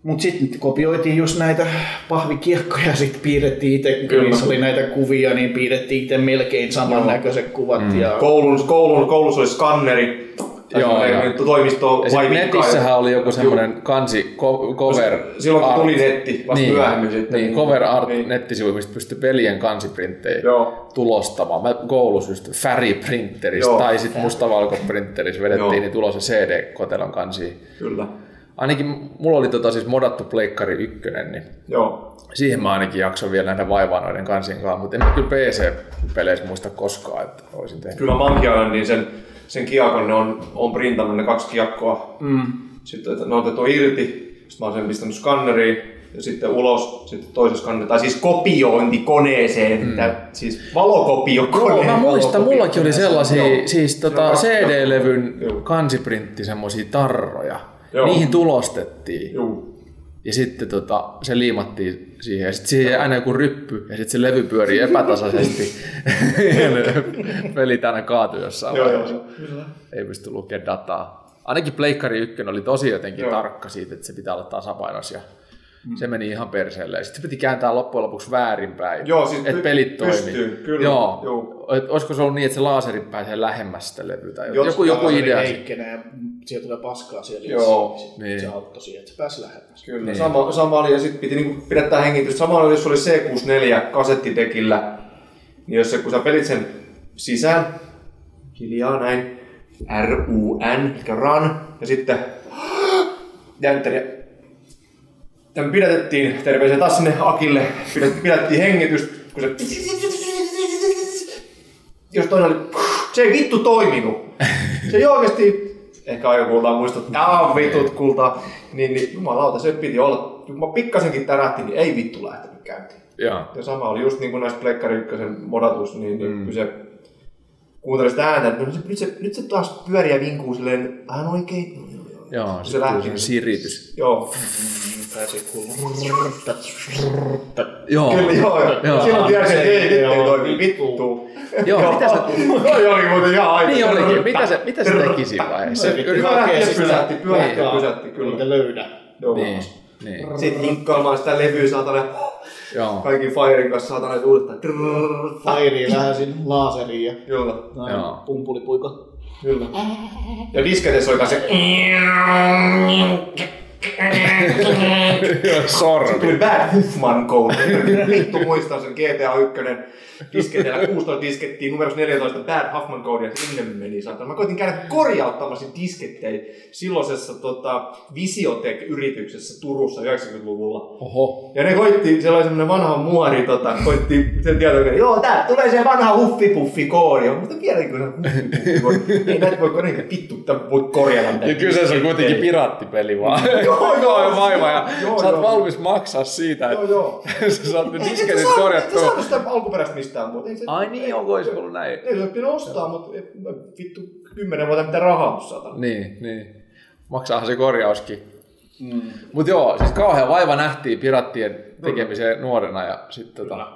Mutta sitten kopioitiin just näitä pahvikiekkoja, sitten piirrettiin itse, kun niissä oli näitä kuvia, niin piirrettiin itse melkein samannäköiset kuvat. Mm. Ja Koulun, koulun, koulussa oli skanneri. Joo, joo. toimisto Ja vai netissähän oli joku semmoinen kansi, co- cover Silloin kun art. tuli netti, vasta niin, myöhemmin sitten. Niin, cover art Niin. nettisivu, mistä pystyi pelien kansiprinttejä Joo. tulostamaan. Mä koulussa just färiprinterissä tai sitten mustavalkoprinterissä vedettiin niin tulos se CD-kotelon kansiin. Kyllä. Ainakin mulla oli tota siis modattu Pleikkari 1, niin Joo. siihen mä ainakin jakson vielä nähdä vaivaa noiden kansien kanssa, mutta en mä kyllä PC-peleissä muista koskaan, että olisin tehnyt. Kyllä Monkey Islandin sen, sen kiakon ne on, on printannut ne kaksi kiekkoa. Mm. Sitten että ne on otettu irti. Sitten mä oon sen pistänyt skanneriin ja sitten ulos sitten toisessa skanneri, tai siis kopiointikoneeseen, mm. tää, siis valokopiokoneen. Joo, mä muistan, mullakin oli sellaisia, Joo. siis tota, CD-levyn kansiprintti semmosia tarroja. Joo. Niihin tulostettiin. Joo. Ja sitten tota, se liimattiin siihen. Ja sitten siihen aina joku ryppy. Ja sitten se levy pyörii epätasaisesti. pelit aina kaatui jossain Joo, vaiheessa. joo. Ei pysty lukemaan dataa. Ainakin Pleikkari 1 oli tosi jotenkin Joo. tarkka siitä, että se pitää olla tasapainos. Ja se meni ihan perseelle. Sitten se piti kääntää loppujen lopuksi väärinpäin. Joo, siis että pelit toimii. pystyy, kyllä, Joo. joo. Et olisiko se ollut niin, että se laaseri pääsee lähemmäs sitä levyä tai Jos joku, joku idea. heikkenee ja sieltä tulee paskaa siellä Joo, liissä, niin. Se auttoi siihen, että se pääsi lähemmäs. Kyllä, Niin. niin. sama, sama oli ja sitten piti niinku pidättää hengitystä. Sama oli, jos oli C64 kasettitekillä, niin jos se, kun sä pelit sen sisään, hiljaa näin, R-U-N, eli run, ja sitten jänttäri. Tämän pidätettiin, terveisiä taas sinne Akille, pidät- pidättiin hengitystä, kun se jos toinen oli, se ei vittu toiminut. Se ei oikeesti, ehkä aika kultaa muistut, tää on vitut kultaa. Niin, niin jumalauta, se piti olla, kun mä pikkasenkin tärähti, niin ei vittu lähtenyt käyntiin. Joo. Ja sama oli just niin kuin näissä Pleikkari ykkösen modatus, niin, niin mm. se kuunteli sitä ääntä, että nyt, se, nyt se taas pyörii ja vinkuu silleen vähän oikein. Joo, joo, joo. Joo, Se se. Se siritys. Joo, Pääsi kuulumaan. Joo. kyllä joo. Joo. joo. Silloin tiesi, että ei vittu, Joo, toi vittu. Joo, mitä se- Toi oli muuten ihan aito. Niin olikin. Mitä se, mitä se teki siinä vaiheessa? Se pysähti, ja aikaa, pysähti, kyllä. Eikä löydä. Joo. Niin, niin. Sitten hinkkaamaan sitä levyä saatana Joo. kaikki Firen kanssa saatana uudestaan. Fairiin vähän sinne laaseriin ja Joo. pumpulipuiko. Kyllä. Ja disketeissä oli taas se... Sormi. Tuli Bad Huffman Code. Vittu muistan sen GTA 1 disketeillä 16 diskettiin numerossa 14 Bad Huffman Code ja sinne meni saatana. Mä koitin käydä korjauttamassa diskettejä silloisessa tota, Visiotech-yrityksessä Turussa 90-luvulla. Oho. Ja ne koitti, siellä oli semmonen vanha muori, tota, koitti sen tietokoneen, joo tää tulee se vanha huffipuffi koodi, mutta vieläkö se huffipuffi koodi? Ei näitä voi korjata, vittu, voi korjata. Ja kyseessä on kuitenkin piraattipeli vaan. Joo, joo. Joo, vaiva ja Joo, sä oot joo. valmis maksaa siitä, Joo, että joo. sä saat ne Ei, disketit et sä saa- Et korjattua. sä saanut sitä alkuperäistä mistään muuta. Ei se, Ai niin, onko olisi ollut näin? ei se pitänyt ostaa, mutta et- vittu kymmenen vuotta mitä rahaa on satana. Niin, niin. Maksaahan se korjauskin. Mm. Mutta joo, siis kauhean vaiva nähtiin pirattien tekemiseen nuorena ja sitten tota,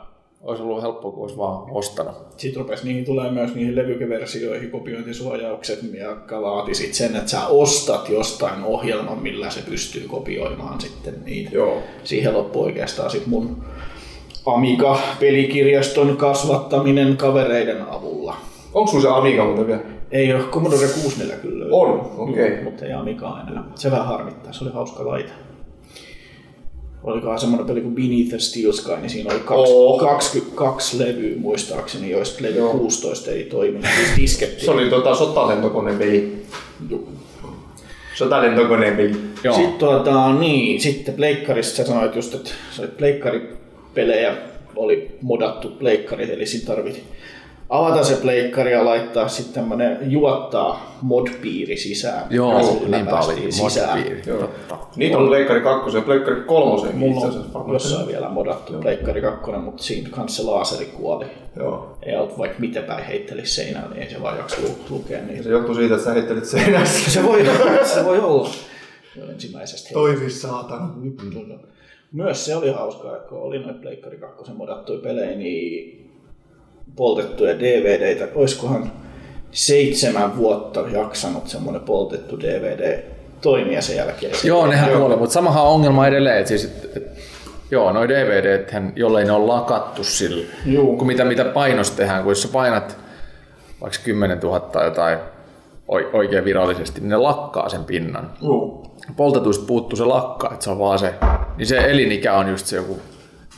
olisi ollut helppoa, kun olisi vaan ostanut. Sitten rupesi niihin tulee myös niihin levykeversioihin kopiointisuojaukset, jotka vaati sit sen, että sä ostat jostain ohjelman, millä se pystyy kopioimaan sitten niitä. Joo. Siihen loppui oikeastaan sit mun Amiga-pelikirjaston kasvattaminen kavereiden avulla. Onko sulla se Amiga muuten vielä? Ei ole Commodore 64 kyllä. On, okei. Joo, Mutta ei Amigaa enää. Se vähän harmittaa, se oli hauska laite. Olikohan semmoinen peli kuin Beneath the Steel Sky, niin siinä oli kaksi, Oh. 22 levyä muistaakseni, joista levy 16 ei toiminut. Siis disketti. Se oli tota sotalentokoneen peli. Sotalentokoneen peli. Joo. Sitten tuota, niin, sitten pleikkarista sä sanoit just, että se oli pleikkaripelejä oli modattu pleikkarit, eli siinä tarvit avata se pleikkari ja laittaa sitten tämmönen juottaa mod-piiri sisään. Joo, sillä olikin sisään. modpiiri. Totta. Niitä on Pleikkari 2 ja Pleikkari 3 Mulla on jossain vielä modattu pleikkari 2, mutta siinä kanssa se laaseri kuoli. Joo. Ei ollut vaikka mitä päin heittelisi seinään, niin ei se vaan jaksa lu- lukea niitä. Se johtuu siitä, että sä heittelit seinässä. Se voi, se voi olla. Ensimmäisestä Toivi saatana. Myös se oli hauskaa, että kun oli noin Pleikkari 2 modattuja pelejä, niin poltettuja DVDitä, olisikohan seitsemän vuotta jaksanut semmoinen poltettu DVD toimia sen jälkeen. Joo, nehän kuolee, mutta samahan on ongelma edelleen, että siis, et, et, joo, noi DVD, jollei ne on lakattu sillä, Juu. kun mitä, mitä painos tehdään, kun jos sä painat vaikka 10 000 tai jotain oi- oikein virallisesti, niin ne lakkaa sen pinnan. Joo. Poltetuista puuttuu se lakka, että se on vaan se, niin se elinikä on just se joku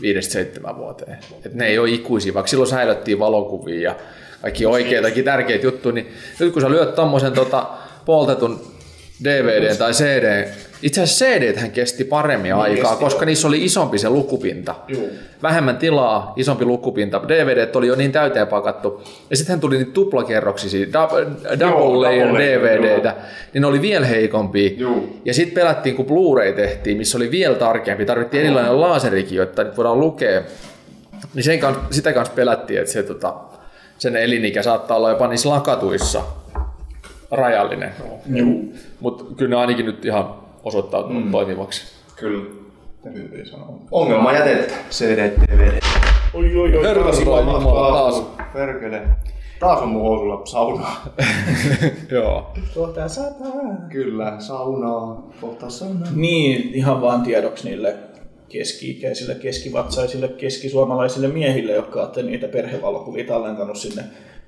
5-7 vuoteen. Et ne ei ole ikuisia, vaikka silloin säilyttiin valokuvia ja kaikki oikeitakin tärkeitä juttuja, niin nyt kun sä lyöt tommosen tota poltetun DVD tai CD, itse asiassa CD hän kesti paremmin aikaa, kesti, koska joo. niissä oli isompi se lukupinta. Juu. Vähemmän tilaa, isompi lukupinta. DVD oli jo niin täyteen pakattu. Ja sitten tuli niitä tuplakerroksisia, dub- double layer double layer, DVDtä, niin ne oli vielä heikompia. Juu. Ja sitten pelattiin, kun Blu-ray tehtiin, missä oli vielä tarkempi, tarvittiin erilainen laaserikin, jotta nyt voidaan lukea. Niin sen kans, sitä kanssa pelättiin, että se, tota, sen elinikä saattaa olla jopa niissä lakatuissa rajallinen. Mutta kyllä ne ainakin nyt ihan osoittautunut mm. toimivaksi. Kyllä. Hyvin sanoo. Ongelma jätettä. CD, DVD. Oi, oi, oi, Herra taas. Perkele. Taas on mun housulla saunaa. Joo. Kohta sataa. Kyllä, saunaa. Kohta saunaa. Niin, ihan vaan tiedoksi niille keski-ikäisille, keskivatsaisille, keskisuomalaisille miehille, jotka olette niitä perhevalokuvia tallentanut sinne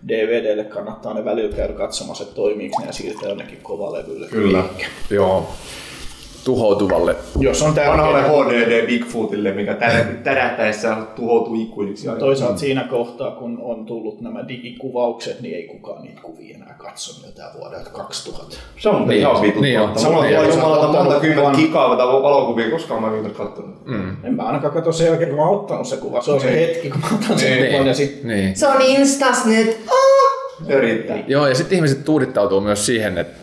DVDlle. Kannattaa ne välillä käydä katsomassa, että toimiiko ne ja siirtää jonnekin kovalevylle. Kyllä. Joo. Tuhoutuvalle. Jos on Vanhalle. HDD Bigfootille, mikä tä- tärähtäessä tuhoutuu ikuisiksi. Toisaalta siinä kohtaa, kun on tullut nämä digikuvaukset, niin ei kukaan niitä kuvia enää katso miltä vuodelta 2000. Se on Niin, ihan vitut. niin on. totta. Mulla Niin jumalata monta kymmentä tätä valokuvia, koskaan mä en viimeksi kattonut. Mm. En mä ainakaan katso sen jälkeen, kun mä oon ottanut se kuva. Se on se Niin. hetki, kun mä otan sen Niin. kuvan ja sitten Niin. Se on Instas nyt. Se riittää. Joo, ja sitten ihmiset tuudittautuu myös siihen, että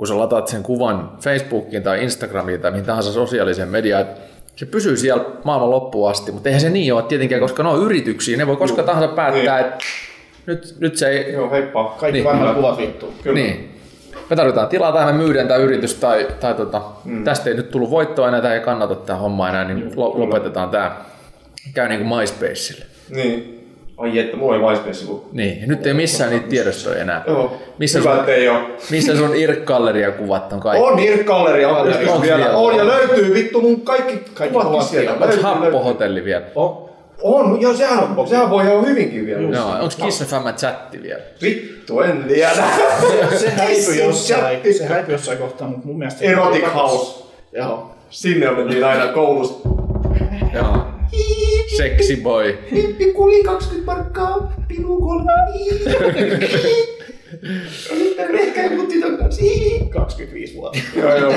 kun sä lataat sen kuvan Facebookiin tai Instagramiin tai mihin tahansa sosiaaliseen mediaan, se pysyy siellä maailman loppuun asti, mutta eihän se niin ole tietenkään, koska ne on yrityksiä, ne voi koska tahansa päättää, Niin. että nyt, nyt se ei... Joo, heippa. kaikki Niin. vanhat kuvat vittuu. Kyllä. Niin. Me tarvitaan tilaa tai me myydään tämä yritys tai, tai tota, mm. tästä ei nyt tullut voittoa enää tai ei kannata tämä homma enää, niin lo- lopetetaan tämä. Käy niin kuin MySpaceille. Niin. Ai että, mulla ei MySpace-sivu. Niin, ja nyt ei missään niitä tiedostoja enää. Joo. Missä Hyvä, sun, ettei oo. missä sun IRC-galleria kuvat on kaikki? On Irk-galleria, on Onks vielä. On ja löytyy vittu mun kaikki, Kaikki kuvat sieltä. vielä. Onko happohotelli vielä? Oh, On, joo, sehän, on, sehän voi ihan hyvinkin vielä. Joo, onko Kiss FM chatti vielä? Vittu, en tiedä. se häipyi jossain, chatti. se häipyi jossain kohtaa, mutta mun mielestä... Erotic House. Joo. Sinne mentiin aina koulusta. Sexy boy. Pikkuli 20 markkaa, pinu kolme. Ehkä joku tytön kanssa. 25 vuotta. Joo, joo.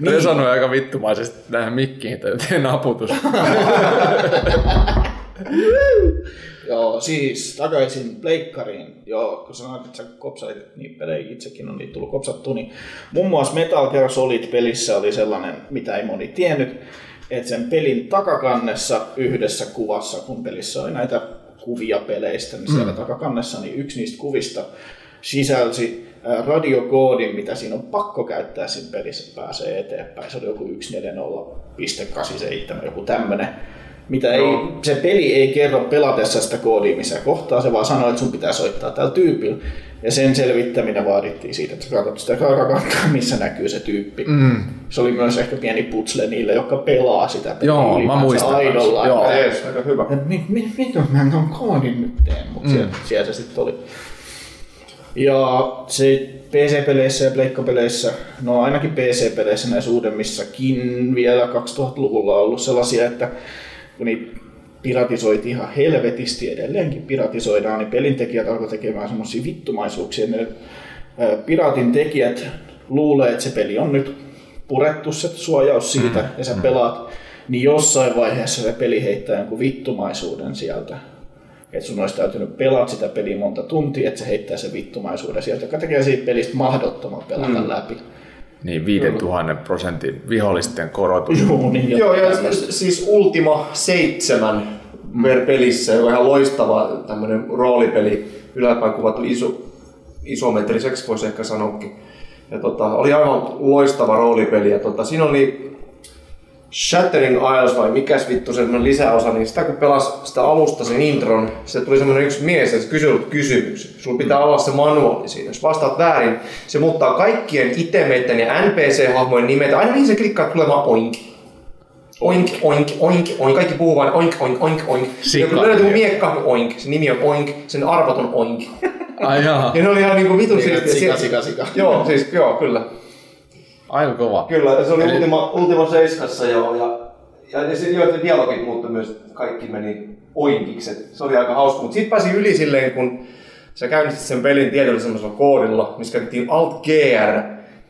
Ne sanoi aika vittumaisesti tähän mikkiin, että naputus. Joo, siis takaisin pleikkariin. Joo, kun sanoit, että sä kopsait niin pelejä, itsekin on niitä tullut kopsattu, niin muun muassa Metal Gear Solid-pelissä oli sellainen, mitä ei moni tiennyt, että sen pelin takakannessa yhdessä kuvassa, kun pelissä oli näitä kuvia peleistä, niin siellä mm. takakannessa niin yksi niistä kuvista sisälsi ää, radiokoodin, mitä siinä on pakko käyttää siinä pelissä, pääsee eteenpäin. Se oli joku 140.87, joku tämmönen mitä ei, se peli ei kerro pelatessa sitä koodia, missä kohtaa, se vaan sanoo, että sun pitää soittaa tällä tyypillä. Ja sen selvittäminen vaadittiin siitä, että sä katsot sitä kartakarttaa, missä näkyy se tyyppi. Mm. Se oli myös ehkä pieni putsle niille, jotka pelaa sitä peliä Joo, mä muistan aidolla. Joo. Jees, aika hyvä. Että mi, mi, mitä mä en koodin nyt teen, mutta mm. siellä, siellä se sitten oli. Ja se PC-peleissä ja pleikkapeleissä, no ainakin PC-peleissä näissä uudemmissakin vielä 2000-luvulla on ollut sellaisia, että kun niitä piratisoitiin ihan helvetisti, edelleenkin piratisoidaan, niin pelintekijät alkoi tekemään semmoisia vittumaisuuksia. Ne piraatin tekijät luulee, että se peli on nyt purettu se suojaus siitä, ja sä pelaat niin jossain vaiheessa se peli heittää jonkun vittumaisuuden sieltä. Että sun olisi täytynyt pelata sitä peliä monta tuntia, että se heittää sen vittumaisuuden sieltä, joka tekee siitä pelistä mahdottoman pelata mm. läpi. Niin 5000 prosentin vihollisten korotus. Joo, niin Joo, ja jotain s- siis Ultima 7 per pelissä, joka on ihan loistava tämmöinen roolipeli, yläpäin kuvattu iso, isometriseksi voisi ehkä sanoakin. Ja tota, oli aivan loistava roolipeli. Ja tota, siinä oli Shattering Isles vai mikäs vittu semmoinen lisäosa, niin sitä kun pelasi sitä alusta sen intron, se tuli semmoinen yksi mies se kysyi kysymyksen. Sulla pitää olla se manuaali siinä. Jos vastaat väärin, se muuttaa kaikkien itemeiden ja NPC-hahmojen nimet. Aina niin se klikkaa tulemaan oink. Oink, oink, oink, oink. Kaikki puhuu vain oink, oink, oink, oink. Ja kun löydät joku miekka, niin oink. Se nimi on oink. Sen arvot on oink. Ai jaa, Ja ne oli ihan niinku vitun Niin, sika, sika, sika. Joo, siis joo, kyllä. Aika kova. Kyllä, se oli Eli- Ultima, Ultima 7 joo, ja, ja, ja se, joo, ne dialogit muuttui myös, kaikki meni oinkikset. Se oli aika hauska, mutta sitten pääsi yli silleen, kun sä käynnistit sen pelin tietyllä semmoisella koodilla, missä käytettiin Alt GR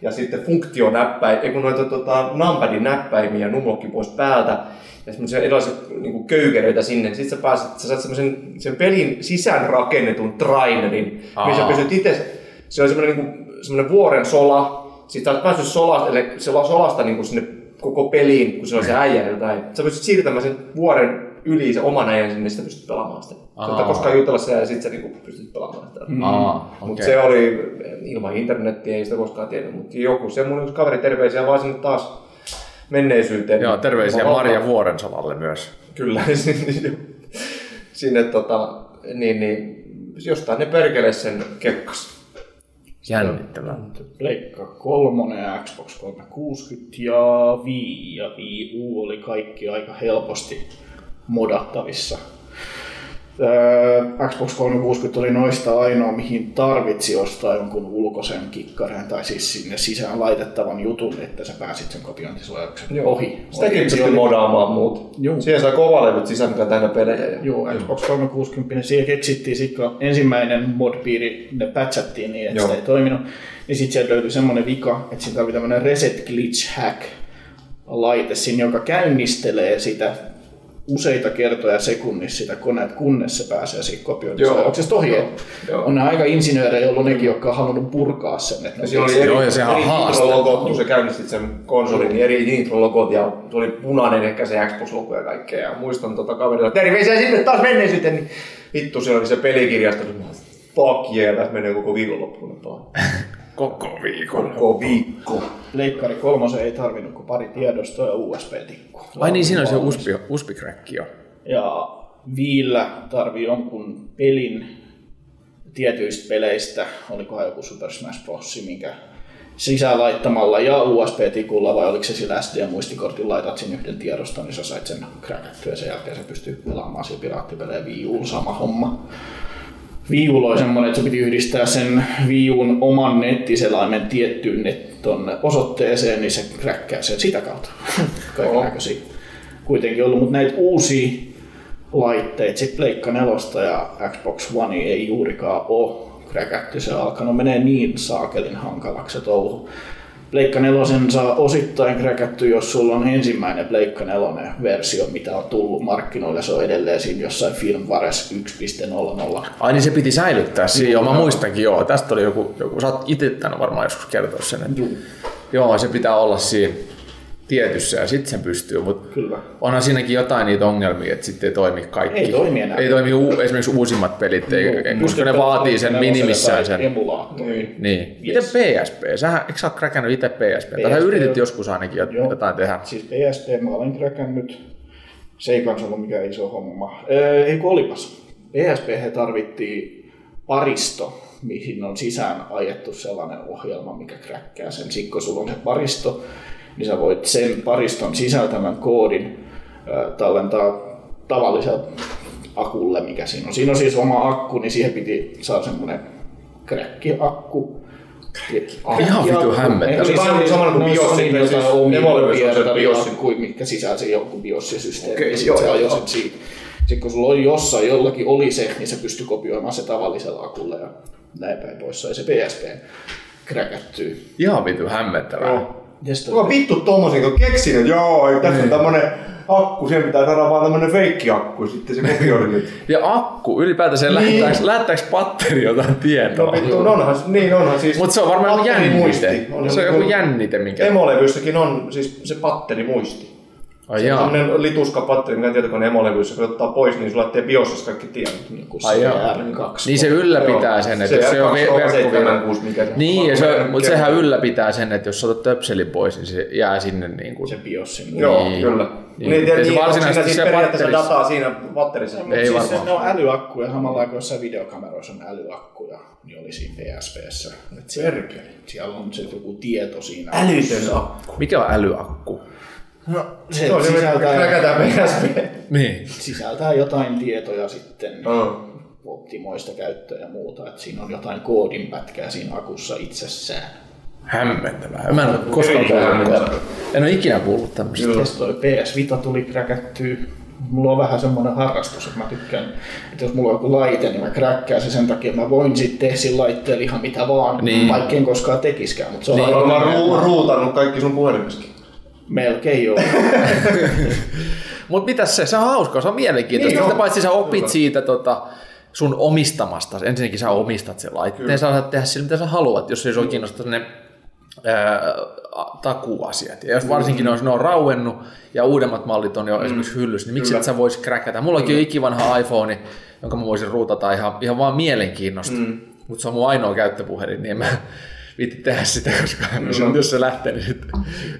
ja sitten funktionäppäin, ei kun noita tota, numpadin näppäimiä numlokki pois päältä ja semmoisia erilaisia niin köykeröitä sinne. Sitten sä pääsit, sä saat semmoisen sen pelin sisään rakennetun trainerin, missä Aa. pystyt itse, se oli semmoinen, niin kuin, semmoinen vuoren sola, sitten sä oot päässyt solasta, eli se solasta niin kuin sinne koko peliin, kun se on se äijä jotain. Sä pystyt siirtämään sen vuoren yli se oman äijän sinne, niin sitten pystyt pelaamaan sitä. Et koskaan jutella sitä ja sitten sä niin pystyt pelaamaan sitä. Mm. Aa, Mutta se oli ilman internettiä, ei sitä koskaan tiennyt, mutta joku se mun yksi kaveri terveisiä vaan sinne taas menneisyyteen. Joo, terveisiä Mä- Marja Vuorensalalle myös. Kyllä, sinne tota, niin, niin, jostain ne perkele sen kekkas. Jännittävää. Pleikka 3 ja Xbox 360 ja Wii ja Wii U oli kaikki aika helposti modattavissa. Öö, Xbox 360 oli noista ainoa, mihin tarvitsi ostaa jonkun ulkoisen kikkaren tai siis sinne sisään laitettavan jutun, että sä pääsit sen kopiointisuojauksen ohi. Sitäkin pystyi modaamaan muut. Joo. Siihen sai kovalevyt sisään, mikä täynnä pelejä. Joo, Xbox 360, niin siihen keksittiin sit, kun ensimmäinen mod-piiri, ne patchattiin niin, että Joo. sitä ei toiminut. Niin sitten sieltä löytyi semmoinen vika, että siinä tarvii tämmöinen reset glitch hack laite joka käynnistelee sitä useita kertoja sekunnissa sitä koneet, kunnes se pääsee siitä kopiointisuojauksesta ohi. On ne aika insinöörejä, jolloin nekin, jotka on halunnut purkaa sen. Että Siinä oli eri, Joo, ja sehän on haaste. kun sä käynnistit sen konsolin, niin eri intro-logot ja tuli punainen ehkä se Xbox-logo ja kaikkea. Ja muistan tota kaverilla, terveisiä sinne taas menneisyyteen, niin vittu siellä oli se pelikirjasto, fuck yeah, tässä menee koko viikonloppuun. Koko viikon. Koko viikko. Leikkari kolmosen ei tarvinnut kuin pari tiedostoa ja USB-tikku. Ai niin, siinä on se Valmis. uspi, uspikräkki jo. Ja Viillä tarvii jonkun pelin tietyistä peleistä, olikohan joku Super Smash Bros, minkä sisään laittamalla ja USB-tikulla vai oliko se sillä SD-muistikortin laitat sinne yhden tiedoston, niin sä sait sen kräkättyä ja sen jälkeen sä pystyy pelaamaan siellä piraattipelejä Wii sama homma. Oli semmoinen, että se piti yhdistää sen Wii Uun oman nettiselaimen tiettyyn net, osoitteeseen, niin se kräkkää sen sitä kautta. Kaiken näköisiä kuitenkin ollut, mutta näitä uusia laitteita, sitten Pleikka 4 ja Xbox One ei juurikaan ole kräkätty. Se on alkanut menee niin saakelin hankalaksi se touhu. Pleikka 4 saa osittain kräkätty, jos sulla on ensimmäinen Pleikka 4 versio, mitä on tullut markkinoille. Se on edelleen siinä jossain firmwares 1.00. Ai niin se piti säilyttää siinä, joo mä muistankin joo. Tästä oli joku, joku sä oot itse varmaan joskus kertoa sen, että joo se pitää olla siinä tietyssä ja sitten sen pystyy, mutta onhan siinäkin jotain niitä ongelmia, että sitten ei toimi kaikki. Ei toimi enää. Ei toimi u- esimerkiksi uusimmat pelit, ei, koska ne vaatii sen minimissään sen. Emulaattori. Niin. Miten PSP? Sähän, eikö sä ole kräkännyt itse PSP? PSP yritit on- joskus ainakin jot- Joo. jotain tehdä. Siis PSP mä olen kräkännyt. Se ei kanssa ollut mikään iso homma. Öö, ei kun olipas. PSP he tarvittiin paristo, mihin on sisään ajettu sellainen ohjelma, mikä kräkkää sen. Sitten kun sulla on se paristo, niin sä voit sen pariston sisältämän koodin tallentaa tavallisella akulle, mikä siinä on. Siinä on siis oma akku, niin siihen piti saada semmoinen kräkkiakku. Ihan vitu hämmentävää. Se on vähän samanlainen kuin BIOS, BIOSin, niin jotain omia Evolve on BIOS. akkuja, mitkä sisälsi jonkun BIOS-systeemi. Okei, Okay, joo, joo, joo. siitä. Sitten kun sulla oli jossain jollakin oli se, niin se pystyi kopioimaan se tavallisella akulla ja näin päin pois sai se PSP kräkättyy. Ihan vitu hämmentävää. Kuka vittu tommosen, kun keksin, että joo, tässä on tämmönen akku, siihen pitää saada vaan tämmönen feikkiakku, sitten se kopioi nyt. Ja akku, ylipäätänsä niin. lähettääks, lähettääks batteri jotain tietoa? No vittu, no onhan, niin onhan siis. Mutta se on varmaan jännite. On Se on joku- jännite, minkä... Emolevyssäkin on siis se batterimuisti. Ai Se on jaa. semmonen lituska patteri, mikä tietokoneen emolevyssä, kun ottaa pois, niin sulla lähtee biossassa kaikki tiedot. Joku Ai joo. CR2. Niin se ylläpitää sen, että jos se on ver- verkkovirta. mikä se Niin, ja se, mutta sehän ylläpitää sen, että jos sä otat töpselin pois, niin se jää sinne niin kuin... Se biossin. Joo, Niin. kyllä. Niin. Niin, niin, Ei se niin, varsinaisesti siinä siis se periaatteessa batterissa- dataa siinä batterissa. Mutta Ei siis varmaan. se, ne on älyakkuja samalla kuin jossain videokameroissa on älyakkuja, niin oli siinä PSPssä. Perkele. siellä on se joku tieto siinä. Älytön akku. Mikä on älyakku? No, se, mikä sisältää, PSP. Niin. sisältää jotain tietoja sitten Oh. optimoista käyttöä ja muuta. Et siinä on jotain koodinpätkää siinä akussa itsessään. Hämmentävää. Mä en ole koskaan kuullut mitään. En ole ikinä kuullut tämmöistä. Toi PS Vita tuli kräkättyä. Mulla on vähän semmoinen harrastus, että mä tykkään, että jos mulla on joku laite, niin mä kräkkään se sen takia, että mä voin sitten tehdä sillä laitteella ihan mitä vaan, Niin. niin. vaikka en koskaan tekiskään, mutta se on Niin, aivan mä oon melkein- ru- ruutannut kaikki sun puhelimeskin. Melkein joo. Mutta mitäs se? Se on hauskaa, se on mielenkiintoista. Niin, Sitä paitsi sä opit Kyllä. siitä tota, sun omistamasta. Ensinnäkin sä omistat sen laitteen, sä saat tehdä sillä mitä sä haluat, jos ei sua kiinnosta ne ää, takuasiat. Ja jos varsinkin ne on, ne on rauennut ja uudemmat mallit on jo mm. esimerkiksi hyllyssä, niin miksi Kyllä. et sä vois kräkätä? Mullakin on ikivanha iPhone, jonka mä voisin ruutata ihan, ihan vaan mielenkiinnosta. Mm. Mutta se on mun ainoa käyttöpuhelin, niin en mä viitti tehdä sitä, koska mm. jos se lähtee, niin sitten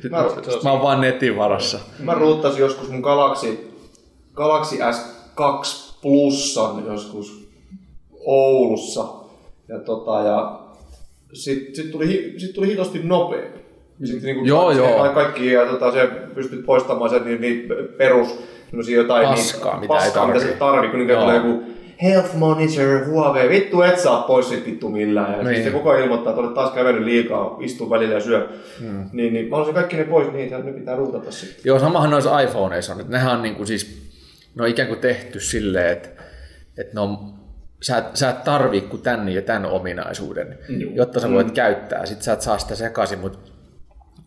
sit, Mä- sit mä oon vaan netin varassa. Mä ruuttasin joskus mun Galaxy, Galaxy S2 Plusan joskus Oulussa. Ja, tota, ja sit, sit, tuli, sit tuli hitosti nopeampi. Sitten niinku Joo, joo. Kaikki, ja tota, se pystyt poistamaan sen niin, niin perus jotain Paskaa, niin, mitä ei paskaa, mitä tarvii. se tarvii, kun niitä tulee joku Health Monitor, Huawei, vittu et saa pois sit vittu millään. Ja Niin. niin. se koko ajan ilmoittaa, että olet taas kävellyt liikaa, istuu välillä ja syö. Hmm. Niin, niin mä haluaisin kaikki ne pois, niin ne pitää ruutata sitten. Joo, samahan noissa iPhoneissa on, että nehän on niinku siis, ne on ikään kuin tehty silleen, että, että ne on, sä, et, sä et tarvii kuin tän ja tän ominaisuuden, Juu. jotta sä voit käyttää. Sitten sä et saa sitä sekaisin, mutta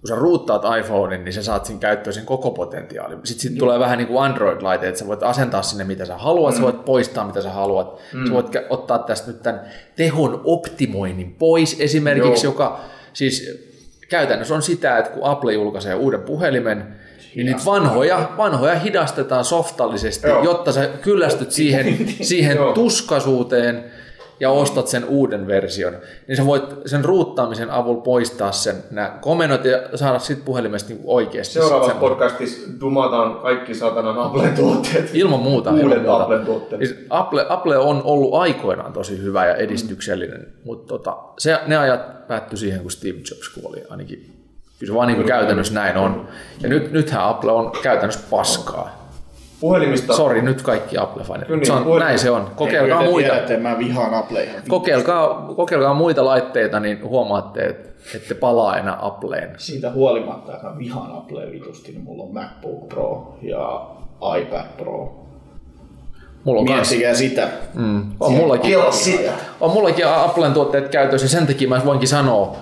kun sä ruuttaat iPhonein, niin sä saat siinä käyttöön sen koko potentiaalin. Sitten sit tulee vähän niin kuin Android-laite, että sä voit asentaa sinne mitä sä haluat, mm. sä voit poistaa mitä sä haluat. Mm. Sä voit ottaa tästä nyt tämän tehon optimoinnin pois esimerkiksi, Joo. joka siis käytännössä on sitä, että kun Apple julkaisee uuden puhelimen, niin niitä vanhoja, vanhoja hidastetaan softallisesti, Joo. jotta sä kyllästyt siihen, siihen Joo. Ja ostat sen uuden version, niin sä voit sen ruuttaamisen avulla poistaa sen nämä komennot ja saada sit puhelimesta niin oikeasti. Seuraavassa semmoinen- podcastissa dumataan kaikki satanan Apple-tuotteet. Ilman muuta. Uudet ilman muuta. Apple-tuotteet. Siis Apple, Apple on ollut aikoinaan tosi hyvä ja edistyksellinen, mm. mutta tota, se, ne ajat päättyi siihen, kun Steve Jobs kuoli ainakin. Kyllä se vaan niin kuin käytännössä näin on. Ja nyt, nythän Apple on käytännössä paskaa. Puhelimista. Sori nyt kaikki Apple-fanit. Kyllä Se niin, on, puhelin- näin se on. Kokeilkaa te muita. Tiedätte, mä vihaan Apple ihan Kokeilkaa, kokeilkaa muita laitteita, niin huomaatte, että ette palaa enää Appleen. Siitä huolimatta, että mä vihaan Applea vitusti, niin mulla on MacBook Pro ja iPad Pro. Mulla on kans, Miettikää sitä. mm, on mullakin, Kill sitä. on mullakin Applen tuotteet käytössä ja sen takia mä voinkin sanoa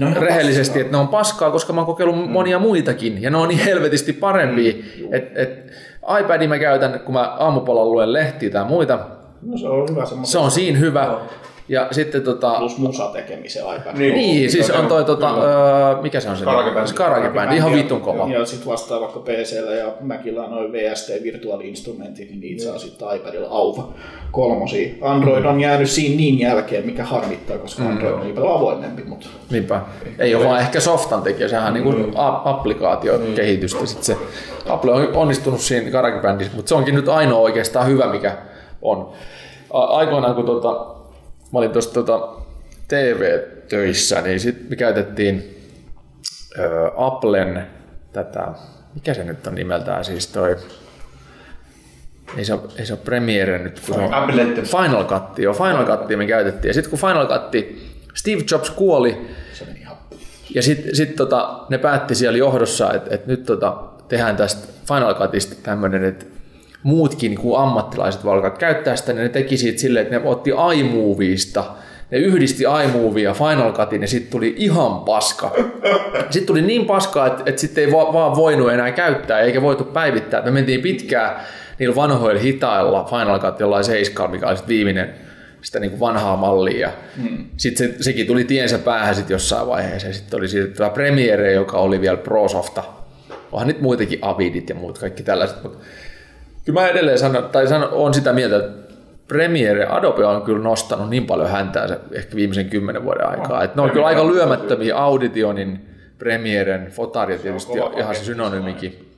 No rehellisesti, että ne on paskaa, koska mä oon kokeillut monia muitakin ja ne on niin helvetisti parempia. Et, et, iPadin mä käytän, kun mä aamupalalla luen lehtiä tai muita, No se on hyvä semmoinen. se on siinä hyvä. Ja sitten tota, Plus musa tekemisen iPad. Niin. niin, siis on toi tota, öö, mikä se on se? Garageband. Se Garageband, ihan vitun kova. Ja sitten vastaa vaikka PCllä ja Macilla noin VST virtuaali-instrumentit, niin niitä saa sitten iPadilla auva kolmosia. Android on jäänyt siinä niin jälkeen, mikä harmittaa, koska Android on niin paljon avoimempi, mutta Niinpä. Ei ole vaan ehkä softan tekijä, sehän on niin applikaatiokehitystä. Sitten se Apple on onnistunut siinä GarageBandissa, mutta se onkin nyt ainoa oikeastaan hyvä, mikä on. Aikoinaan, kun tota, mä olin tuossa tota TV-töissä, niin sitten me käytettiin ö, Applen tätä, mikä se nyt on nimeltään, siis toi, ei se ole, ei se ole Premiere nyt, kun se on Apple Final Cut, joo, Final Cuttia me käytettiin. Ja sitten kun Final Cut, Steve Jobs kuoli, se meni ja sitten sit tota, ne päätti siellä johdossa, että et nyt tota, tehdään tästä Final Cutista tämmöinen, että muutkin kuin ammattilaiset voi alkaa käyttää sitä, niin ne teki siitä silleen, että ne otti iMovieista ne yhdisti iMovie ja Final Cutin ja sitten tuli ihan paska. Sitten tuli niin paskaa, että, että sitten ei va- vaan voinut enää käyttää eikä voitu päivittää. Me mentiin pitkään niillä vanhoilla hitailla Final Cut jollain 7, mikä oli viimeinen sitä niin kuin vanhaa mallia. Ja hmm. Sitten se, sekin tuli tiensä päähän sit jossain vaiheessa. Sitten oli siirryttävä Premiere, joka oli vielä ProSofta. Onhan nyt muitakin Avidit ja muut kaikki tällaiset. Mutta kyllä mä edelleen sanon, tai sanon, on sitä mieltä, että Premiere, Adobe on kyllä nostanut niin paljon häntää se ehkä viimeisen kymmenen vuoden aikaa. Että ne on kyllä aika lyömättömiä Auditionin, Premieren, Fotaria tietysti ihan se synonyymikin.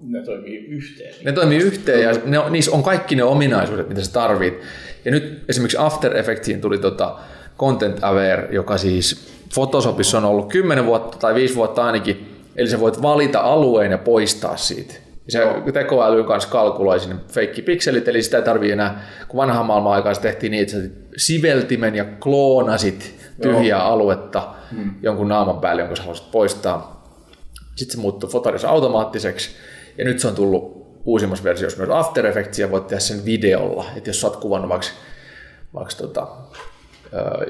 Ne toimii yhteen. Ne toimii yhteen ja ne, on- niissä on kaikki ne ominaisuudet, mitä sä tarvit. Ja nyt esimerkiksi After Effectsiin tuli tota Content Aware, joka siis Photoshopissa on ollut 10 vuotta tai 5 vuotta ainakin. Eli sä voit valita alueen ja poistaa siitä. Se tekoälyn kanssa kalkuloi sinne feikkipikselit, eli sitä ei tarvii enää, kun vanhaan maailman aikaan se tehtiin niin, että siveltimen ja kloonasit tyhjää aluetta jonkun naaman päälle, jonka sä haluaisit poistaa. Sitten se muuttui Fotarissa automaattiseksi ja nyt se on tullut uusimmassa versiossa myös After Effects ja voit tehdä sen videolla. Että jos sä oot kuvannut vaikka, vaikka tota,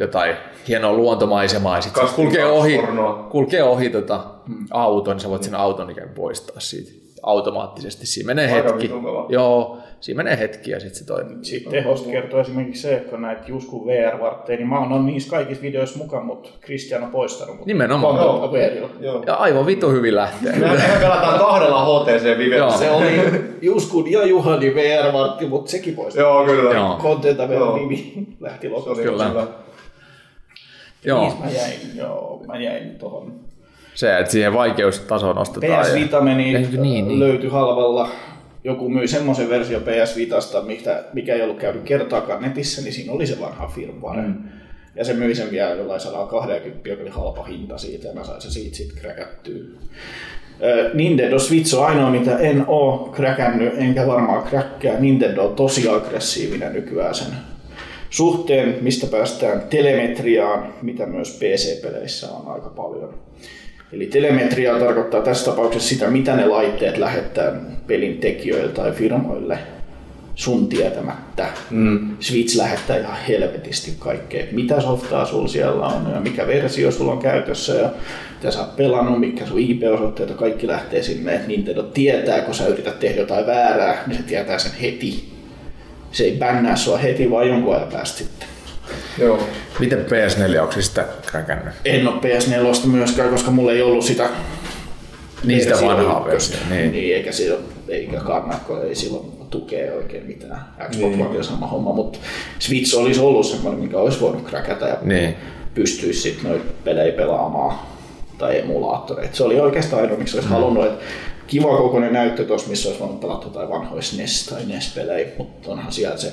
jotain hienoa luontomaisemaa ja sitten kulkee ohi, kulkee ohi tota, auton, niin sä voit sen auton ikään poistaa siitä automaattisesti. Siinä menee Aika hetki. Joo, siinä menee hetki ja sitten se toimii. Siitä tehosta kertoo esimerkiksi se, että kun näitä Jusku VR-vartteja, niin mä oon niissä kaikissa videoissa mukaan, mutta Christian on poistanut. Mut Nimenomaan. Content Awareilla. Joo. Ja aivan vitu hyvin lähtee. Me pelataan kahdella HTC Joo. Vivellä. Se oli Juskun ja Juhani VR-vartti, mutta sekin poistettiin. Joo, kyllä. Joo. Content Aware Joo. nimi lähti oli Kyllä. Joo, Niissä mä jäin, joo, mä jäin tohon. Se, että siihen vaikeustasoon nostetaan. PS ja- Vita meni, Niin, niin, niin. löytyi halvalla. Joku myi semmoisen versio PS Vitasta, mikä, mikä ei ollut käynyt kertaakaan netissä, niin siinä oli se vanha firmware. Mm. Ja se myi sen vielä jollain 120, joka oli halpa hinta siitä, ja mä sain se siitä sitten kräkättyä. Nintendo Switch on ainoa, mitä en oo kräkännyt, enkä varmaan kräkkää. Nintendo on tosi aggressiivinen nykyään sen suhteen, mistä päästään telemetriaan, mitä myös PC-peleissä on aika paljon. Eli telemetria tarkoittaa tässä tapauksessa sitä, mitä ne laitteet lähettää pelin tekijöille tai firmoille sun tietämättä. Mm. Switch lähettää ihan helvetisti kaikkea, mitä softaa sulla siellä on ja mikä versio sulla on käytössä ja mitä sä oot pelannut, mikä sun IP-osoitteet ja kaikki lähtee sinne. Et Nintendo tietää, kun sä yrität tehdä jotain väärää, niin se tietää sen heti. Se ei bännää sua heti, vaan jonkun ajan päästä sitten. Joo. Miten PS4, onko sitä kräkännyt? En ole PS4 myöskään, koska mulla ei ollut sitä Niin sitä vanhaa versiota, niin. niin. eikä, sillä, eikä kannat, kun ei silloin tukea oikein mitään. Xbox niin. on sama homma, mutta Switch olisi ollut semmoinen, mikä olisi voinut kräkätä ja Niin. pystyisi sitten noita pelejä pelaamaan tai emulaattoreita. Se oli oikeastaan ainoa, miksi olisi mm. halunnut, että kiva kokoinen näyttö tuossa, missä olisi voinut pelata jotain vanhoja NES tai NES-pelejä, mutta onhan siellä se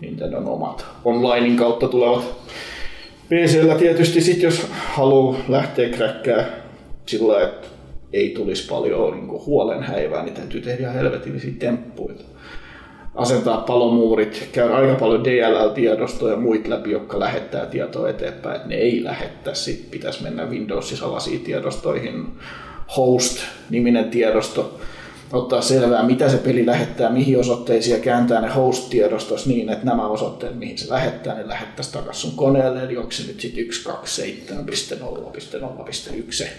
Nintendon omat onlinein kautta tulevat PCllä tietysti sit jos haluaa lähteä kräkkää sillä että ei tulisi paljon niin huolenhäivää, niin täytyy tehdä ihan helvetillisiä temppuja. Asentaa palomuurit, käydä aika paljon DLL-tiedostoja ja muita läpi, jotka lähettää tietoa eteenpäin, ne ei lähettää. Sitten pitäisi mennä Windowsin salaisiin tiedostoihin. Host-niminen tiedosto, ottaa selvää, mitä se peli lähettää, mihin osoitteisiin ja kääntää ne host-tiedostossa niin, että nämä osoitteet, mihin se lähettää, ne lähettäisiin takaisin sun koneelle, eli onko se nyt sitten 127.0.0.1 se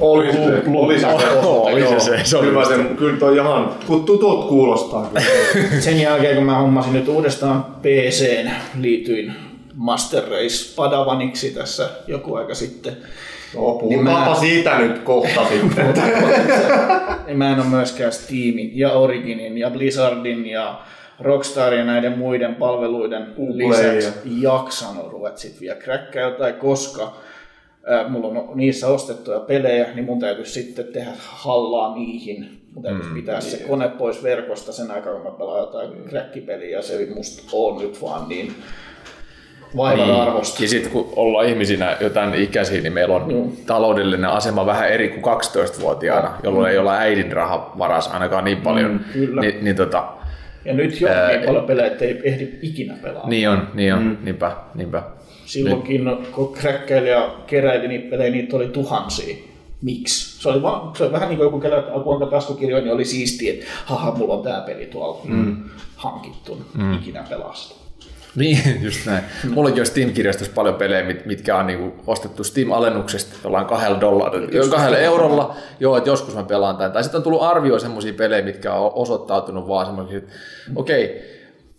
Oli se, oli se. Oli se se, se oli Kyllä, se, kyllä toi ihan, tutut kuulostaa. Sen jälkeen, kun mä hommasin nyt uudestaan PCn, liityin Master Race Padavaniksi tässä joku aika sitten. No, puhutaanpa mä- siitä nyt kohta sitten. Niin mä en ole myöskään Steamin ja Originin ja Blizzardin ja Rockstarin ja näiden muiden palveluiden Googleja. lisäksi jaksanut ruveta sit vielä kräkkää jotain, koska ää, mulla on niissä ostettuja pelejä, niin mun täytyy sitten tehdä hallaa niihin. Mun täytyy mm, pitää se kone pois verkosta sen aikaa, kun mä pelaan jotain kräkkipeliä, ja se ei musta on nyt vaan niin vaivan Niin. arvosta. Ja sitten kun ollaan ihmisinä jo tämän ikäisiä, niin meillä on Joo. taloudellinen asema vähän eri kuin 12-vuotiaana, jolloin ei olla äidin raha varas ainakaan niin paljon. Mm, kyllä. Ni, niin, tota, Ja nyt jo Ää, niin paljon pelejä, että ei ehdi ikinä pelaa. niin on, niin on, mm. niinpä, niinpä. Silloinkin, kun kräkkäili ja keräili niitä pelejä, niitä oli tuhansia. Miksi? Se oli, vaan, se oli vähän niin kuin joku kelä, kuinka taskukirjoja, niin oli siistiä, että haha, mulla on tää peli tuolla mm. hankittu, mm. ikinä pelasta. Niin, just näin. Mullakin on Steam-kirjastossa paljon pelejä, mit- mitkä on niinku ostettu Steam-alennuksesta jollain kahdella, dollarilla, kahdella eurolla. Joo, että joskus mä pelaan tämän. Tai sitten on tullut arvio semmoisia pelejä, mitkä on osoittautunut vaan semmoisia, että okei, okay,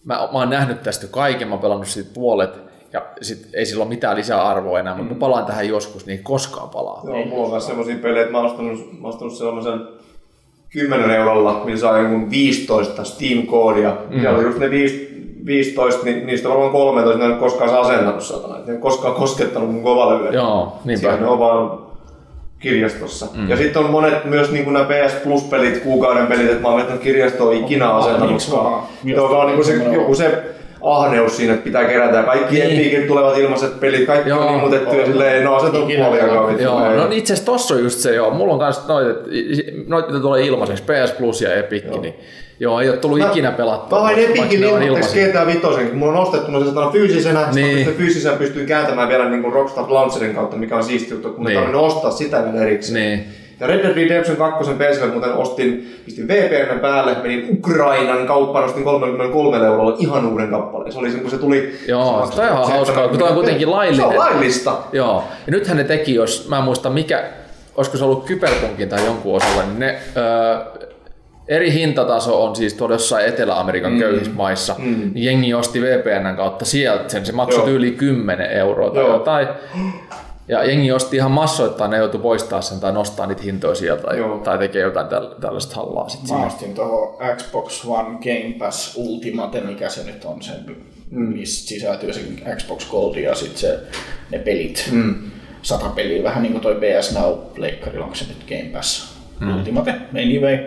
mä, mä oon nähnyt tästä kaiken, mä oon pelannut siitä puolet, ja sit ei sillä ole mitään lisäarvoa enää, mutta mä palaan tähän joskus, niin koskaan palaa. Joo, mulla on myös semmosia pelejä, että mä oon ostanut, mä oon ostanut sellaisen 10 eurolla, millä saa jonkun 15 Steam-koodia. Mm. Ja oli just ne 5, 15, niin niistä varmaan 13, ne ei ole koskaan se asentanut satana. Ne ei ole koskaan koskettanut mun kovalevyä. Joo, niinpä. Siellä ne on vaan kirjastossa. Mm. Ja sitten on monet myös niin kuin nämä PS Plus-pelit, kuukauden pelit, että mä oon kirjastoon ikinä Miksi asennanutkaan. vaan? Joka on niin kuin se, Joo. joku se ahneus siinä, että pitää kerätä. Kaikki Niin. Epicit tulevat ilmaiset pelit, kaikki Joo. on ilmoitettu ja silleen, no. Joo, Ei. no itse asiassa tossa on just se, joo. Mulla on kans noit, et- noit mitä tulee ilmaiseksi, PS Plus ja Epic, niin joo, ei ole tullut ikinä pelattua. Mä hain Epicin on ilmoitteeksi. GTA 5, kun mulla on ostettuna se satana fyysisenä, niin. Niin. sitten fyysisenä pystyy kääntämään vielä niin kuin Rockstar Launcherin kautta, mikä on siisti juttu, kun niin. Niin. ei tarvinnut ostaa sitä vielä erikseen. Niin. Ja Red Dead Redemption 2 PClle muuten ostin, pistin VPN päälle, menin Ukrainan kauppaan, ostin 33 eurolla ihan uuden kappaleen. Se oli se, kun se tuli... Joo, se on ihan hauskaa, kun toi on kuitenkin laillinen. Se on laillista. Joo, ja nythän ne teki, jos mä en muista mikä, olisiko se ollut Kyberpunkin tai jonkun osalla, niin ne öö, eri hintataso on siis tuolla jossain Etelä-Amerikan mm. köyhissä maissa, mm. jengi osti VPNn kautta sieltä sen, se maksoi yli 10 euroa tai Joo. jotain. Ja jengi osti ihan massoittain, ne joutui poistaa sen tai nostaa niitä hintoja sieltä tai, Joo. tai tekee jotain täl- tällaista hallaa sitten Mä ostin tuohon Xbox One Game Pass Ultimate, mikä se nyt on, sen, mm. missä sisältyy se Xbox Gold ja sitten se, ne pelit. Mm. Sata peliä, vähän niin kuin toi PS Now pleikkarilla, onko se nyt Game Pass mm. Ultimate, anyway.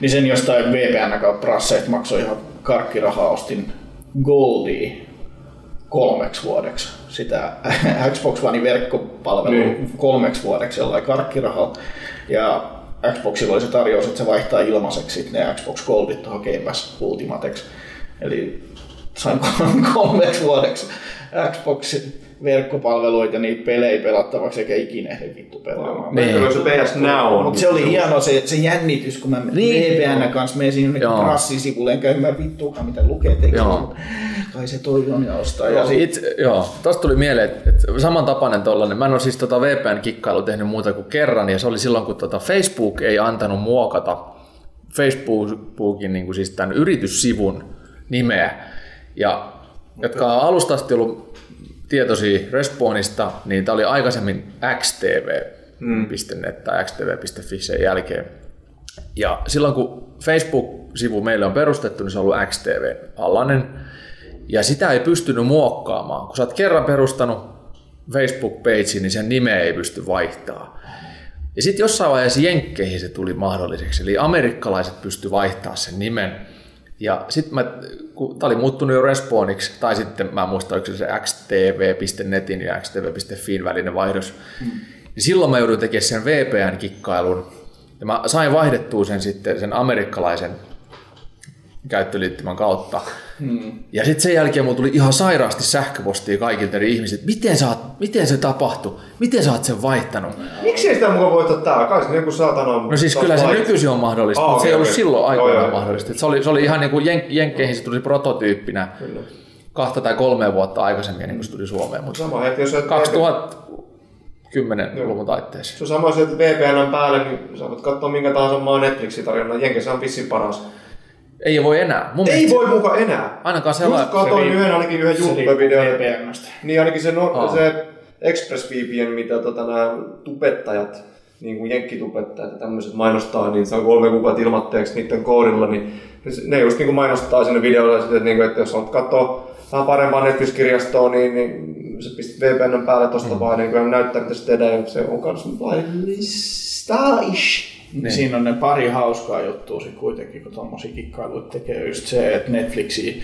Niin sen jostain VPN kautta prasseet maksoi ihan karkkirahaa, ostin Goldia kolmeksi vuodeksi sitä Xbox One verkkopalvelu Niin. kolmeksi vuodeksi jollain karkkirahalla. Ja Xboxilla oli se tarjous, että se vaihtaa ilmaiseksi ne Xbox Goldit tuohon Game Pass Ultimateksi. Eli sain kolmeksi vuodeksi Xboxin verkkopalveluita ja niitä pelejä pelattavaksi eikä ikinä ehdi vittu pelaamaan. Niin. Niin. Se PS Now on. Mutta se oli hieno se, se jännitys, kun mä Niin. niin. VPN kanssa menin sinne Joo. prassisivulle, enkä ymmärrä vittuakaan mitä lukee tekstiä. Joo. Kai se toi on ja ostaa. Ja sit, Itse, joo, tosta tuli mieleen, että, että samantapainen tollanen. Mä en ole siis tota VPN-kikkailu tehnyt muuta kuin kerran, ja se oli silloin, kun tota Facebook ei antanut muokata Facebookin niin kuin siis tämän yrityssivun nimeä. Ja jotka on alusta asti ollut tietoisia Respawnista, niin tämä oli aikaisemmin xtv.net tai xtv.fi sen jälkeen. Ja silloin kun Facebook-sivu meille on perustettu, niin se on ollut XTV-alainen. Ja sitä ei pystynyt muokkaamaan. Kun sä oot kerran perustanut Facebook-page, niin sen nimeä ei pysty vaihtaa. Ja sitten jossain vaiheessa Jenkkeihin se tuli mahdolliseksi. Eli amerikkalaiset pysty vaihtaa sen nimen. Ja sitten mä, kun tää oli muuttunut jo Respawniksi, tai sitten mä en muista, oliko se se xtv.netin ja xtv.fin välinen vaihdos, mm. niin silloin mä jouduin tekemään sen VPN-kikkailun. Ja mä sain vaihdettua sen sitten sen amerikkalaisen käyttöliittymän kautta. Hmm. Ja sitten sen jälkeen mulla tuli ihan sairaasti sähköpostia kaikilta eri ihmisiltä, miten, sä oot, miten se tapahtui, miten sä oot sen vaihtanut. Miksi ei sitä mukaan voittaa tää? Kai se joku saatana on... No siis kyllä se nykyisin on mahdollista, Ah, mutta se ei ollut okei. silloin aikoinaan joo. mahdollista. Et Se oli, se oli ihan niin kuin jen, Jenkkeihin se tuli prototyyppinä kahta tai kolme vuotta aikaisemmin, ennen kuin se tuli Suomeen. Mutta Sama hetki, jos sä 2010-luvun taitteessa. Se on sama, jos et VPN päälle, niin sä voit katsoa minkä tahansa maan Netflixin tarjonnan. Jenkeissä on pissin paras. Ei voi enää. Mun Ei mielestä voi muka enää. Ainakaan Just sellainen. katoin yhden, ainakin yhden se YouTube-videon. Niin ainakin se, no, se ExpressVPN, mitä tota, nämä tubettajat, niin kuin jenkkitubettajat ja tämmöiset mainostaa, niin se on kolme kuukautta ilmatteeksi niiden koodilla, niin ne just niin kuin mainostaa sinne videolla, että, niin kuin, että jos haluat katsoa vähän parempaa Netflix-kirjastoa, niin, niin se pistät VPN päälle tosta mm. vaan, niin kuin näyttää, mitä se tehdään, ja se on kans laillista ish. Niin. Siinä on ne pari hauskaa juttua sit kuitenkin, kun tommosia kikkailuita tekee. Just se, että Netflixi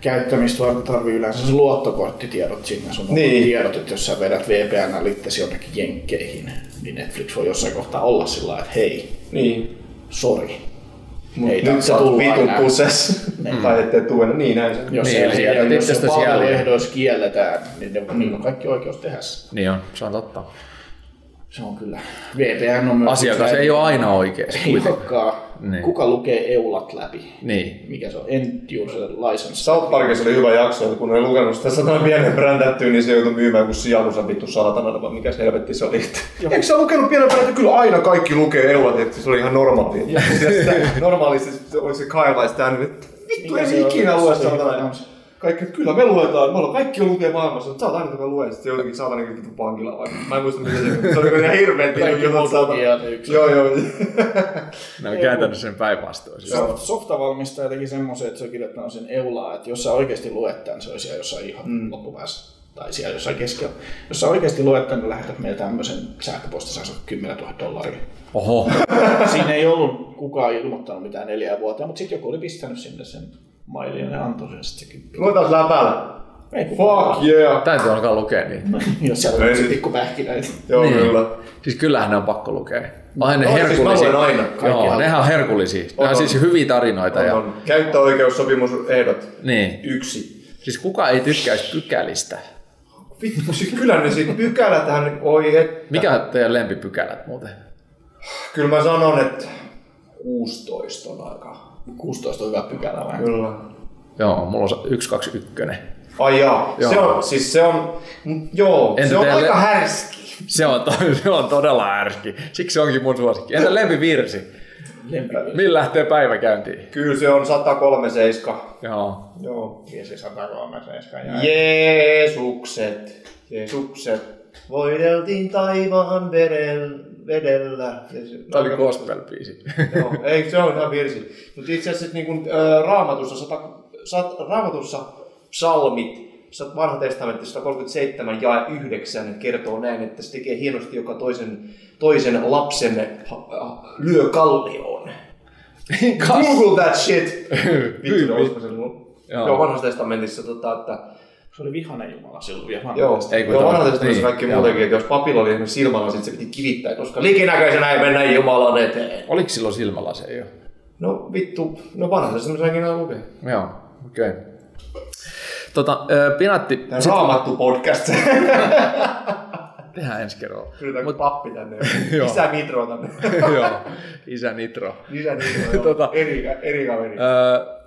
käyttämistä varten tarvii yleensä se luottokorttitiedot sinne. Sun on Niin. tiedot, että jos sä vedät VPN liittesi jonnekin jenkkeihin, niin Netflix voi jossain kohtaa olla sillä lailla, että hei, Niin. sori. Mut Ei nyt sä oot vitun kuses. tai ettei tuu enää. Niin näin se. Jos Niin, niin, eli se, jätät jos se palveluehdoissa kielletään, niin ne, niillä on kaikki oikeus tehdä. Niin on, se on totta. Se on kyllä. VPN on myös... Asiakas ei ole aina oikeassa Ei olekaan. Niin. Kuka lukee eulat läpi? Niin. Mikä se on? End user license. South Parkissa oli hyvä jakso, että kun ne ei lukenut sitä sanan pienen brändättyä, niin se joutui myymään kuin sijalusa vittu saatana, vai mikä se helvetti se oli. Eikö sä lukenut pienen brändättyä? Kyllä aina kaikki lukee eulat, että se oli ihan sitten normaalisti sitten oli se ja sitten hän, että vittu ei ikinä lue saatana. Kaikki, että kyllä me luetaan, me ollaan kaikki on lukee maailmassa, mutta sä oot aina joka lue, sitten se jotenkin saatana niin vittu pankilla vai. Mä en muista mitä se se oli ihan hirveet Kaikki jutut muut saatana. Joo joo. Ne on käytännössä sen päinvastoin. siis. Soft, softavalmistaja teki semmoisen, että se on kirjoittanut sen eulaa, että jos sä oikeasti luet tämän, se olisi siellä jossain ihan mm. loppupäässä tai siellä jossain keskellä. Jos sä oikeasti luet tämän, niin lähetät meille tämmöisen sähköposti, saa 10 000 dollaria. Oho. Siinä ei ollut kukaan ilmoittanut mitään neljää vuotta, mutta sitten joku oli pistänyt sinne sen mailin ja antoi sen sitten sekin. Luetaan läpällä. Ei. Fuck yeah. Täytyy alkaa lukea niin. Jos siellä on sit- pikku pähkinöitä. Joo niin. kyllä. Siis kyllähän ne on pakko lukea. Aina No, siis mä herkullisia. luen aina. Joo, Kaikki nehän on herkullisia. Ne on On, siis on. hyviä tarinoita. Ja, On käyttöoikeussopimusehdot. niin. Yksi. Siis kuka ei tykkäisi pykälistä? Vittu, siis kyllä ne siitä pykäläthän, oi et. Mikä on teidän lempipykälät muuten? Kyllä mä sanon, että 16 on aika. 16 on hyvä pykälä vähän. Kyllä. Joo, mulla on 121. Ai jaa, Joo. se on, siis se on, joo, Entä se on teille- aika härski. Se on, to, se on todella ärski. Siksi se onkin mun suosikki. Entä lempivirsi? Lempivirsi. Millä lähtee päivä käyntiin? Kyllä se on 137. Joo. Joo. Viesi 103 Jeesukset, Jeesukset, voideltiin taivaan vedellä. Vedellä. Ja se- Tämä oli gospel-biisi. Joo, ei, se on ihan virsi. Mutta itse asiassa niin kuin, ä, raamatussa, sata, sat, raamatussa psalmit, sat- vanha testamentti 137 ja 9 kertoo näin, että se tekee hienosti joka toisen, toisen lapsen lyö kallioon. Google that shit! Vittu, olisiko se? Joo. Joo, vanhassa testamentissa, tota, että Se oli vihainen jumala silloin vielä. Joo, Ei, kun joo vanhassa testamentissa niin, kaikki joo. muutenkin, että jos papilla oli esimerkiksi silmällä, sit se piti kivittää, koska likinäköisenä ei mennä Jumalan eteen. Oliko silloin silmällä se jo? No vittu, no vanhassa testamentissa lukee. Joo, okei. Okay. Tota, Pinatti, Tämä raamattu podcast. tehdään ensi kerralla. Pyydetäänkö Mut- pappi tänne? Joo. Isä Nitro tänne. Joo, isä Nitro. Isä Nitro, joo. Tota- eri, eri kaveri. Öö,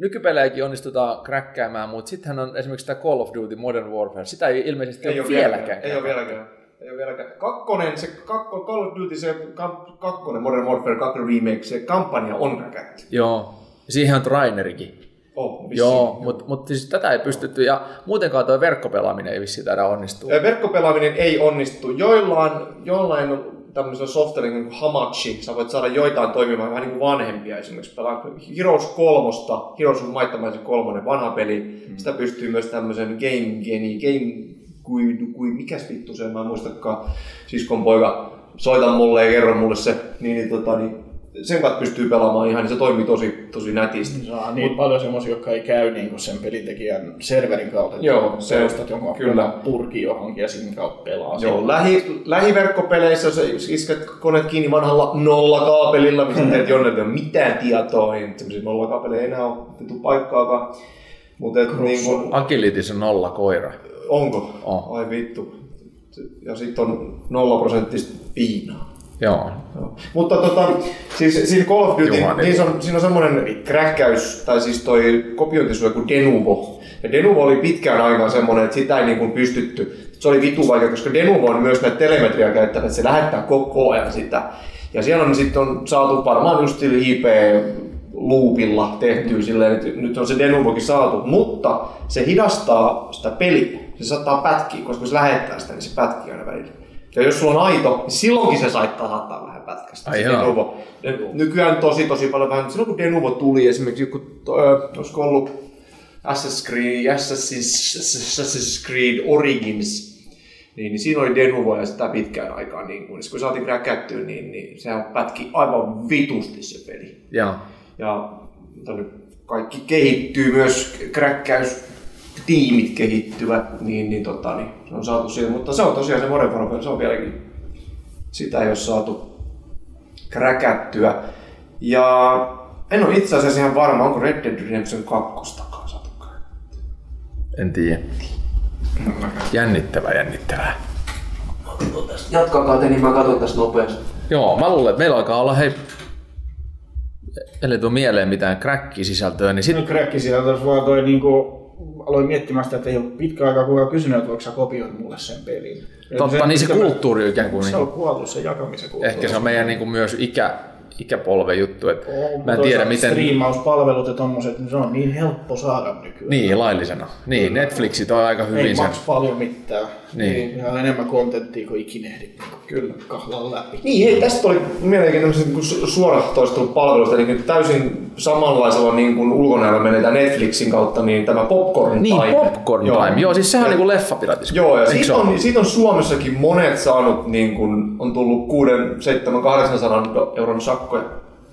nykypelejäkin onnistutaan kräkkäämään, mutta sittenhän on esimerkiksi tämä Call of Duty Modern Warfare. Sitä ei ilmeisesti ei ole ole vieläkään. Ei ole vieläkään. Ei ole vieläkään. Kakkonen, se kakko, Call of Duty, se kakkonen, Modern Warfare 2 remake, se kampanja on räkätty. Joo. Siihen on trainerikin. Oh, vissiin. Joo, mutta mut siis tätä ei pystytty. Ja muutenkaan tuo verkkopelaaminen ei vissiin taida onnistua. Verkkopelaaminen ei onnistu. Joillain, jollain tämmöisellä softwarella niin kuin Hamachi, sä voit saada joitain toimimaan vähän niin kuin vanhempia esimerkiksi. Pelaa Heroes 3, Heroes and Magic 3, vanha peli. Hmm. Sitä pystyy myös tämmöisen Game Geni, Game kui, kui, mikäs vittu se, mä en muistakaan, siskon poika, soita mulle ja kerro mulle se, niin, niin, tota, niin sen kanssa pystyy pelaamaan ihan, niin se toimii tosi, tosi nätisti. Saa niin Mut, paljon semmoisia, jotka ei käy niin kuin sen pelintekijän serverin kautta. että Joo, se- perustat jonkun kyllä. purki johonkin ja siinä kautta pelaa. Joo, lähi, lähiverkkopeleissä jos isket koneet kiinni vanhalla nollakaapelilla, missä teet jonne ei ole mitään tietoa, niin semmoisia nollakaapeleja ei enää ole vittu paikkaakaan. Mutta niin kuin, Agilitis on nolla koira. onko? On. Ai vittu. Ja sitten on nolla prosenttista viinaa. Joo. Mutta tota, siis siinä Call of Duty, Juhani. niin se on, siinä on semmoinen kräkkäys, tai siis toi kopiointisuoja kuin Denuvo. Ja Denuvo oli pitkään aikaan semmoinen, että sitä ei niin kuin pystytty. Se oli vitu vaikea, koska Denuvo on myös näitä telemetriaa käyttävä, että se lähettää koko ajan sitä. Ja siellä on sitten on saatu varmaan just sillä IP loopilla tehtyä silleen, että nyt on se Denuvokin saatu, mutta se hidastaa sitä peliä. Se saattaa pätkiä, koska se lähettää sitä, niin se pätkii aina välillä. Ja jos sulla on aito, niin silloinkin se saattaa saattaa vähän pätkästä. Ai. Denuvo. Ja nykyään tosi tosi paljon vähän. Silloin kun Denuvo tuli esimerkiksi joku, äh, olisiko ollut Assassin's Creed, Assassin's, Creed Origins, niin, niin siinä oli Denuvo ja sitä pitkään aikaa. Niin kun, kun saatiin kräkättyä, niin, niin sehän pätki aivan vitusti se peli. Joo. Ja tonne kaikki kehittyy myös, kräkkäys, tiimit kehittyvät, niin, niin, tota, niin se on saatu siihen. Mutta se on tosiaan se Modern Warfare, se on vieläkin, sitä ei ole saatu kräkättyä. Ja en ole itse asiassa ihan varma, onko Red Dead Redemption 2 saatu kräkättyä. En tiedä. Jännittävää, jännittävää. Jatkakaa te, niin mä katson tästä nopeasti. Joo, mä luulen, että meillä alkaa olla, hei, ellei tuo mieleen mitään crack-sisältöä, niin No sitten kräkki sieltä olisi vaan toi niinku, aloin miettimään sitä, että ei ole pitkä aikaa kukaan kysynyt, että voiko sä kopioida mulle sen pelin. totta, niin se kulttuuri ikään kuin, Se niin on kuollut, se jakamisen kulttuuri. ehkä se on meidän niin kuin myös ikä, ikäpolven juttu, että On, mä en tiedä miten, Striimauspalvelut ja tommoset, niin se on niin helppo saada nykyään. niin laillisena. Niin, Netflixit on aika Ei hyvin sen. maks paljon mitään. Niin. Ja enemmän kontenttia kuin ikinä ehdit niinku kyllä kahlaa läpi. Niin, hei, tästä oli mielenkiintoista niin suoratoistelun palvelusta, niin täysin samanlaisella niin kuin ulkonäöllä menee Netflixin kautta, niin tämä Popcorn Niin, Time. Popcorn Joo. Time. Joo, siis sehän on niinku leffapiratismi. Joo, ja siitä on, siitä on Suomessakin monet saanut, niin kuin, on tullut 6, 7, 800 euron sakkoja.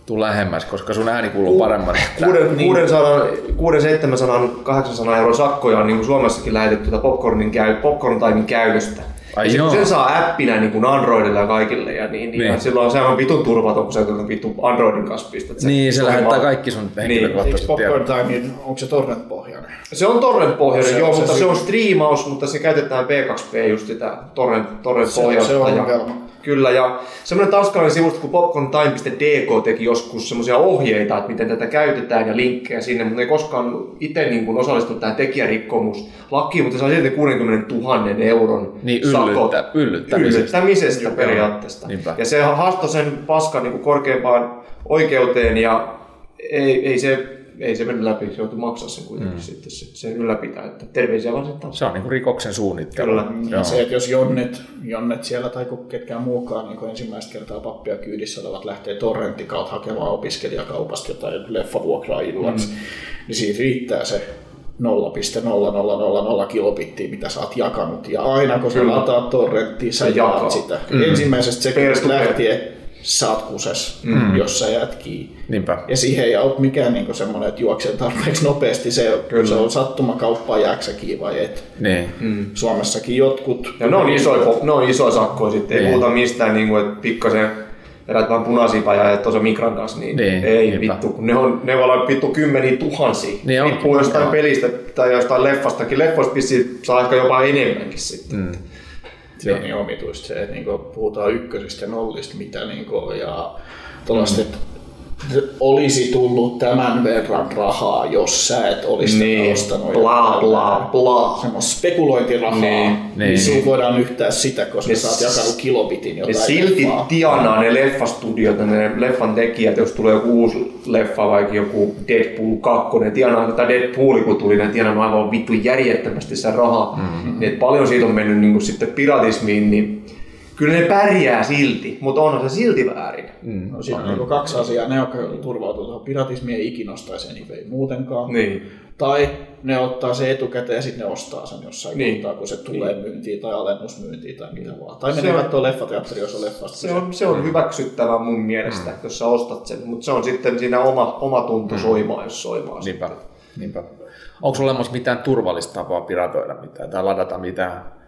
Tuu lähemmäs, koska sun ääni kuuluu paremmin. 6, 600, 6 700, 800 euron sakkoja on niin kuin Suomessakin lähetetty tätä popcornin, käy, popcorn Timein käytöstä. Ai ja joo. sen saa appina niin kuin Androidille ja kaikille, ja niin, niin. Niin. Ja silloin sehän on vitun turvaton, kun sä tuota vitun Androidin kanssa pistät sen. Niin, se on lähettää vaan- kaikki sun henkilökohtaiset Popcorn tiedot. Time, niin onko se torrent-pohjainen? Se on torrent-pohjainen, Se on joo, se mutta se syy. on striimaus, mutta se käytetään P2P just sitä torrent, torrent Se se on ja, ongelma. Kyllä, ja semmoinen tanskalainen sivusto kuin popcorntime.dk teki joskus semmoisia ohjeita, että miten tätä käytetään ja linkkejä sinne, mutta ne ei koskaan itse niin kuin osallistunut tähän tekijärikkomuslakiin, mutta se sai silti 60 000 euron Niin, sakot. yllyttä- yllyttämisestä. yllyttämisestä periaatteesta. Niinpä. Ja se haastoi sen paskan niin kuin korkeimpaan oikeuteen ja ei, ei se ei se mennyt läpi, se joutui maksaa sen kuitenkin mm. sitten se, sen ylläpitää, että terveisiä vaan taas. Se on niinku rikoksen suunnittelu. Kyllä. Joo. Se, että jos Jonnet, Jonnet siellä tai ketkään muukaan niin ensimmäistä kertaa pappia kyydissä olevat lähtee torrentin kautta hakemaan opiskelijakaupasta jotain leffavuokraa illaksi, mm. niin siitä riittää se 0,0000 kilobittiä, mitä sä oot jakanut. Ja aina kun sä lataat torrenttiin, sä Se jakaa. jaat sitä. Mm. Ensimmäisestä peer. lähtien sä oot kuses, mm. jos sä jäät kiinni. Niinpä. Ja siihen ei ole mikään niin semmoinen, että juoksee tarpeeksi nopeasti. Se, se on sattumakauppaa, jääkö sä kiinni vai et. Niin. Mm. Suomessakin jotkut... Ja ne on isoja, ne on isoja sakkoja sitten, ei Niin. puhuta mistään niin kuin, että pikkasen erät vaan punaisia ja tuossa Mikran kanssa, niin, Niin, ei niinpä. vittu, kun ne on, ne voi olla vittu kymmeniä tuhansia. Niin Riippuu jostain joo. pelistä tai jostain leffastakin. Leffoista saa ehkä jopa enemmänkin sitten. Mm. Se on niin. omituista se, että niinku puhutaan ykkösistä ja nollista, mitä niinku, ja tuollaista, että olisi tullut tämän verran rahaa, jos sä et olisi Niin, ostanut. bla bla bla. Semmoista spekulointirahaa, niin, Niin, niin, voidaan yhtää sitä, koska Ne sä oot jakanut kilobitin jotain silti leffaa. tienaa ne leffastudiot ja ne leffan tekijät, jos tulee joku uusi leffa, vaikka joku Deadpool 2, ne tienaa, tai Deadpool kun tuli, ne tienaa aivan vittu järjettömästi sen rahaa. Mm-hmm. Niin, paljon siitä on mennyt niin kuin sitten piratismiin, niin kyllä ne pärjää silti, mutta onhan se silti väärin. Mm. No, siinä on niinku kaksi asiaa. Ne, jotka turvautuu tuohon piratismiin, ei ikinä ostaisi anyway muutenkaan. Niin. Tai ne ottaa se etukäteen ja sitten ne ostaa sen jossain Niin. niin. kohtaa, kun se tulee niin. myyntiin tai alennusmyyntiin tai mitä vaan. Tai Se menee on- katsoa leffateatteri, jos on leffasta. Se on, se on hyväksyttävää mun mielestä, mm. jos sä ostat sen, mutta se on sitten siinä oma, oma tunto soimaa, jos soimaa. Niinpä. Niinpä. Onko olemassa mitään turvallista tapaa piratoida mitään tai ladata mitään?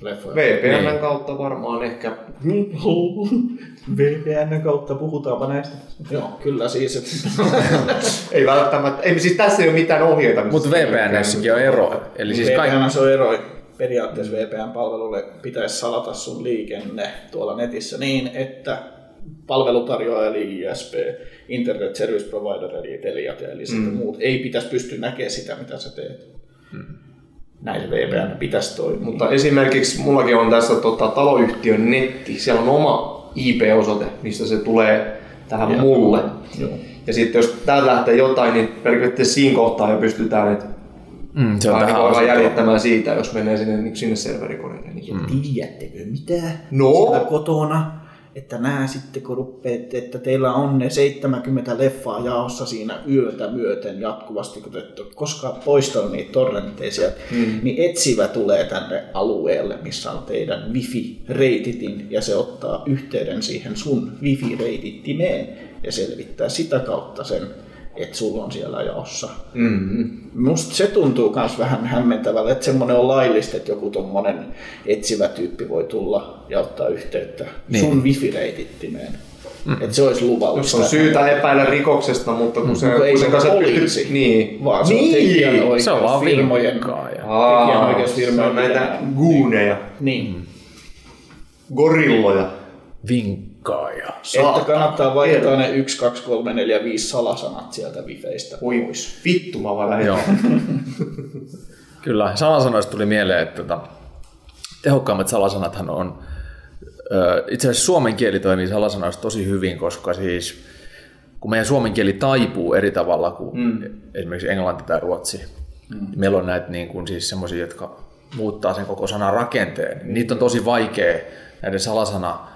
Leffoja. VPN Niin. kautta varmaan ehkä. VPN kautta puhutaanpa näistä. Joo, kyllä siis. Ei välttämättä, ei, siis tässä ei ole mitään ohjeita. Mutta VPNssäkin on ero. Eli siis kaikki... VPN on ero. Periaatteessa VPN-palvelulle pitäisi salata sun liikenne tuolla netissä niin, että palvelutarjoaja eli ISP, Internet Service Provider eli Teliat ja eli mm. muut ei pitäisi pysty näkemään sitä, mitä sä teet. Mm. Näin se VPN pitäisi toimia. Mutta esimerkiksi mullakin on tässä tota, taloyhtiön netti, siellä on oma IP-osoite, mistä se tulee tähän Ja. mulle. Joo. Ja sitten jos täältä lähtee jotain, niin periaatteessa siinä kohtaa jo pystytään, että Mm, se on tähän alkaa jäljittämään siitä, jos menee sinne, sinne serverikoneelle. Niin mm. Tiedättekö mitä No. siellä kotona, että nää sitten kun rupeat, että teillä on ne 70 leffaa jaossa siinä yötä myöten jatkuvasti, kun te ette ole koskaan poistanut niitä torrentteja mm. niin etsivä tulee tänne alueelle, missä on teidän wifi-reititin ja se ottaa yhteyden siihen sun wifi-reitittimeen ja selvittää sitä kautta sen, että sulla on siellä jaossa. Mm-hmm. Musta se tuntuu myös vähän hämmentävällä, että semmoinen on laillista, että joku tommonen etsivä tyyppi voi tulla ja ottaa yhteyttä niin. sun wifi-reitittimeen. Mm. Että se olisi luvallista. On syytä epäillä rikoksesta, mutta kun se, Kun ei se ole poliisi, Niin. vaan se on niin. Se on vaan Aa, tekijänoikeusfirmojen se on näitä guuneja. Niin. Gorilloja. Vinkkaaja. Että kannattaa vaihtaa ne 1, 2, 3, 4, 5 salasanat sieltä wifeistä Oi, pois. vittu mä vaan lähdin. Joo. Kyllä, salasanoista tuli mieleen, että tota, tehokkaimmat salasanathan on, itse asiassa suomen kieli toimii salasanoista tosi hyvin, koska siis kun meidän suomen kieli taipuu eri tavalla kuin mm. esimerkiksi englanti tai ruotsi, mm. meillä on näitä niin kuin siis semmoisia, jotka muuttaa sen koko sanan rakenteen. Niin niitä on tosi vaikea näiden salasana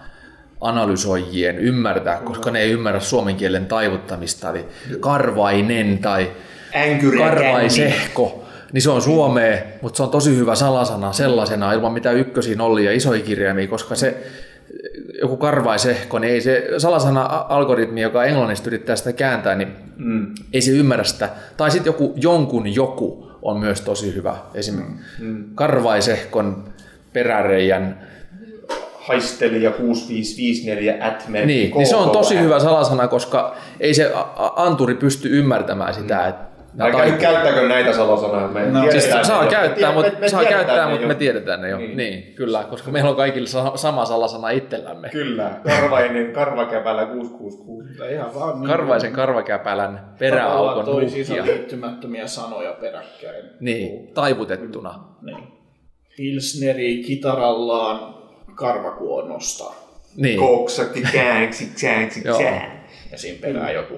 analysoijien ymmärtää, koska ne ei ymmärrä suomen kielen taivuttamista, eli karvainen tai Änkyri karvaisehko, niin se on suomea, mutta se on tosi hyvä salasana sellaisena ilman mitään ykkösiä, nollia ja isoja kirjaimia, koska se joku karvaisehko, niin ei se salasana-algoritmi, joka englannista yrittää sitä kääntää, niin mm. ei se ymmärrä sitä. Tai sitten joku jonkun joku on myös tosi hyvä. Esimerkiksi mm. karvaisehkon peräreijän Haistelija 6554 at me. Niin, niin se on tosi hyvä salasana, koska ei se anturi pysty ymmärtämään sitä, että nämä Älkää nyt taipuu. käyttäkö näitä salosanoja. Me No, Siis saa käyttää, Me- mutta me saa tiedetään käyttää, ne mutta jo. me tiedetään ne jo. Niin. Niin. niin, kyllä, koska meillä on kaikilla sa- sama salasana itsellämme. Kyllä, karvainen karvakäpällä 666. Mutta ihan vaan niin Karvaisen karvakäpälän tavallaan peräaukon toisiinsa liittymättömiä sanoja peräkkäin. Niin, taivutettuna. Niin. Pilsneri kitarallaan karvakuonosta. Niin, Koksakki, käänksi, käänksi, Joo. kään. Ja siinä perään joku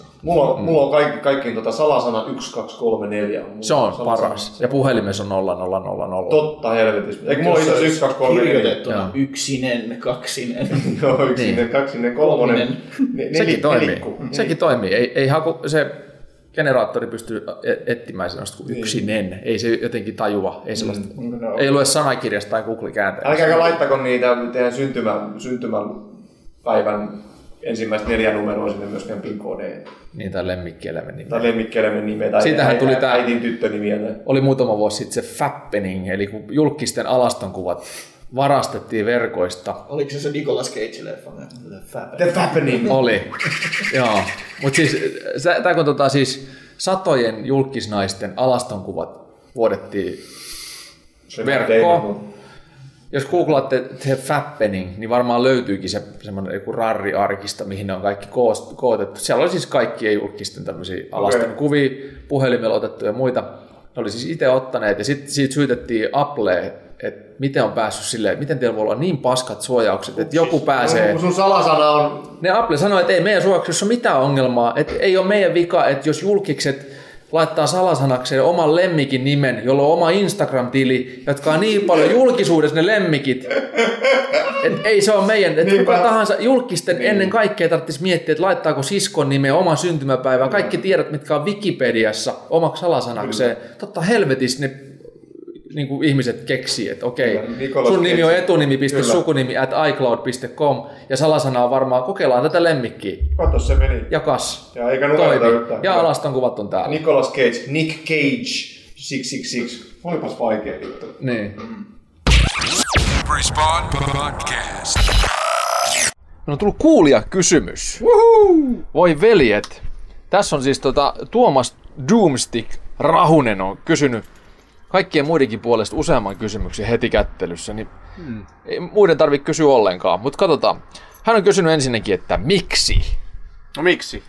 5-7. Mulla on, mulla on kaikki, kaikkiin tota salasana 1, 2, 3, 4. Mulla se on salasana. paras. Ja puhelimessa on 0, 0, 0, 0. Totta helvetissä. Eikö mulla itse asiassa 1, 2, 3, 4? Kirjoitettuna yksinen, kaksinen, Joo, yksinen, kaksinen, kolmonen, Kolminen. ne- Sekin toimii. nelikko. Sekin toimii. Ei, ei haku, se generaattori pystyy e- etsimään sellaista kuin yksinen. Ei se jotenkin tajua. Ei, sellaista, No. ei lue sanakirjasta tai Google-käänteessä. Älkääkä laittako niitä teidän syntymä, syntymäpäivän ensimmäistä neljä numeroa sinne myöskään PIN-koodeen. Niin, tai lemmikkieläimen nimi. Tai lemmikkieläimen nimeä tai Siitähän tuli tää- äitin tyttönimiä. Tai... oli muutama vuosi sitten se fappening, eli kun julkisten alastonkuvat varastettiin verkoista. Oliko se se Nicolas Cage-leffa? The Fappening. Oli, joo. Mutta siis, tämä kun tota, siis satojen julkisnaisten alastonkuvat vuodettiin verkkoon. Jos googlaatte The Fappening, niin varmaan löytyykin se semmoinen joku rarri-arkista, mihin ne on kaikki kootettu. Siellä oli siis kaikkien julkisten tämmöisiä alaston Okei. kuvia, puhelimella otettuja ja muita. Ne oli siis itse ottaneet ja sitten siitä syytettiin Apple, että miten on päässyt silleen, miten teillä voi olla niin paskat suojaukset, että joku pääsee. Sun salasana on... Ne Apple sanoi, että ei meidän suojauksessa ole mitään ongelmaa, että ei ole meidän vika, että jos julkikset laittaa salasanakseen oman lemmikin nimen, jolla on oma Instagram-tili, jotka on niin paljon julkisuudessa ne lemmikit, että ei se ole meidän, että kuka tahansa julkisten niin. ennen kaikkea tarvitsisi miettiä, että laittaako siskon nimeä oman syntymäpäivään, kaikki tiedot, mitkä on Wikipediassa omaksi salasanakseen. Totta helvetissä ne niin kuin ihmiset keksii, että okei, Kyllä, sun nimi on keksi. etunimi.sukunimi at icloud.com ja salasana on varmaan, kokeillaan tätä lemmikkiä. Kato, se meni. Ja kas. Ja eikä numerota Toimi. yhtään. Ja alaston kuvat on täällä. Nicolas Cage, Nick Cage, 666. Olipas vaikea vittu. Niin. Respawn Podcast. On tullut kuulija kysymys. Voi veljet. Tässä on siis tota, Tuomas Doomstick Rahunen on kysynyt kaikkien muidenkin puolesta useamman kysymyksen heti kättelyssä, niin hmm. ei muiden tarvitse kysyä ollenkaan, mutta katsotaan. Hän on kysynyt ensinnäkin, että miksi? No miksi?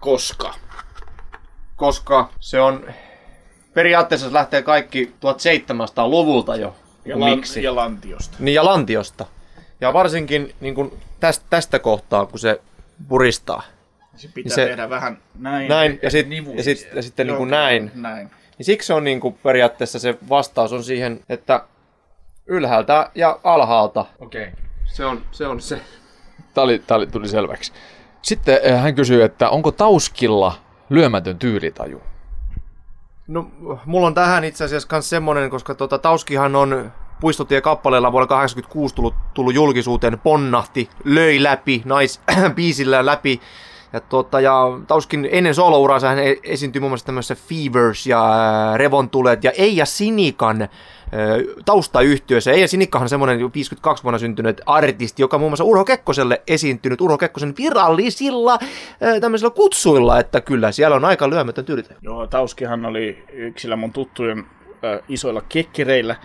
Koska? Koska se on... Periaatteessa se lähtee kaikki 1700-luvulta jo. Ja, kun lan- miksi? ja lantiosta. Niin ja lantiosta. Ja varsinkin niin kuin tästä, tästä kohtaa, kun se puristaa. Se pitää Se- se, tehdä vähän näin. Näin, ja, sit, ja, sit, ja sitten niin kuin Joo, näin. Näin. Niin siksi on niin kuin periaatteessa se vastaus on siihen, että ylhäältä ja alhaalta. Okei. Okay. Se on se. On se. Tämä, oli, tämä oli, tuli selväksi. Sitten eh, hän kysyy, että onko Tauskilla lyömätön tyylitaju? No, mulla on tähän itse asiassa myös semmonen, koska tota, Tauskihan on Puistotie kappaleella vuonna 1986 tullut, tullut julkisuuteen, ponnahti, löi läpi, naisbiisillä läpi. Ja, tota, ja Tauskin ennen soolouransa hän e- esiintyi muun muassa tämmöisessä Fevers ja ää, Revontulet ja Eija Sinikan ää, taustayhtiössä. Eija Sinikkahan on semmoinen jo 52 vuonna syntynyt artisti, joka muun muassa Urho Kekkoselle esiintynyt Urho Kekkosen virallisilla ää, tämmöisillä kutsuilla, että kyllä siellä on aika lyömätön tyylitä. Joo, Tauskihan oli yksillä mun tuttujen äh, isoilla kekkereillä.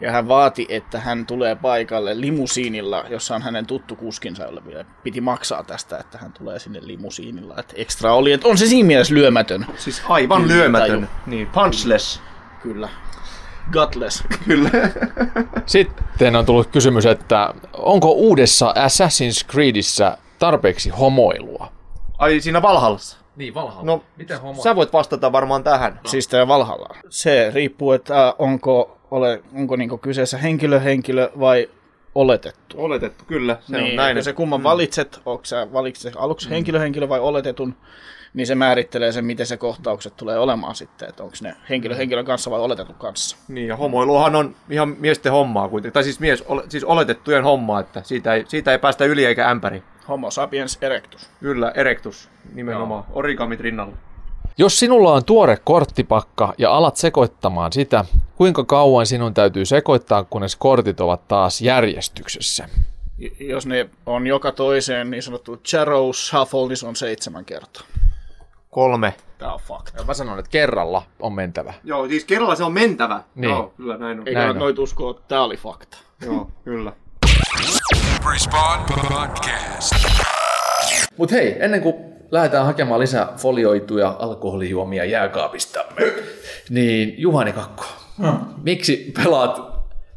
Ja hän vaati, että hän tulee paikalle limusiinilla, jossa on hänen tuttu kuskinsa, jolle piti maksaa tästä, että hän tulee sinne limusiinilla. Että extra oli, että on se siinä mielessä lyömätön. Siis aivan Kyllä, lyömätön. taju. Niin, punchless. Kyllä. Gutless. Kyllä. Sitten on tullut kysymys, että onko uudessa Assassin's Creedissä tarpeeksi homoilua? Ai siinä Valhallassa. Niin, Valhalla. No, Miten homo? Sä voit vastata varmaan tähän. Siis tämä Valhalla. Se riippuu, että onko, ole, onko niinku kyseessä henkilö, henkilö vai oletettu. Oletettu, kyllä. Se niin, on näin. se kumman valitset, onko sä valitset aluksi henkilö, henkilö vai oletetun, niin se määrittelee sen, miten se kohtaukset tulee olemaan sitten, että onko ne henkilö henkilön kanssa vai oletetun kanssa. Niin, ja homoiluhan on ihan miesten hommaa kuitenkin. Tai siis, mies, ole, siis oletettujen hommaa, että siitä ei, siitä ei päästä yli eikä ämpäri. Homo sapiens erectus. Kyllä, erectus nimenomaan. Origamit rinnalla. Jos sinulla on tuore korttipakka ja alat sekoittamaan sitä, kuinka kauan sinun täytyy sekoittaa, kunnes kortit ovat taas järjestyksessä? Jos ne on joka toiseen niin sanottu Charo Shuffle, niin se on seitsemän kertaa. Kolme. Tää on fakta. Mä sanon, että kerralla on mentävä. Joo, siis kerralla se on mentävä. Niin. Joo, kyllä näin on. Eikä Näin noit uskoa, että tää oli fakta. Joo, kyllä. Respawn Podcast. Mut hei, ennen kuin lähdetään hakemaan lisää folioituja alkoholijuomia jääkaapistamme, niin Juhani Kakko, miksi pelaat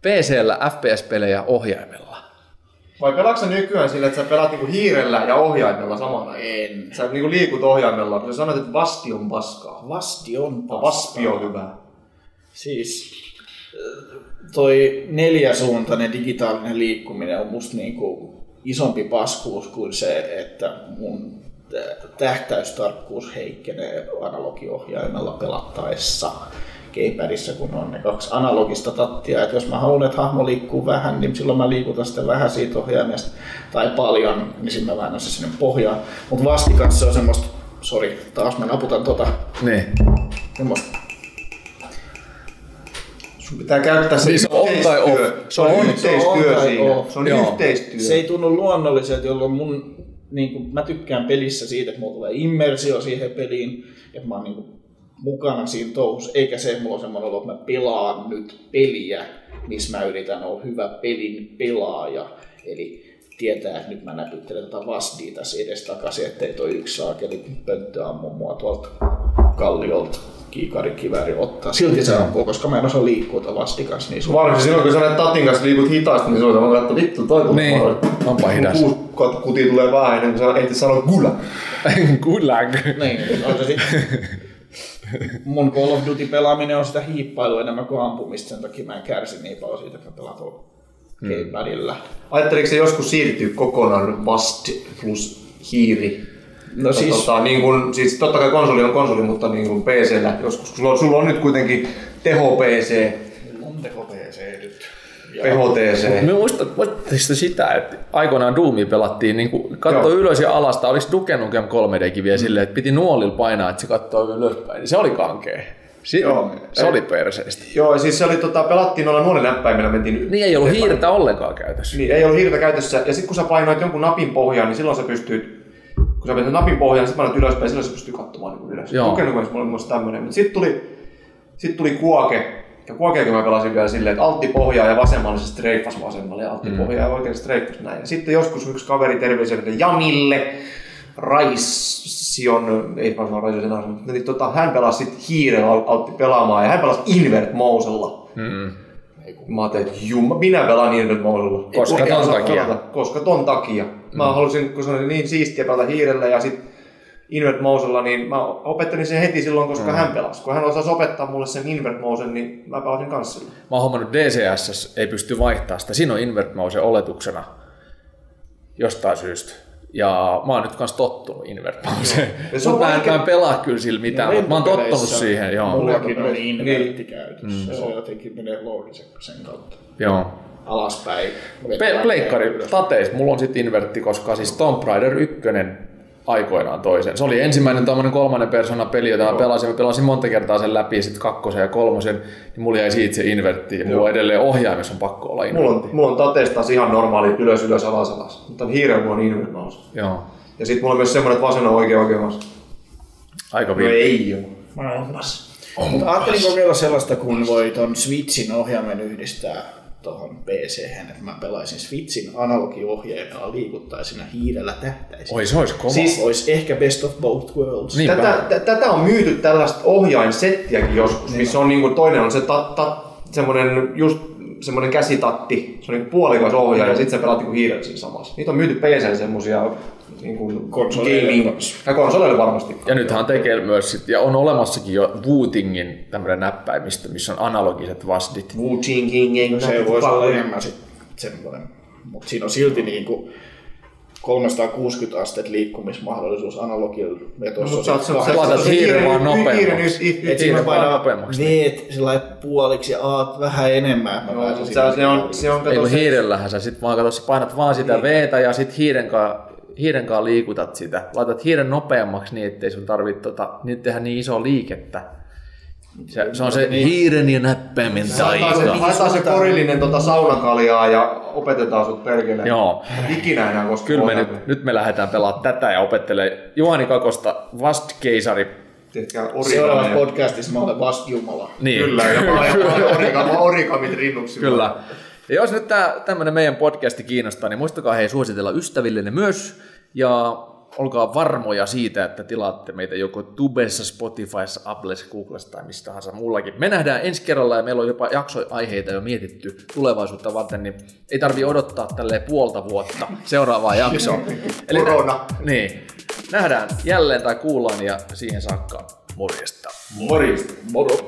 PCllä FPS-pelejä ohjaimella? Vai pelaatko nykyään sillä, että sä pelaat niinku hiirellä ja ohjaimella samana? En. Sä niinku liikut ohjaimella, kun sä sanoit, että vasti on paskaa. Vasti on Vaspi on hyvä. Siis äh, toi neljäsuuntainen digitaalinen liikkuminen on musta niinku isompi paskuus kuin se, että mun tähtäystarkkuus heikkenee analogiohjaimella pelattaessa keypadissa, kun on ne kaksi analogista tattia. Et jos mä haluan, että hahmo liikkuu vähän, niin silloin mä liikutan sitä vähän siitä ohjaimesta tai paljon, niin sitten mä väännän se sinne pohjaan. Mutta vastikassa se on semmoista, sori, taas mä naputan tota, Niin. semmoista Sun pitää käyttää se Niin se on on tai off. yhteistyö. Se on Se on tai siinä. off. Se on Joo. yhteistyö. Se ei tunnu luonnolliselta, jolloin mun, niin kuin, mä tykkään pelissä siitä, että mulla tulee immersio siihen peliin, että mä oon niin kuin, mukana siinä touhussa, eikä se, mulla on semmoinen että mä pelaan nyt peliä, missä mä yritän olla hyvä pelin pelaaja. Eli tietää, että nyt mä näpyttelen tätä vastia tässä edestakaisin, ettei toi yksi saakeli pönttö ammu mua tuolta kalliolta kiikarikivääri ottaa. Silti se ampuu, koska mä en osaa liikkua tuon vastikas niin Varsinkin silloin, kun sä näet tatin kanssa liikut hitaasti, niin se on semmoinen, että vittu, toi tulee Niin, paljon. onpa hidas. Kuusi kutia tulee vähän ennen kuin sä ehtit sanoa gula. Gulag. Niin, on se sitten. Mun Call of Duty pelaaminen on sitä hiippailua enemmän kuin ampumista, sen takia mä en kärsi niin paljon siitä, että mä pelaan tuolla Hmm. gamepadilla. Ajatteliko se joskus siirtyä kokonaan vast plus hiiri? No siis, Tota, niin kun, siis totta kai konsoli on konsoli, mutta niin kuin PCllä joskus, kun sulla on, sulla on nyt kuitenkin teho PC, monteko PC nyt? peho TC. Me muistat, muistatteko sitä, että aikoinaan Doomia pelattiin, niin kuin katsoi ylös ja alasta, olisi Duke Nukem 3Dkin vielä silleen, että piti nuolilla painaa, että se katsoo ylöspäin. Se oli kankea. Si- Joo. se oli perseestä. Joo, siis se oli, tota, pelattiin noilla nuolinäppäimillä, mentiin Niin ei ollut hiirtä ollenkaan käytössä. Niin, ei ollut hiirtä käytössä. Ja sitten kun sä painoit jonkun napin pohjaan, niin silloin sä pystyt, kun sä painoit napin pohjaan, sitten painoit ylöspäin, silloin sä pystyy katsomaan niin ylös. Joo. Tukenut mulla oli myös tämmönen. Mutta sitten tuli, sit tuli kuoke. Ja kuokeakin mä pelasin vielä silleen, että altti pohjaa ja vasemmalle se streiffas vasemmalle ja altti pohjaa ja oikein streiffas näin. Ja sitten joskus yksi kaveri terveisiä Jamille, Raision, ei varmaan Raision enää, mutta niin, tota, hän pelasi sitten hiirellä altti pelaamaan ja hän pelasi invert mousella. Mä ajattelin, että jumma, minä pelaan Invert mousella. Koska ton takia. pelata, Koska ton takia. Mä halusin, kun se oli niin siistiä pelata hiirellä ja sit Invert mousella, niin mä opettelin sen heti silloin, koska hän pelasi. Kun hän osasi opettaa mulle sen Invert mousen, niin mä pelasin kanssa sillä. Mä oon huomannut DCS ei pysty vaihtamaan sitä. Siinä on invert mouse oletuksena jostain syystä. Ja mä oon nyt kans tottunut invert mouseen. Mä, en, vaikea- mä en pelaa kyllä sillä mitään, mutta mä oon tottunut siihen. Joo. Mullakin on Niin. invertti käytössä. Se jotenkin menee loogisesti sen kautta. joo. Alaspäin. Pe- Pleikkari tateis, mulla on sitten invertti, koska siis Tomb Raider 1 aikoinaan toisen. Se oli ensimmäinen tommonen kolmannen persoonan peli, jota mä pelasin. Mä pelasin monta kertaa sen läpi, sitten kakkosen ja kolmosen, niin mulla jäi siitä se invertti. Ja mulla on edelleen ohjaimessa on pakko olla invertti. Mulla on, mulla on tateessa taas ihan normaali ylös, ylös, alas, alas. Mutta mulla on Invert mouse. Joo, Ja sit mulla on myös semmonen, että vasen on oikein oikein mouse. aika No villi. ei oo. Maailmas. Mutta ajattelin kokeilla sellaista, kun voi ton Switchin ohjaimen yhdistää tuohon pc että mä pelaisin Switchin analogiohjaimella liikuttaisin ja hiirellä tähtäisin. Oi, se olisi kova. Siis olisi ehkä best of both worlds. Niin. Tätä, t- tätä on myyty tällaista ohjainsettiäkin joskus, missä on niinku toinen on se ta, ta, semmoinen just semmoinen käsitatti, se on niinku puolikas ohjaaja ja sitten sä pelaat niinku hiirellä siinä samassa. Niitä on myyty PC semmosia niinku Konsoleille gaming. Ja konsoleille varmasti. Ja nythän tekee myös, sit, ja on olemassakin jo Wootingin tämmöinen näppäimistö, missä on analogiset vastit. King No se voisi olla enemmän sit semmoinen. Mutta siinä on silti niinku 360 astet liikkumismahdollisuus analogilla vetossa. Mut sä oot- sä- sä- sä- hiiren hiiren- vaan nopeammaksi. hiiren Et siinä vaan painaa nopeammaksi. veet sillä puoliksi ja aat vähän enemmän. Mä pääsen mut sinne. se, se on, se on Ei kato kun se, hiirellähän sä sit vaan kato, sä painat vaan sitä Niin. veetä ja sit hiiren kaa, hiiren kaa liikutat sitä. Laitat hiiren nopeammaksi niin, ettei sun tarvitse tota, niin tehdä niin isoa liikettä. Se, se on se hiiren ja näppäimen taika. haetaan se korillinen tota saunakaljaa ja opetetaan sut perkele. Joo. Ikinä enää koskaan. Kyllä me nyt, nyt me lähdetään pelaamaan tätä ja opettelee Juhani Kakosta Vast Keisari. Tiedätkö, Seuraavassa podcastissa mä olen vasta Jumala. Niin. Kyllä, ja origami, origamit rinnuksi. Kyllä. Ja jos nyt tämä tämmöinen meidän podcasti kiinnostaa, niin muistakaa hei suositella ystävillenne myös. Ja olkaa varmoja siitä, että tilaatte meitä joko Tubessa, Spotifyssa, Applessa, Googlessa tai mistä tahansa muullakin. Me nähdään ensi kerralla ja meillä on jopa jaksoaiheita jo mietitty tulevaisuutta varten, niin ei tarvi odottaa tälleen puolta vuotta seuraavaa jaksoa. Korona. Niin. Nähdään jälleen tai kuullaan ja siihen saakka morjesta. Morjesta. Moro.